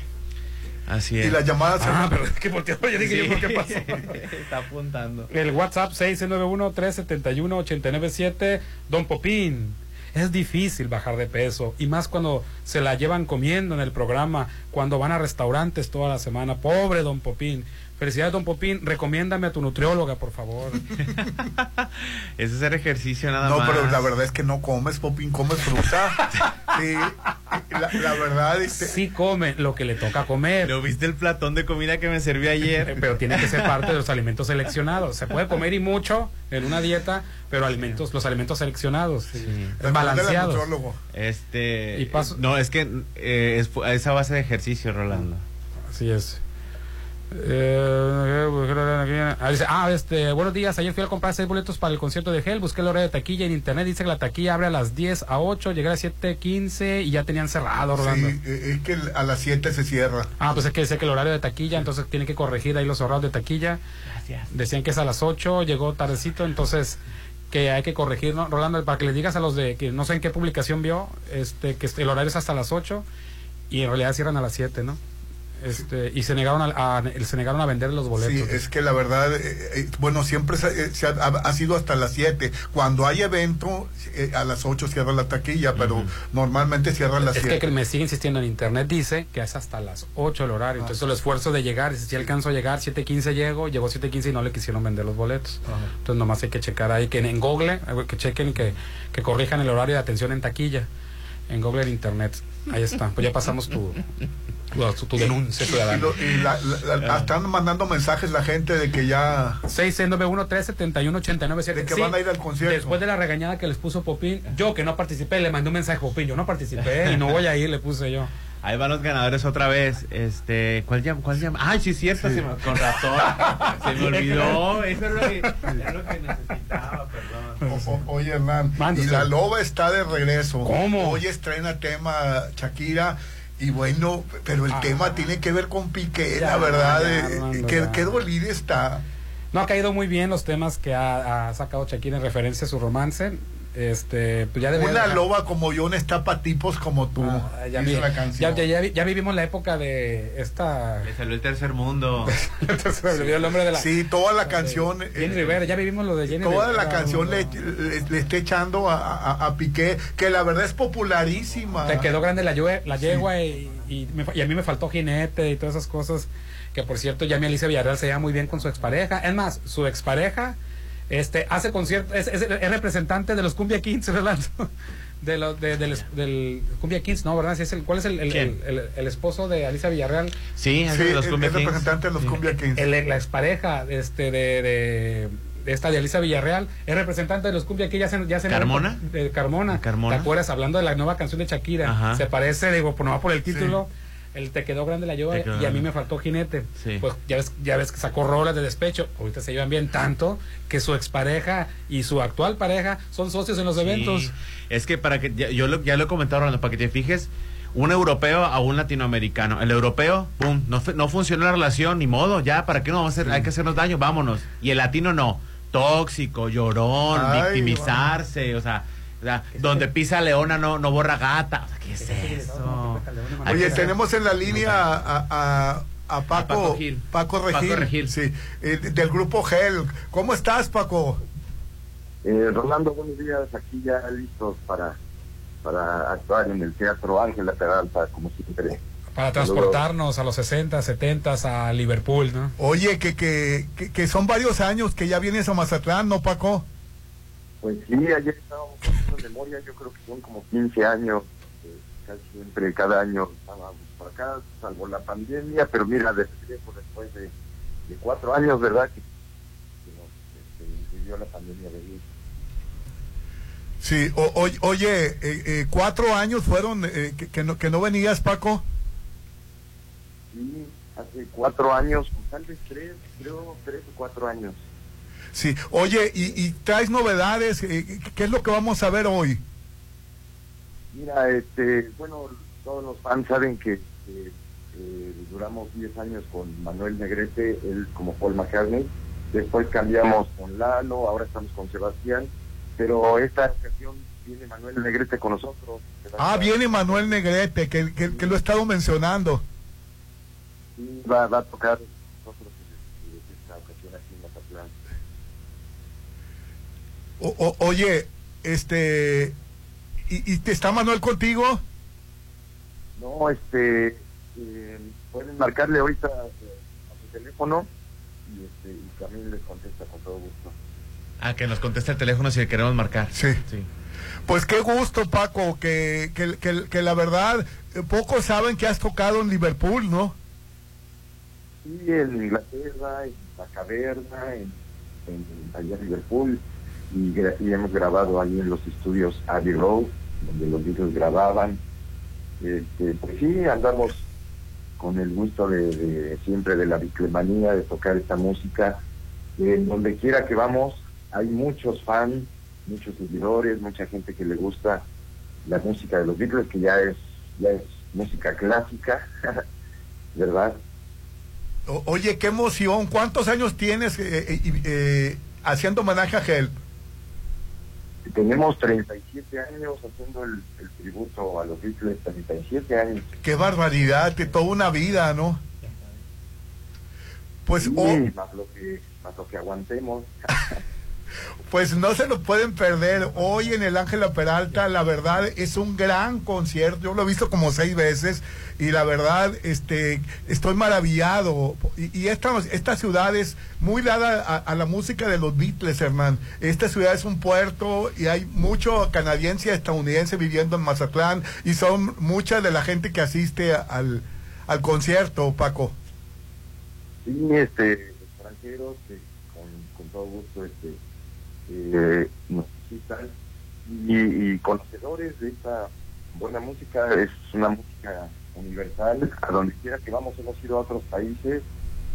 Así es. Y las llamadas Ah, pero es que volteó, yo dije yo, ¿por qué pasó? Está apuntando. El WhatsApp 691-371-897. Don Popín, es difícil bajar de peso y más cuando se la llevan comiendo en el programa, cuando van a restaurantes toda la semana. Pobre Don Popín. Felicidades, Don Popín. Recomiéndame a tu nutrióloga, por favor. Es hacer ejercicio nada No, más. pero la verdad es que no comes, Popín, comes fruta. sí, la, la verdad este, Sí come lo que le toca comer. ¿Lo viste el platón de comida que me serví ayer? Pero tiene que ser parte de los alimentos seleccionados. Se puede comer y mucho en una dieta, pero alimentos, los alimentos seleccionados, balanceados. Este. Y paso- No, es que eh, es esa base de ejercicio, Rolando. Así es. Eh, ah, dice, ah, este, buenos días. Ayer fui a comprar seis boletos para el concierto de Hell. Busqué el horario de taquilla en internet. Dice que la taquilla abre a las 10 a 8. Llegué a las 7:15 y ya tenían cerrado, Rolando. sí, eh, es que a las 7 se cierra. Ah, pues es que decía que el horario de taquilla, entonces tienen que corregir ahí los horarios de taquilla. Decían que es a las 8, llegó tardecito, entonces que hay que corregir, ¿no? Rolando, para que les digas a los de que no sé en qué publicación vio, este que el horario es hasta las 8 y en realidad cierran a las 7, ¿no? Este, y se negaron a, a- se negaron a vender los boletos. Sí, es que la verdad, eh, eh, bueno, siempre se, eh, se ha, ha- ha sido hasta las 7. Cuando hay evento, eh, a las 8 cierra la taquilla, pero normalmente cierra a las Es 7. que, que me sigue insistiendo en internet, dice que es hasta las 8 el horario. Entonces el esfuerzo de llegar, si alcanzo a llegar, 7.15 llego, llegó 7.15 y no le quisieron vender los boletos. Entonces nomás hay que checar ahí, que en, en Google, eh, que chequen, que, que corrijan el horario de atención en taquilla. En Google en internet. Ahí está. Pues ya pasamos tu, tu, tu denuncia Y, ciudadana. lo- y la- la- la- están mandando mensajes la gente de que ya 691-371-897. De que van a ir al concierto. Después de la regañada que les puso Popín, yo que no participé, le mandé un mensaje a Popín, yo no participé y no voy a ir, le puse yo. Ahí van los ganadores otra vez. Este, ¿cuál llama? ¿Cuál llama? Ay, sí, cierto, se me- con razón. se me olvidó. Eso es lo que, es lo que necesitaba, perdón. O- o- oye, Hernán, y la loba está de regreso. ¿Cómo? Hoy estrena tema Shakira. Y bueno, pero el tema tiene que ver con Piqué, Ya, la verdad. ya, eh, Armando, ya. qué dolida está. No ha caído muy bien los temas que ha, ha sacado Shakira en referencia a su romance. Este, pues ya Una loba como yo no está para tipos como tú. Ah, ya, dice vi- la canción. ya, ya- ya vi- ya vivimos la época de esta. Le salió el tercer mundo. Se me olvidó el nombre de la. Sí, toda la canción. Jenny Rivera, ya vivimos lo de Jenny Toda Rivera. la canción le, le, le está echando a, a- a Piqué, que la verdad es popularísima. Te quedó grande la, yue- la yegua y, y me y a mí me faltó jinete y todas esas cosas. Que por cierto, ya mi Alicia Villarreal se lleva muy bien con su expareja. Es más, su expareja este, hace conciertos, es, es- es representante de los Cumbia Kings, Rolando. De lo, de- del, del Cumbia Kings, ¿no? ¿Verdad? Sí, es el, ¿Cuál es el, el, ¿Quién? el- el- el esposo de Alicia Villarreal? Sí, es Sí, de los Cumbia el Kings. representante de los Cumbia Kings. El- la expareja este, de, de, esta de Alicia Villarreal es representante de los Cumbia Kings. Ya se, ya se ¿Carmona? De Carmona. Carmona. ¿Te acuerdas? Hablando de la nueva canción de Shakira. Ajá. Se parece, digo, por, no por el título. El te quedó grande la quedó y a mí me faltó jinete. Sí. Pues ya ves, ya ves que sacó rolas de despecho. Ahorita se llevan bien tanto que su expareja y su actual pareja son socios en los Sí. eventos. Es que para que, ya, yo lo, ya lo he comentado, Rolando, para que te fijes, un europeo a un latinoamericano. El europeo, pum, no, no funcionó la relación, ni modo, ya, ¿para qué no vamos a hacer? Hay que hacernos daño, vámonos. Y el latino no, tóxico, llorón, Ay, victimizarse, o sea, o sea, donde pisa leona no, no borra gata. O sea, ¿qué es eso? Oye, tenemos en la línea a, a, a Paco, Paco Gil. Paco Regil, Paco Regil. Sí, eh, del grupo Gel. ¿Cómo estás, Paco? Eh, Rolando, buenos días. Aquí ya listos para, para actuar en el Teatro Ángela Peralta, como siempre. Para transportarnos a los 60, 70 a Liverpool, ¿no? Oye, que, que, que, que son varios años que ya vienes a Mazatlán, ¿no, Paco? Pues sí, ayer estábamos haciendo memoria, yo creo que son como 15 años, eh, casi siempre, cada año estábamos por acá, salvo la pandemia, pero mira, de regreso después de, de cuatro años, ¿verdad? Que, que nos este, impidió la pandemia venir. Sí, o- o- oye, eh, eh, cuatro años fueron eh, que, que no, que no venías, Paco. Sí, hace cuatro años, tal vez tres, creo tres o cuatro años. Sí, oye, y, y traes novedades, eh, ¿qué es lo que vamos a ver hoy? Mira, este, bueno, todos los fans saben que, eh, duramos 10 años con Manuel Negrete, él como Paul McCartney, después cambiamos con Lalo, ahora estamos con Sebastián, pero esta ocasión viene Manuel Negrete con nosotros. Ah, viene Manuel Negrete, que, que, que lo he estado mencionando. Sí, va, va a tocar nosotros en en esta ocasión aquí en Mazatlán. O- o- oye, este, ¿y, y te está Manuel contigo? No, este, eh, pueden marcarle ahorita a su teléfono y, este, y también les contesta con todo gusto. Ah, que nos conteste el teléfono si le queremos marcar. Sí. Sí. Pues qué gusto, Paco, que, que, que, que la verdad, eh, pocos saben que has tocado en Liverpool, ¿no? Sí, en Inglaterra, en La Caverna, en, en allá en Liverpool, y, hemos grabado ahí en los estudios Abbey Road, donde los Beatles grababan. Este, pues sí, andamos con el gusto de, siempre de la biclemanía, de tocar esta música. En donde quiera que vamos, hay muchos fans, muchos seguidores, mucha gente que le gusta la música de los Beatles, que ya es, ya es música clásica, ¿verdad? Oye, qué emoción. ¿Cuántos años tienes eh, eh, eh, haciendo homenaje a Help? Tenemos 37 años haciendo el, el tributo a los Beatles, 37 años. Qué barbaridad, que toda una vida, ¿no? Pues, Sí, oh, más, lo que, más lo que aguantemos. pues no se lo pueden perder. Hoy en el Ángela Peralta, la verdad, es un gran concierto. Yo lo he visto como seis veces y la verdad, este, estoy maravillado. Y, esta, esta ciudad es muy dada a, la música de los Beatles, Hernán. Esta ciudad es un puerto y hay mucho canadiense y estadounidense viviendo en Mazatlán y son mucha de la gente que asiste al, al concierto, Paco. Sí, este, extranjeros con, con todo gusto este, nos visitan y, y conocedores de esta buena música. Es una música universal. A donde quiera que vamos, hemos ido a otros países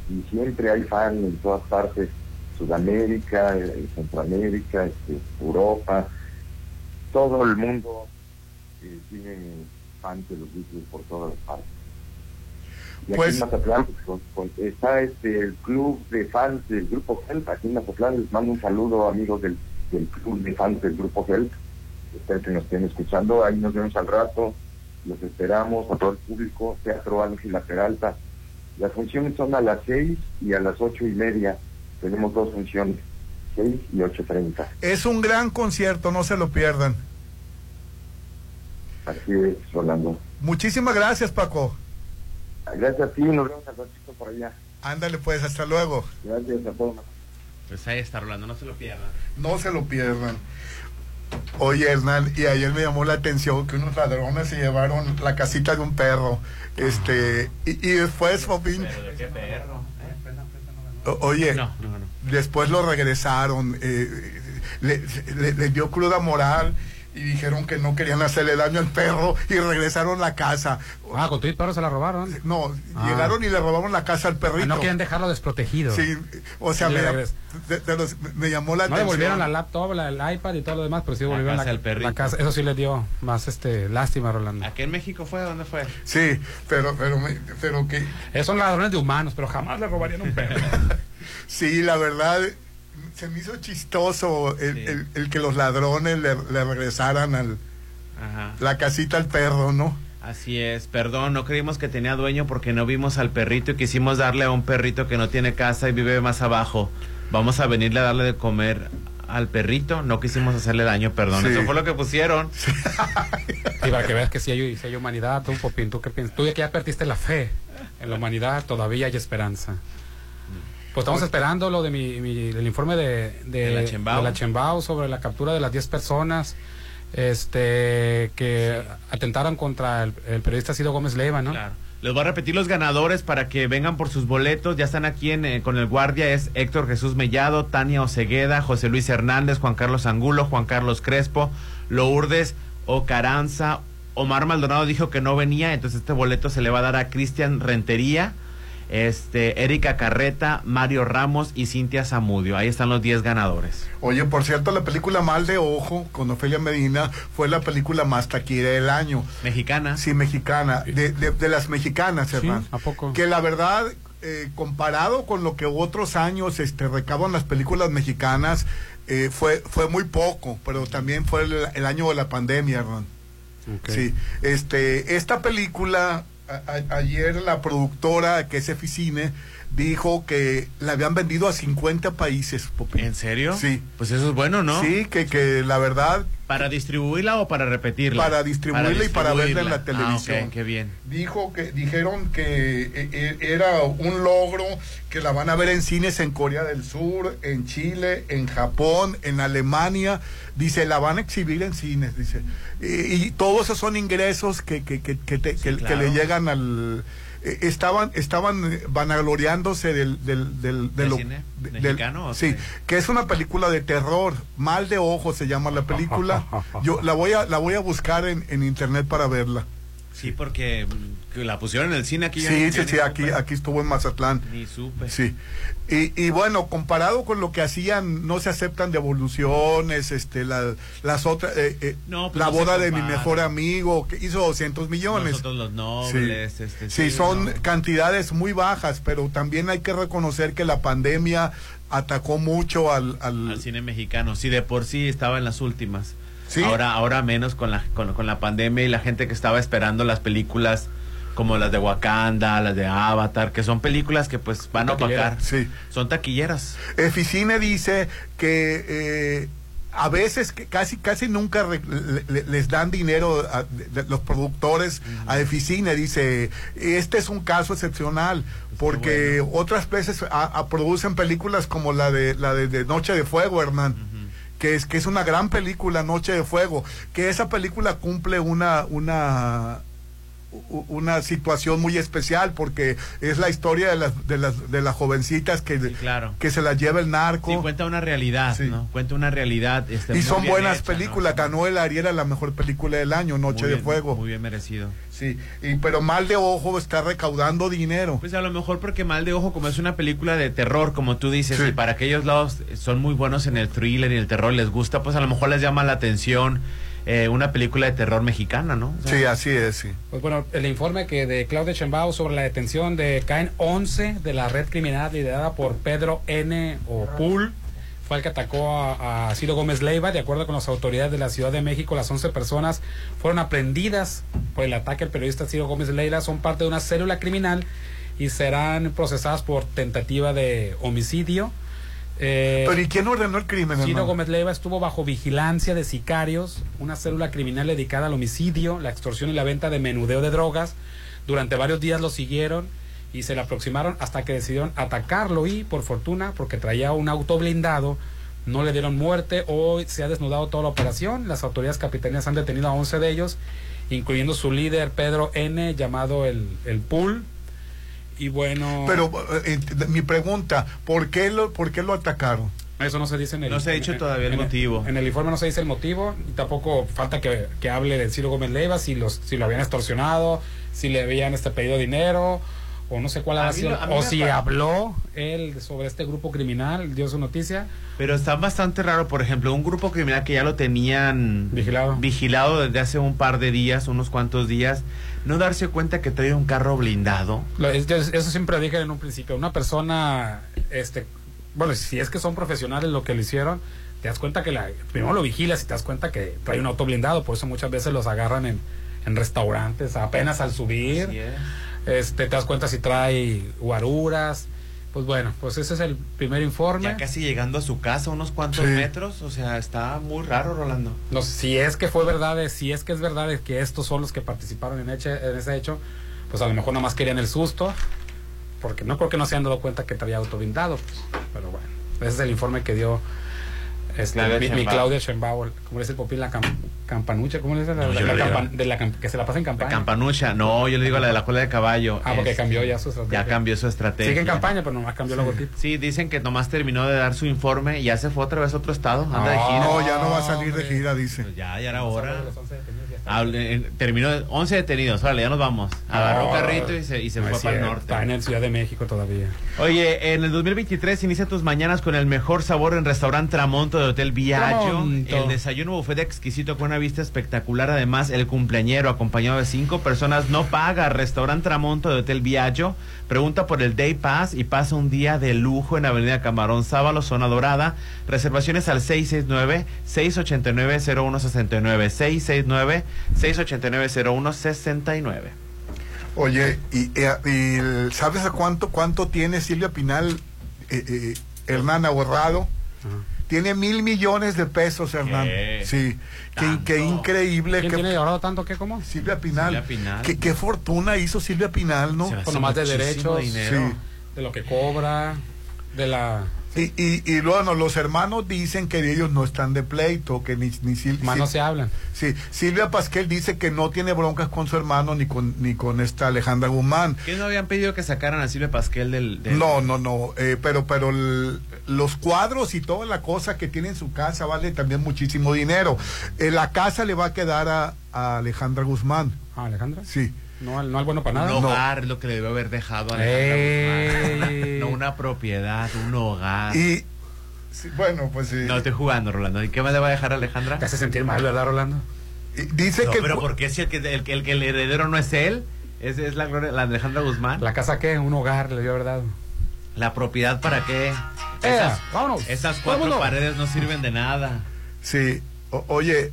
y siempre hay fans en todas partes. Sudamérica, eh, Centroamérica, este, Europa, todo el mundo eh, tiene fans de los Beatles por todas partes. Y aquí Pues- en Mazatlán pues, con- con- está este el club de fans del grupo Help. Aquí en Mazatlán les mando un saludo amigos del, del club de fans del grupo Help. Espero que nos estén escuchando. Ahí nos vemos al rato. Los esperamos a todo el público. Teatro Ángela Peralta. Las funciones son a las seis y a las ocho y media. Tenemos dos funciones, seis y ocho treinta. Es un gran concierto, no se lo pierdan. Así es, Rolando. Muchísimas gracias, Paco. Gracias a ti, nos vemos al ratito por allá. Ándale, pues, hasta luego. Gracias a todos. Pues ahí está, Rolando, no se lo pierdan. No se lo pierdan. Oye, Hernán, y ayer me llamó la atención que unos ladrones se llevaron la casita de un perro. Este, y, y después, Popín, ¿Pero de qué perro? o- oye, No, no, no. después lo regresaron, eh, le, le- le dio cruda moral y dijeron que no querían hacerle daño al perro y regresaron la casa. Ah, con tu perro se la robaron. No, Ah. llegaron y le robaron la casa al perrito. Ah, no quieren dejarlo desprotegido. Sí, o sea, me, regres- de- de los- me llamó la No atención. devolvieron la laptop, la- el iPad y todo lo demás, pero sí devolvieron casa la, perrito. la casa. Eso sí le dio más este lástima, Rolando. ¿Aquí en México fue? ¿Dónde fue? Sí, pero, pero, me- pero que... Esos son ladrones de humanos, pero jamás le robarían un perro. Sí, la verdad, se me hizo chistoso el, el- el que los ladrones le, le regresaran al, Ajá. la casita al perro, ¿no? Así es, perdón, no creímos que tenía dueño porque no vimos al perrito y quisimos darle a un perrito que no tiene casa y vive más abajo. Vamos a venirle a darle de comer al perrito, no quisimos hacerle daño, perdón. Sí. Eso fue lo que pusieron. Y para que veas que si hay, si hay humanidad, tú, Popín, ¿tú qué piensas? Tú ya que ya perdiste la fe en la humanidad, todavía hay esperanza. Pues estamos esperando lo de mi, mi- el informe de, de, De la Chembao. de la Chembao sobre la captura de las 10 personas este que atentaron contra el, el periodista Cido Gómez Leiva, ¿no? Claro. Les voy a repetir los ganadores para que vengan por sus boletos. Ya están aquí en, eh, con el guardia. Es Héctor Jesús Mellado, Tania Ocegueda, José Luis Hernández, Juan Carlos Angulo, Juan Carlos Crespo, Lourdes Ocaranza. Omar Maldonado dijo que no venía, entonces este boleto se le va a dar a Cristian Rentería, este, Erika Carreta, Mario Ramos y Cintia Zamudio. Ahí están los 10 ganadores. Oye, por cierto, la película Mal de Ojo con Ofelia Medina fue la película más taquilla del año. Mexicana. Sí, mexicana. De, de- de las mexicanas, Sí, hermano. ¿a poco? Que la verdad, eh, comparado con lo que otros años este, recaban las películas mexicanas, eh, fue, fue muy poco, pero también fue el, el año de la pandemia, hermano. Ok. Sí, este, esta película, a- ayer la productora que es Eficine dijo que la habían vendido a 50 países. Popín. ¿En serio? Sí. Pues eso es bueno, ¿no? Sí, que, que la verdad ¿Para distribuirla o para repetirla? Para distribuirla y para verla en la distribuirla. televisión. Ah, qué bien. dijo que dijeron que eh, eh, era un logro que la van a ver en cines en Corea del Sur, en Chile, en Japón, en Alemania. Dice, la van a exhibir en cines, dice. Y, y todos esos son ingresos que, que, que, que te- que claro. le llegan al... eh, Estaban, estaban eh, vanagloriándose del, del, del, de ¿Del lo- cine de- del- mexicano o sí, qué? que es una película de terror, Mal de Ojo se llama la película. Yo la voy a, la voy a buscar en, en internet para verla. Sí, porque que la pusieron en el cine aquí. Sí, sí, sí, aquí, aquí estuvo en Mazatlán. Ni supe. Sí. Y, y bueno, comparado con lo que hacían, no se aceptan devoluciones, este, la- las otras, eh, eh, No, pues la no boda de mi mejor amigo, que hizo 200 millones. Nosotros los nobles. Sí, este, Sí, sí, son no. cantidades muy bajas, pero también hay que reconocer que la pandemia atacó mucho al... al- Al cine mexicano. Sí, de por sí estaba en las últimas. Sí. Ahora, ahora menos con la, con, con la pandemia y la gente que estaba esperando las películas como las de Wakanda, las de Avatar, que son películas que pues van a opacar. Sí. Son taquilleras. Eficine dice que eh, a veces, que casi casi nunca re- le- le- les dan dinero a de- de los productores a Eficine. Dice, este es un caso excepcional, porque otras veces a- a- producen películas como la de la de, de Noche de Fuego, Hernán. Que es, que es una gran película, Noche de Fuego, que esa película cumple una, una, una situación muy especial porque es la historia de las de las de las jovencitas que claro. que se las lleva el narco Sí, cuenta una realidad, ¿no? Cuenta una realidad. este, y son buenas hecha, ¿no? películas ganó el Ariel a la mejor película del año Noche de Fuego Muy bien merecido. Sí y pero mal de ojo está recaudando dinero Pues a lo mejor porque Mal de Ojo, como es una película de terror, como tú dices, y para aquellos lados son muy buenos en el thriller y el terror, les gusta, pues a lo mejor les llama la atención eh, una película de terror mexicana, ¿no? O sea, sí así es sí Pues bueno, el informe que de Claudia Chembao sobre la detención de caen 11 de la red criminal liderada por Pedro N. o Pool fue el que atacó a, a Ciro Gómez Leiva. De acuerdo con las autoridades de la Ciudad de México, las 11 personas fueron aprendidas por el ataque al periodista Ciro Gómez Leiva. Son parte de una célula criminal y serán procesadas por tentativa de homicidio. Eh, pero y quién ordenó el crimen Ciro hermano? Gómez Leiva estuvo bajo vigilancia de sicarios, una célula criminal dedicada al homicidio, la extorsión y la venta de menudeo de drogas. Durante varios días lo siguieron y se le aproximaron hasta que decidieron atacarlo y, por fortuna, porque traía un auto blindado, no le dieron muerte. Hoy se ha desnudado toda la operación. Las autoridades capitaneas han detenido a 11 de ellos, incluyendo su líder Pedro N., llamado el, el Pool. Y bueno... pero eh, eh, mi pregunta ¿por qué lo por qué lo atacaron? Eso no se dice en el No se ha dicho todavía el en motivo. En el informe no se dice el motivo y tampoco falta que, que hable de Ciro Gómez Leiva si los si lo habían extorsionado, si le habían este pedido dinero o no sé cuál A ha sido o si habló él sobre este grupo criminal, dio su noticia. Pero está bastante raro, por ejemplo, un grupo criminal que ya lo tenían vigilado, vigilado desde hace un par de días, unos cuantos días, no darse cuenta que trae un carro blindado. Lo- es- yo- eso siempre dije en un principio, una persona este bueno, si es que son profesionales lo que lo hicieron, te das cuenta que la primero lo vigilas y te das cuenta que trae un auto blindado, por eso muchas veces los agarran en, en restaurantes apenas al subir. Este, te das cuenta si trae guaruras. Pues bueno, pues ese es el primer informe. Ya casi llegando a su casa, unos cuantos Sí. metros, o sea, está muy raro, Rolando. No, si es que fue verdad, si es que es verdad que estos son los que participaron en, ese hecho, pues a lo mejor nada más querían el susto, porque no creo que no se han dado cuenta que traía auto blindado, pues, pero bueno, ese es el informe que dio este, Claudia mi, mi. Claudia Sheinbaum, como le dice el popín, la cam- campanucha, ¿cómo le dice? La, No, la- la campan- de la que se la pasa en campaña. Campanucha, no, yo le digo la de la cola de caballo. Ah, porque Es- cambió ya su estrategia. Ya cambió su estrategia. Sigue en campaña, pero nomás cambió el logotipo. Sí, dicen que nomás terminó de dar su informe y ya se fue otra vez a otro estado. Anda de gira. no ya no va a salir de gira dice Pues ya, ya era hora. En- terminó 11 detenidos. Órale, ya nos vamos. Agarró un carrito y se, y se no fue para el norte. Está en el Ciudad de México todavía. Oye, en el 2023 inicia tus mañanas con el mejor sabor en restaurante Tramonto de Hotel Viaggio. Tramonto. El desayuno buffet exquisito con una vista espectacular. Además, el cumpleañero acompañado de cinco personas no paga. Restaurante Tramonto de Hotel Viaggio. Pregunta por el Day Pass y pasa un día de lujo en Avenida Camarón Sábalo, Zona Dorada. Reservaciones al 669-689-0169. 669-689-0169. Oye, y, ¿sabes a cuánto cuánto tiene Silvia Pinal, eh, eh, Hernán ahorrado? Tiene mil millones de pesos, Hernán. ¿Qué? Sí, qué, qué increíble. ¿Quién que, tiene ahorrado tanto que cómo? Silvia Pinal. Silvia Pinal. ¿Qué, qué fortuna hizo Silvia Pinal, ¿no? Pues nomás de derechos, Sí. de lo que cobra, de la... Y, y, y bueno, los hermanos dicen que ellos no están de pleito, que ni, ni Sil- Más no se hablan. Sí, Silvia Pasquel dice que no tiene broncas con su hermano ni con ni con esta Alejandra Guzmán. ¿Qué no habían pedido que sacaran a Silvia Pasquel del... del- No, no, no, eh, pero pero el- los cuadros y toda la cosa que tiene en su casa vale también muchísimo dinero. Eh, la casa le va a quedar a, a Alejandra Guzmán. ¿A Alejandra? Sí. No, al- no al bueno para nada. Un hogar es lo que le debe haber dejado a Alejandra. Guzmán. No una propiedad, un hogar. Y sí, bueno, pues sí. No estoy jugando, Rolando. ¿Y qué más le va a dejar a Alejandra? Te hace sentir mal, ¿verdad, Rolando? dice No, que pero ¿por qué si el que el, que- el, el heredero no es él? Es, es la, la Alejandra Guzmán. ¿La casa qué? Un hogar le dio verdad. ¿La propiedad para qué? Eh, Esas, vámonos. esas cuatro Vámonos. paredes no sirven de nada. Sí. O- oye,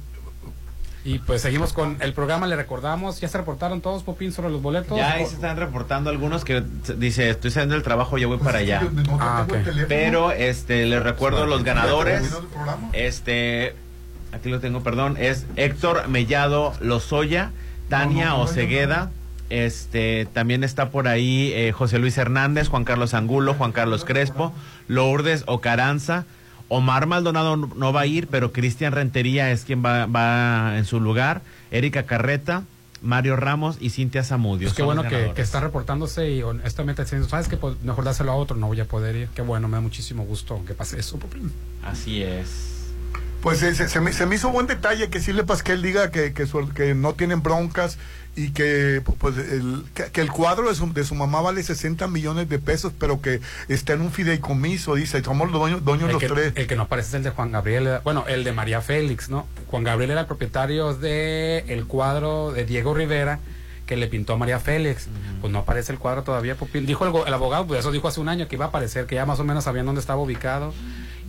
Y pues seguimos con el programa, le recordamos, ya se reportaron todos, Popín, sobre los boletos. Ya ahí se están reportando algunos que dice, estoy saliendo del trabajo, ya voy para allá. Ah, ok. Pero este les recuerdo los ganadores. Este aquí lo tengo, perdón, es Héctor Mellado Lozoya, Tania Ocegueda, este también está por ahí eh, José Luis Hernández, Juan Carlos Angulo, Juan Carlos Crespo, Lourdes Ocaranza, Omar Maldonado no va a ir, pero Cristian Rentería es quien va, va en su lugar, Erika Carreta, Mario Ramos y Cintia Zamudio. Pues qué bueno que, que está reportándose y honestamente diciendo, ¿sabes que Mejor dárselo a otro, no voy a poder ir. Qué bueno, me da muchísimo gusto que pase eso. Popín. Así es. Pues eh, se, se me, se me hizo buen detalle que Silvia Pasquel diga que, que, su- que no tienen broncas y que pues el, que, que el cuadro de su, de su mamá vale 60 millones de pesos, pero que está en un fideicomiso, dice, somos los dueños, dueños El los que, tres. el que no aparece es el de Juan Gabriel, bueno, el de María Félix, ¿no? Juan Gabriel era el propietario de el cuadro de Diego Rivera que le pintó a María Félix. Pues no aparece el cuadro todavía. Dijo el, el abogado, pues eso dijo hace un año que iba a aparecer, que ya más o menos sabían dónde estaba ubicado.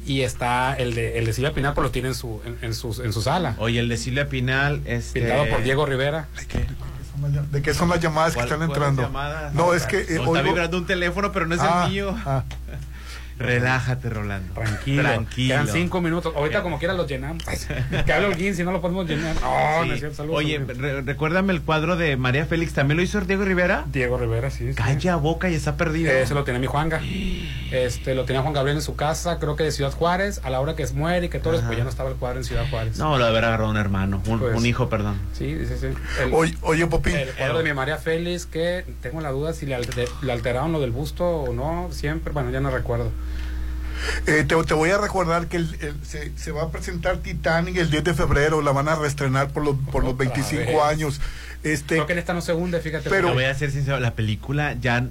Y está el de, el de Silvia Pinal, pues lo tiene en su, en, en su, en su sala. Oye, el de Silvia Pinal, este... Pintado por Diego Rivera. ¿De qué son las llamadas que ¿Cuál- están entrando? No, es que eh, está oigo- vibrando un teléfono, pero no es Ah, el mío. ah. Relájate, Rolando. Tranquilo. Tranquilo. Quedan cinco minutos. Ahorita como quiera los llenamos. que hable Holguín, si no lo podemos llenar. No, Sí. no es cierto. Saludos, Oye, re- recuérdame el cuadro de María Félix. ¿También lo hizo Diego Rivera? Diego Rivera, sí. sí. Calla boca y está perdido. Ese lo tiene mi Juanga. Este, lo tenía Juan Gabriel en su casa, creo que de Ciudad Juárez, a la hora que muere y que todo, Ajá. pues ya no estaba el cuadro en Ciudad Juárez. No, lo de haber agarrado un hermano, un, Pues- un hijo, perdón. Sí, sí, sí. El, Oye, oye, Popín. el cuadro de mi María Félix, que tengo la duda si le, alter- le alteraron lo del busto o no, siempre, bueno, ya no recuerdo. Eh, te, te voy a recordar que el- el- se, se va a presentar Titanic el 10 de febrero, la van a reestrenar por los, por los 25 vez. años. Este, Creo que en esta no se hunde, fíjate. Pero- voy a ser sincero, la película ya,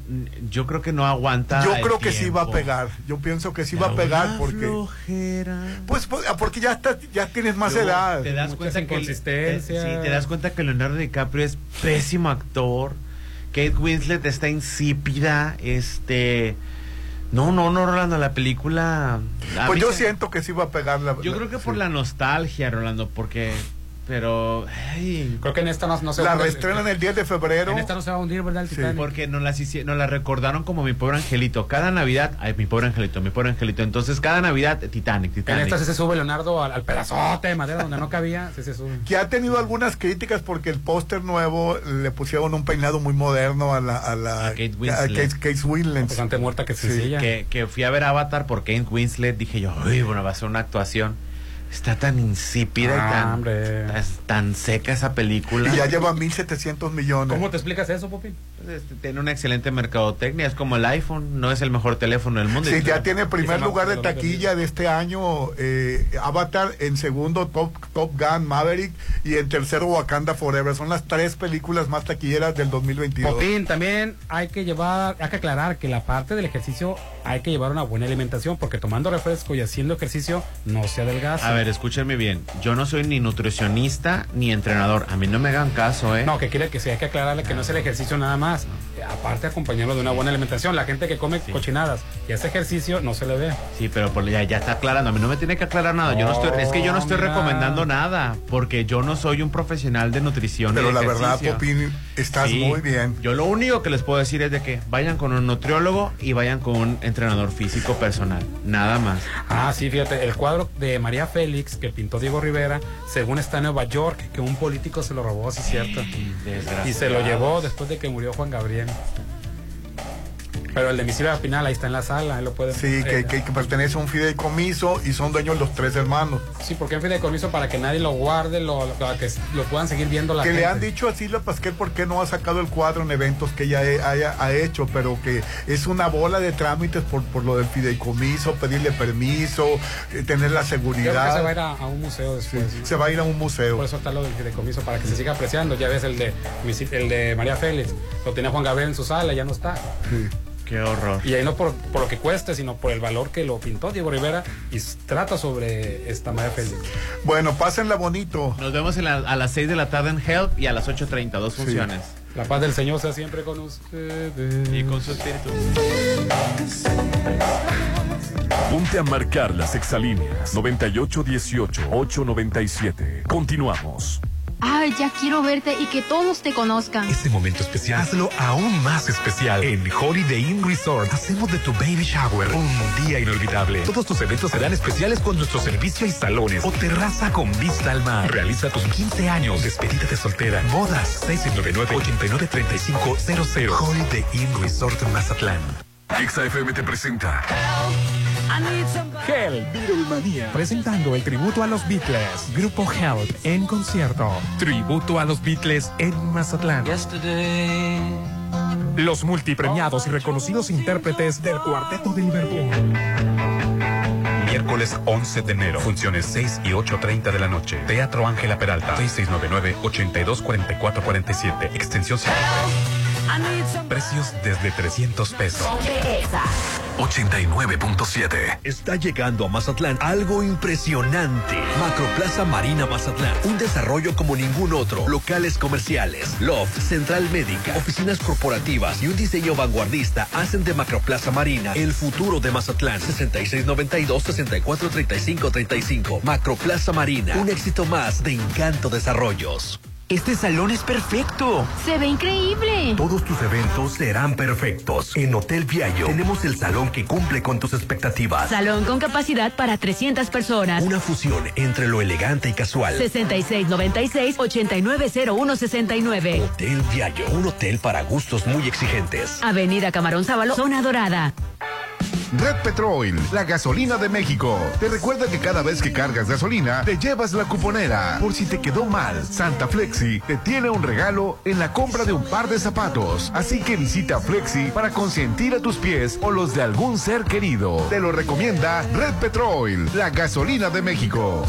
yo creo que no aguanta. yo creo que sí va a pegar. Yo pienso que sí va a pegar una porque flojera. pues, pues, ah, porque ya está, ya tienes más Luego, edad. Te das Muchas cuenta que te, sí, te das cuenta que Leonardo DiCaprio es pésimo actor. Kate Winslet está insípida, este no, no, no, Rolando, la película. Pues yo se- siento que sí va a pegar la. Yo la- creo que por sí. la nostalgia, Rolando, porque. Pero. ay, Creo que en esta no, no se La hunde. reestrenan el 10 de febrero. En esta no se va a hundir, ¿verdad? El Titanic? porque nos las, hici- nos las recordaron como mi pobre angelito. Cada Navidad, ay, mi pobre angelito, mi pobre angelito. Entonces, cada Navidad, Titanic, En Titanic. esta sí se sube Leonardo al, al pedazote de madera donde no cabía, sí se sube. que ha tenido algunas críticas porque el póster nuevo le pusieron un peinado muy moderno a la a la A Kate a Winslet. Kate- Kate Winslet. Pues antes muerta que sencilla. que, que fui a ver Avatar por Kate Winslet, dije yo, uy, bueno, va a ser una actuación. Está tan insípida Ah, y tan, hombre. tan, tan seca esa película. y ya lleva 1700 millones. ¿Cómo te explicas eso, Popi? Este, tiene una excelente mercadotecnia, es como el iPhone, no es el mejor teléfono del mundo. Sí, ya tiene primer lugar de taquilla de este año eh, Avatar, en segundo Top, Top Gun Maverick y en tercero Wakanda Forever. Son las tres películas más taquilleras del 2022. Popín, también hay que llevar, hay que aclarar que la parte del ejercicio hay que llevar una buena alimentación, porque tomando refresco y haciendo ejercicio no se adelgaza. A ver, escúchenme bien, yo no soy ni nutricionista ni entrenador, a mí no me hagan caso, ¿eh? No, que quiere que sí, hay que aclararle que no es el ejercicio nada más. Aparte, acompañarlo de una buena alimentación. La gente que come cochinadas y hace ejercicio no se le ve. Sí, pero por- ya, ya está aclarando. A mí no me tiene que aclarar nada. Yo no estoy, es que yo no estoy mira. recomendando nada, porque yo no soy un profesional de nutrición. Pero y la verdad. Popín, estás Sí. muy bien. Yo lo único que les puedo decir es de que vayan con un nutriólogo y vayan con un entrenador físico personal. Nada más. Ah, sí, fíjate, el cuadro de María Félix que pintó Diego Rivera, según está en Nueva York, que un político se lo robó, sí es cierto. Y se lo llevó después de que murió Juan Gabriel. Pero el de mi Pinal ahí está en la sala, ahí lo pueden Sí, que, que- que pertenece a un fideicomiso y son dueños los tres hermanos. Sí, porque en fideicomiso para que nadie lo guarde, lo, lo- para que lo puedan seguir viendo la que le han dicho a Silvia Pasquel por qué no ha sacado el cuadro en eventos que ella he- haya, ha hecho, pero que es una bola de trámites por, por lo del fideicomiso, pedirle permiso, eh, tener la Yo creo que seguridad. se va a ir a, a un museo después. Se va a ir a un museo. Por eso está lo del fideicomiso, para que se siga apreciando. Ya ves el de, el de María Félix, lo tenía Juan Gabriel en su sala, ya no está. Qué horror. Y ahí no por, por lo que cueste, sino por el valor que lo pintó Diego Rivera y trata sobre esta María Félix. Bueno, pásenla bonito. Nos vemos en la- a las 6 de la tarde en Help y a las 8.30, dos funciones. La paz del Señor sea siempre con ustedes. Y con su espíritu. Ponte a marcar las exalíneas 9818-897. Continuamos. Ay, ya quiero verte y que todos te conozcan. Este momento especial, hazlo aún más especial. En Holiday Inn Resort, hacemos de tu baby shower un día inolvidable. Todos tus eventos serán especiales con nuestro servicio y salones o terraza con vista al mar. Realiza tus 15 años, despedida de soltera, bodas, 699-893500. Holiday Inn Resort Mazatlán. XFM te presenta Hell, Beatlemania. Presentando el tributo a los Beatles. Grupo Help en concierto. Tributo a los Beatles en Mazatlán. Los multipremiados y reconocidos intérpretes del Cuarteto de Liverpool. Miércoles 11 de enero. Funciones 6 y 8.30 de la noche. Teatro Ángela Peralta. 6699-824447. Extensión 5. Precios desde 300 pesos. 89.7. Está llegando a Mazatlán algo impresionante. Macroplaza Marina Mazatlán. Un desarrollo como ningún otro. Locales comerciales, loft, central médica, oficinas corporativas y un diseño vanguardista hacen de Macroplaza Marina el futuro de Mazatlán. 6692-643535. Macroplaza Marina. Un éxito más de Encanto Desarrollos. Este salón es perfecto. Se ve increíble. Todos tus eventos serán perfectos. En Hotel Viallo tenemos el salón que cumple con tus expectativas. Salón con capacidad para 300 personas. Una fusión entre lo elegante y casual. 6696-890169. Hotel Viallo, un hotel para gustos muy exigentes. Avenida Camarón Sábalo, Zona Dorada. Red Petrol, la gasolina de México. Te recuerda que cada vez que cargas gasolina, te llevas la cuponera. Por si te quedó mal, Santa Flexi te tiene un regalo en la compra de un par de zapatos. Así que visita Flexi para consentir a tus pies o los de algún ser querido. Te lo recomienda Red Petrol, la gasolina de México.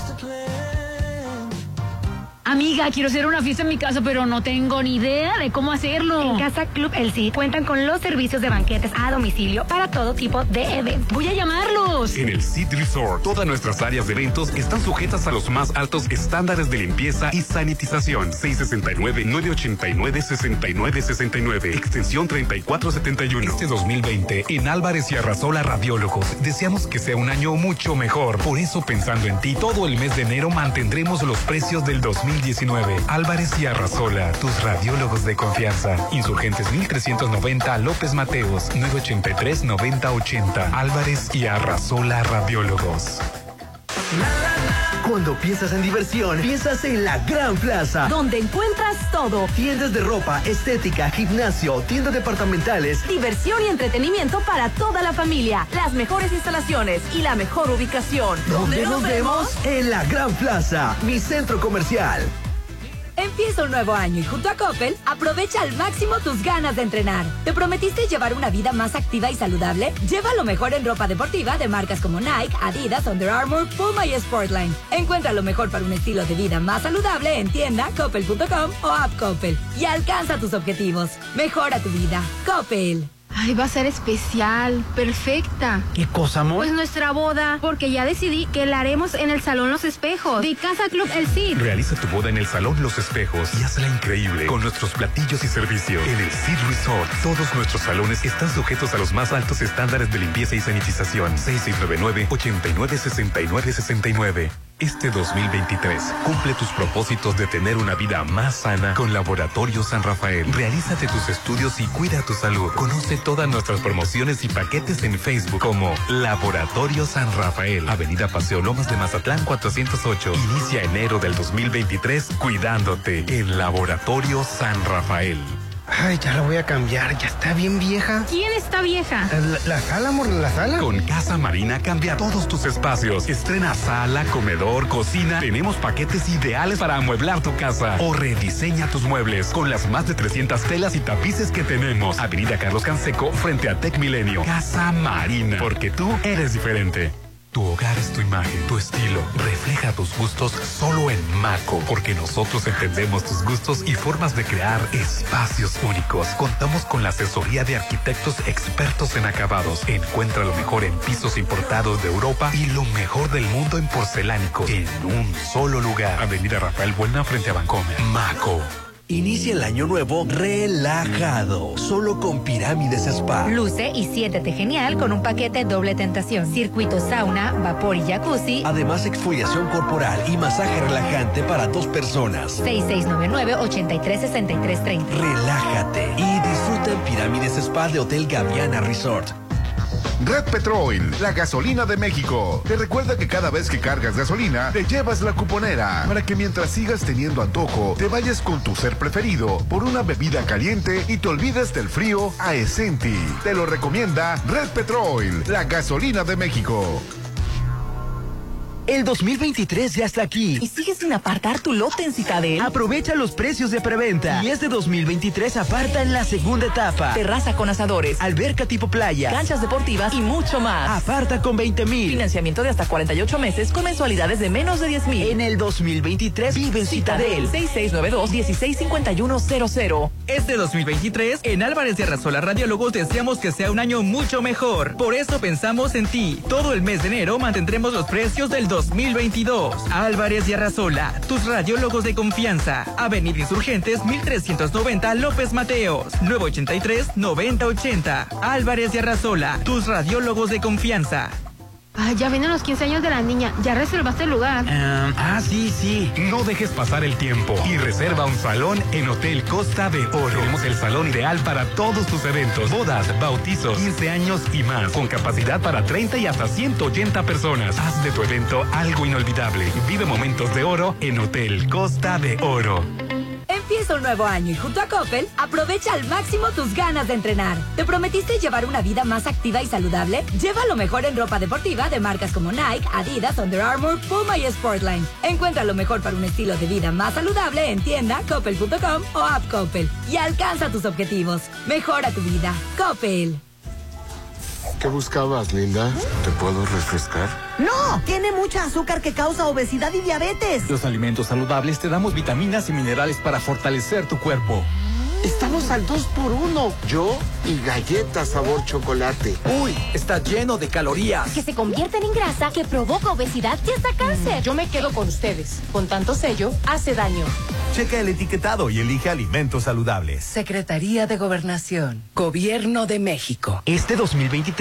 Amiga, quiero hacer una fiesta en mi casa, pero no tengo ni idea de cómo hacerlo. En Casa Club El Cid cuentan con los servicios de banquetes a domicilio para todo tipo de eventos. Voy a llamarlos. En el City Resort, todas nuestras áreas de eventos están sujetas a los más altos estándares de limpieza y sanitización. 669-989-6969. Extensión 3471. Este 2020, en Álvarez y Arrasola Radiólogos, deseamos que sea un año mucho mejor. Por eso, pensando en ti, todo el mes de enero mantendremos los precios del 2019. Álvarez y Arrasola, tus radiólogos de confianza. Insurgentes 1390 López Mateos, 983-9080. Álvarez y Arrasola Radiólogos. Cuando piensas en diversión, piensas en la Gran Plaza. Donde encuentras todo. Tiendas de ropa, estética, gimnasio, tiendas departamentales. Diversión y entretenimiento para toda la familia. Las mejores instalaciones y la mejor ubicación. ¿Dónde nos vemos? En la Gran Plaza, mi centro comercial. Empieza un nuevo año y junto a Coppel aprovecha al máximo tus ganas de entrenar. ¿Te prometiste llevar una vida más activa y saludable? Lleva lo mejor en ropa deportiva de marcas como Nike, Adidas, Under Armour, Puma y Sportline. Encuentra lo mejor para un estilo de vida más saludable en tienda coppel.com o app Coppel y alcanza tus objetivos. Mejora tu vida. Coppel. Ay, va a ser especial, perfecta. ¿Qué cosa, amor? Pues nuestra boda, porque ya decidí que la haremos en el Salón Los Espejos de Casa Club El Cid. Realiza tu boda en el Salón Los Espejos y hazla increíble con nuestros platillos y servicios. En el Cid Resort, todos nuestros salones están sujetos a los más altos estándares de limpieza y sanitización. 6699-896969. Este 2023, cumple tus propósitos de tener una vida más sana con Laboratorio San Rafael. Realízate tus estudios y cuida tu salud. Conoce todas nuestras promociones y paquetes en Facebook como Laboratorio San Rafael. Avenida Paseo Lomas de Mazatlán 408. Inicia enero del 2023 cuidándote en Laboratorio San Rafael. Ay, ya la voy a cambiar, ya está bien vieja. ¿Quién está vieja? La, la sala, amor, la sala. Con Casa Marina cambia todos tus espacios. Estrena sala, comedor, cocina. Tenemos paquetes ideales para amueblar tu casa. O rediseña tus muebles con las más de 300 telas y tapices que tenemos. Avenida Carlos Canseco frente a Tech Milenio. Casa Marina, porque tú eres diferente. Tu hogar es tu imagen, tu estilo. Refleja tus gustos solo en Maco, porque nosotros entendemos tus gustos y formas de crear espacios únicos. Contamos con la asesoría de arquitectos expertos en acabados. Encuentra lo mejor en pisos importados de Europa y lo mejor del mundo en porcelánico en un solo lugar. Avenida Rafael Buena frente a Bancomer. Maco. Inicia el año nuevo relajado, solo con Pirámides Spa. Luce y siéntete genial con un paquete doble tentación. Circuito sauna, vapor y jacuzzi. Además, exfoliación corporal y masaje relajante para dos personas. 6699-836330. Relájate y disfruta en Pirámides Spa de Hotel Gaviana Resort. Red Petrol, la gasolina de México. Te recuerda que cada vez que cargas gasolina, te llevas la cuponera para que mientras sigas teniendo antojo, te vayas con tu ser preferido por una bebida caliente y te olvides del frío a Esenti. Te lo recomienda Red Petrol, la gasolina de México. El 2023 ya está aquí. ¿Y sigues sin apartar tu lote en Citadel? Aprovecha los precios de preventa. Y este 2023 aparta en la segunda etapa. Terraza con asadores, alberca tipo playa, canchas deportivas y mucho más. Aparta con 20 mil. Financiamiento de hasta 48 meses con mensualidades de menos de 10 mil. En el 2023 vive en Citadel. 6692-165100. Este 2023 en Álvarez de Arrasola Radiólogos deseamos que sea un año mucho mejor. Por eso pensamos en ti. Todo el mes de enero mantendremos los precios del 2022. Álvarez y Arrasola, tus radiólogos de confianza. Avenida Insurgentes 1390 López Mateos, 983-9080. Álvarez y Arrasola, tus radiólogos de confianza. Ya vienen los 15 años de la niña. ¿Ya reservaste el lugar? ah, sí, sí. No dejes pasar el tiempo y reserva un salón en Hotel Costa de Oro. Tenemos el salón ideal para todos tus eventos, bodas, bautizos, 15 años y más, con capacidad para 30 y hasta 180 personas. Haz de tu evento algo inolvidable. Vive momentos de oro en Hotel Costa de Oro. Empieza un nuevo año y junto a Coppel, aprovecha al máximo tus ganas de entrenar. ¿Te prometiste llevar una vida más activa y saludable? Lleva lo mejor en ropa deportiva de marcas como Nike, Adidas, Under Armour, Puma y Sportline. Encuentra lo mejor para un estilo de vida más saludable en tienda, coppel.com o app Coppel. Y alcanza tus objetivos. Mejora tu vida. Coppel. ¿Qué buscabas, Linda? ¿Te puedo refrescar? No, tiene mucha azúcar que causa obesidad y diabetes. Los alimentos saludables te damos vitaminas y minerales para fortalecer tu cuerpo. Estamos al 2 por 1 Yo y galletas sabor chocolate. Uy, está lleno de calorías. Que se convierten en grasa, que provoca obesidad y hasta cáncer. Yo me quedo con ustedes. Con tanto sello, hace daño. Checa el etiquetado y elige alimentos saludables. Secretaría de Gobernación. Gobierno de México. Este 2023